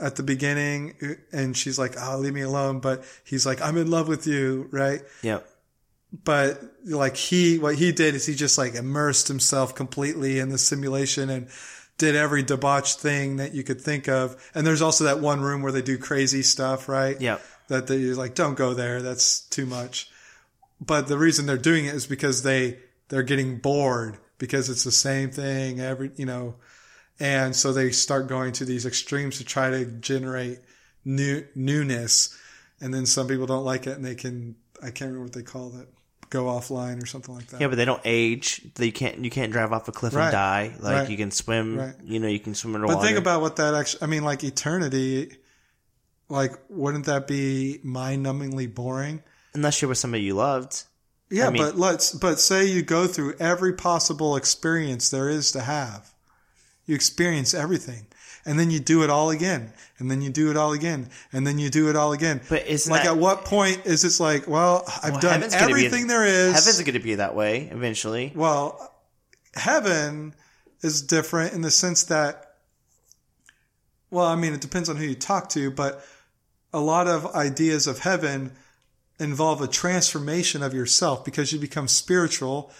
[SPEAKER 3] at the beginning, and she's like, "Oh, leave me alone," but he's like, "I'm in love with you," right?
[SPEAKER 2] Yep.
[SPEAKER 3] but like he what he did is he just like immersed himself completely in the simulation and did every debauched thing that you could think of. And there's also that one room where they do crazy stuff right?
[SPEAKER 2] Yep.
[SPEAKER 3] that they like don't go there. That's too much. But the reason they're doing it is because they they're getting bored because it's the same thing every you know. And so they start going to these extremes to try to generate new newness. And then some people don't like it and they can i can't remember what they call it go offline or something like that
[SPEAKER 2] Yeah, but they don't age. They can't. You can't drive off a cliff
[SPEAKER 3] Right.
[SPEAKER 2] and die. Like
[SPEAKER 3] Right.
[SPEAKER 2] you can swim.
[SPEAKER 3] Right.
[SPEAKER 2] You know, you can swim in the
[SPEAKER 3] but think about what that actually i mean like eternity like wouldn't that be mind-numbingly boring
[SPEAKER 2] unless you're with somebody you loved.
[SPEAKER 3] Yeah,
[SPEAKER 2] I mean-
[SPEAKER 3] but let's but say you go through every possible experience there is to have. You experience everything. And then you do it all again. And then you do it all again. And then you do it all again.
[SPEAKER 2] But isn't
[SPEAKER 3] like
[SPEAKER 2] that-
[SPEAKER 3] at what point is it's like, well, I've
[SPEAKER 2] Well,
[SPEAKER 3] done
[SPEAKER 2] gonna be-
[SPEAKER 3] everything there is.
[SPEAKER 2] Heaven's going to be that way eventually.
[SPEAKER 3] well, heaven is different in the sense that well, I mean, it depends on who you talk to, but a lot of ideas of heaven involve a transformation of yourself because you become spiritual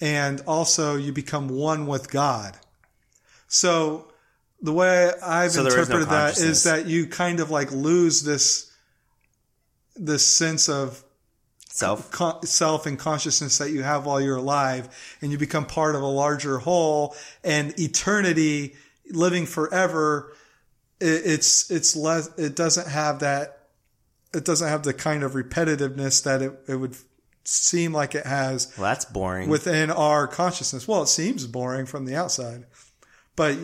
[SPEAKER 3] and also you become one with God. So the way I've
[SPEAKER 2] So is no
[SPEAKER 3] interpreted that is that you kind of like lose this this sense of
[SPEAKER 2] Self.
[SPEAKER 3] con- self and consciousness that you have while you're alive and you become part of a larger whole and eternity living forever it, it's it's less it doesn't have that it doesn't have the kind of repetitiveness that it, it would seem like it has
[SPEAKER 2] Well, that's boring.
[SPEAKER 3] within our consciousness well it seems boring from the outside but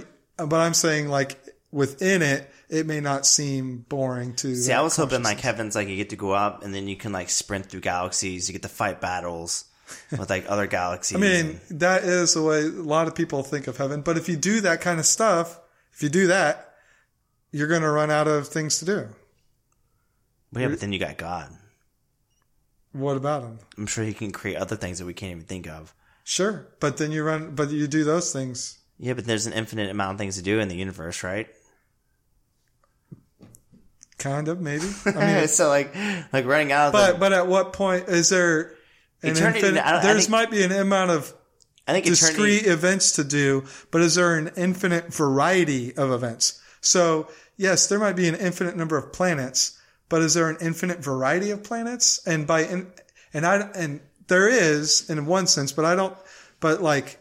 [SPEAKER 3] but i'm saying like within it it may not seem boring to
[SPEAKER 2] See, I was hoping like heaven's like you get to go up and then you can like sprint through galaxies. You get to fight battles with like other galaxies.
[SPEAKER 3] I mean, that is the way a lot of people think of heaven. But if you do that kind of stuff, if you do that, you're going to run out of things to do.
[SPEAKER 2] But yeah, but then you got God.
[SPEAKER 3] What about him?
[SPEAKER 2] I'm sure he can create other things that we can't even think of.
[SPEAKER 3] Sure, but then you run, but you do those things.
[SPEAKER 2] Yeah, but there's an infinite amount of things to do in the universe, right?
[SPEAKER 3] Kind of, maybe. I mean,
[SPEAKER 2] so like, like running out of
[SPEAKER 3] but
[SPEAKER 2] the,
[SPEAKER 3] but at what point is there an
[SPEAKER 2] Eternity-
[SPEAKER 3] infinite? There's
[SPEAKER 2] think-
[SPEAKER 3] might be an amount of
[SPEAKER 2] I think
[SPEAKER 3] discrete
[SPEAKER 2] eternity.
[SPEAKER 3] events to do, but is there an infinite variety of events? So yes, there might be an infinite number of planets, but is there an infinite variety of planets? And by in, and I and there is in one sense, but I don't. But like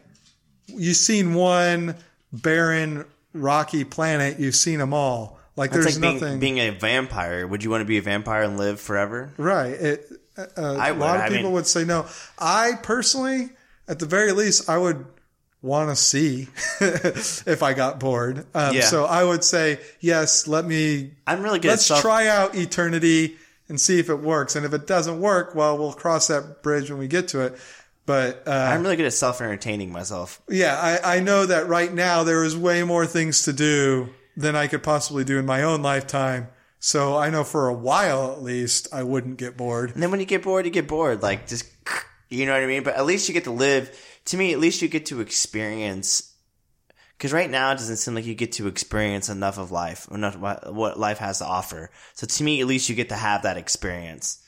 [SPEAKER 3] you've seen one barren, rocky planet. You've seen them all. Like
[SPEAKER 2] It's
[SPEAKER 3] there's
[SPEAKER 2] like
[SPEAKER 3] nothing.
[SPEAKER 2] being, being a vampire. Would you want to be a vampire and live forever?
[SPEAKER 3] Right. It, uh,
[SPEAKER 2] I
[SPEAKER 3] a
[SPEAKER 2] would.
[SPEAKER 3] lot of
[SPEAKER 2] I
[SPEAKER 3] people
[SPEAKER 2] mean-
[SPEAKER 3] would say no. I personally, at the very least, I would want to see if I got bored. Um,
[SPEAKER 2] Yeah.
[SPEAKER 3] So I would say yes. Let me.
[SPEAKER 2] I'm really good
[SPEAKER 3] Let's
[SPEAKER 2] self.
[SPEAKER 3] try out eternity and see if it works. And if it doesn't work, well, we'll cross that bridge when we get to it. But uh,
[SPEAKER 2] I'm really good at self entertaining myself.
[SPEAKER 3] yeah, I, I know that right now there is way more things to do than I could possibly do in my own lifetime. So I know for a while at least I wouldn't get bored.
[SPEAKER 2] And then when you get bored, you get bored. Like just, you know what I mean. But at least you get to live. To me, at least you get to experience. Because right now, it doesn't seem like you get to experience enough of life, enough what what life has to offer. So to me, at least you get to have that experience.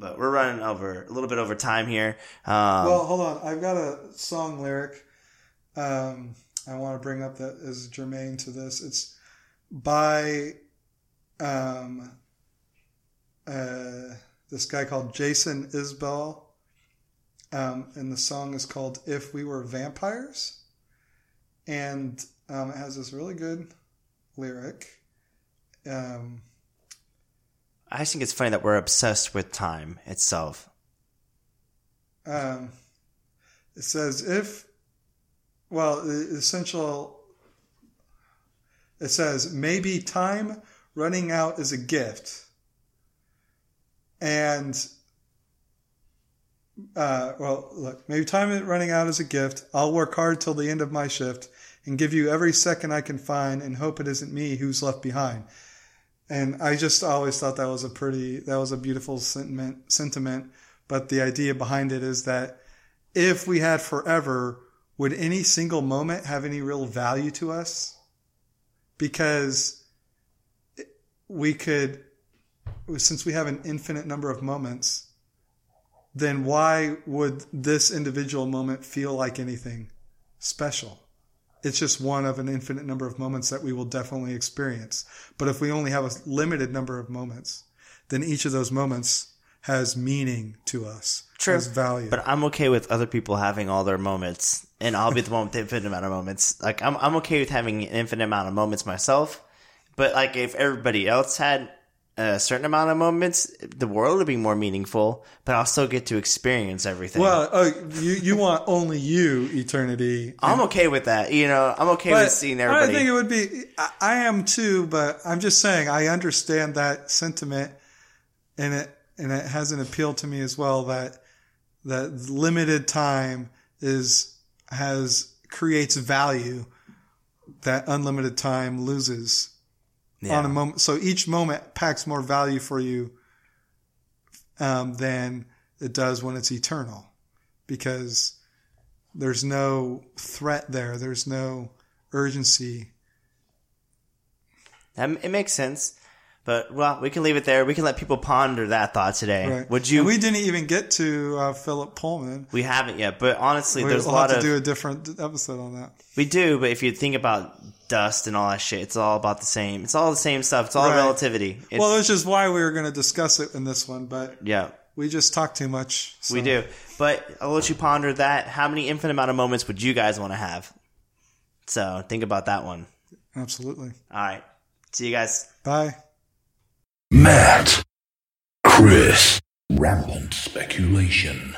[SPEAKER 2] But we're running over a little bit over time here. Um,
[SPEAKER 3] Well, hold on. I've got a song lyric um, I want to bring up that is germane to this. It's by um, uh, this guy called Jason Isbell. Um, and the song is called If We Were Vampires. And um, it has this really good lyric. Um,
[SPEAKER 2] I think it's funny that we're obsessed with time itself.
[SPEAKER 3] um, it says if well the essential it says maybe time running out is a gift. And uh, well look maybe time running out is a gift. I'll work hard till the end of my shift and give you every second i can find and hope it isn't me who's left behind and i just always thought that was a pretty that was a beautiful sentiment sentiment but the idea behind it is that if we had forever, would any single moment have any real value to us? Because we could, since we have an infinite number of moments, then why would this individual moment feel like anything special? It's just one of an infinite number of moments that we will definitely experience. But if we only have a limited number of moments, then each of those moments has meaning to us, True. has value.
[SPEAKER 2] But I'm okay with other people having all their moments, and I'll be the one with the infinite amount of moments. Like I'm, I'm okay with having an infinite amount of moments myself. But like if everybody else had a certain amount of moments, the world would be more meaningful. But I'll still get to experience everything.
[SPEAKER 3] Well, oh, you you want only you eternity.
[SPEAKER 2] I'm okay with that. You know, I'm okay with seeing everybody.
[SPEAKER 3] I think it would be. I, I am too, but I'm just saying I understand that sentiment, and it and it has an appeal to me as well that that limited time is has creates value that unlimited time loses
[SPEAKER 2] yeah.
[SPEAKER 3] on a moment. So each moment packs more value for you um, than it does when it's eternal, because there's no threat there. There's no urgency.
[SPEAKER 2] That- it makes sense. But well, we can leave it there. We can let people ponder that thought today.
[SPEAKER 3] Right.
[SPEAKER 2] Would you?
[SPEAKER 3] And
[SPEAKER 2] We,
[SPEAKER 3] didn't even get to uh, Philip Pullman.
[SPEAKER 2] We haven't yet, but honestly,
[SPEAKER 3] We-
[SPEAKER 2] there's
[SPEAKER 3] we'll
[SPEAKER 2] a lot
[SPEAKER 3] have to
[SPEAKER 2] of
[SPEAKER 3] do a different episode on that.
[SPEAKER 2] We do, but if you think about dust and all that shit, it's all about the same. It's all the same stuff. It's all
[SPEAKER 3] Right.
[SPEAKER 2] relativity. It's,
[SPEAKER 3] well, which is why we were going to discuss it in this one, but
[SPEAKER 2] yeah,
[SPEAKER 3] we just talk too much. so-
[SPEAKER 2] we do. But I'll let you ponder that. How many infinite amount of moments would you guys want to have? So think about that one.
[SPEAKER 3] Absolutely.
[SPEAKER 2] All right. See you guys.
[SPEAKER 3] Bye.
[SPEAKER 1] Matt, Chris, rampant speculation.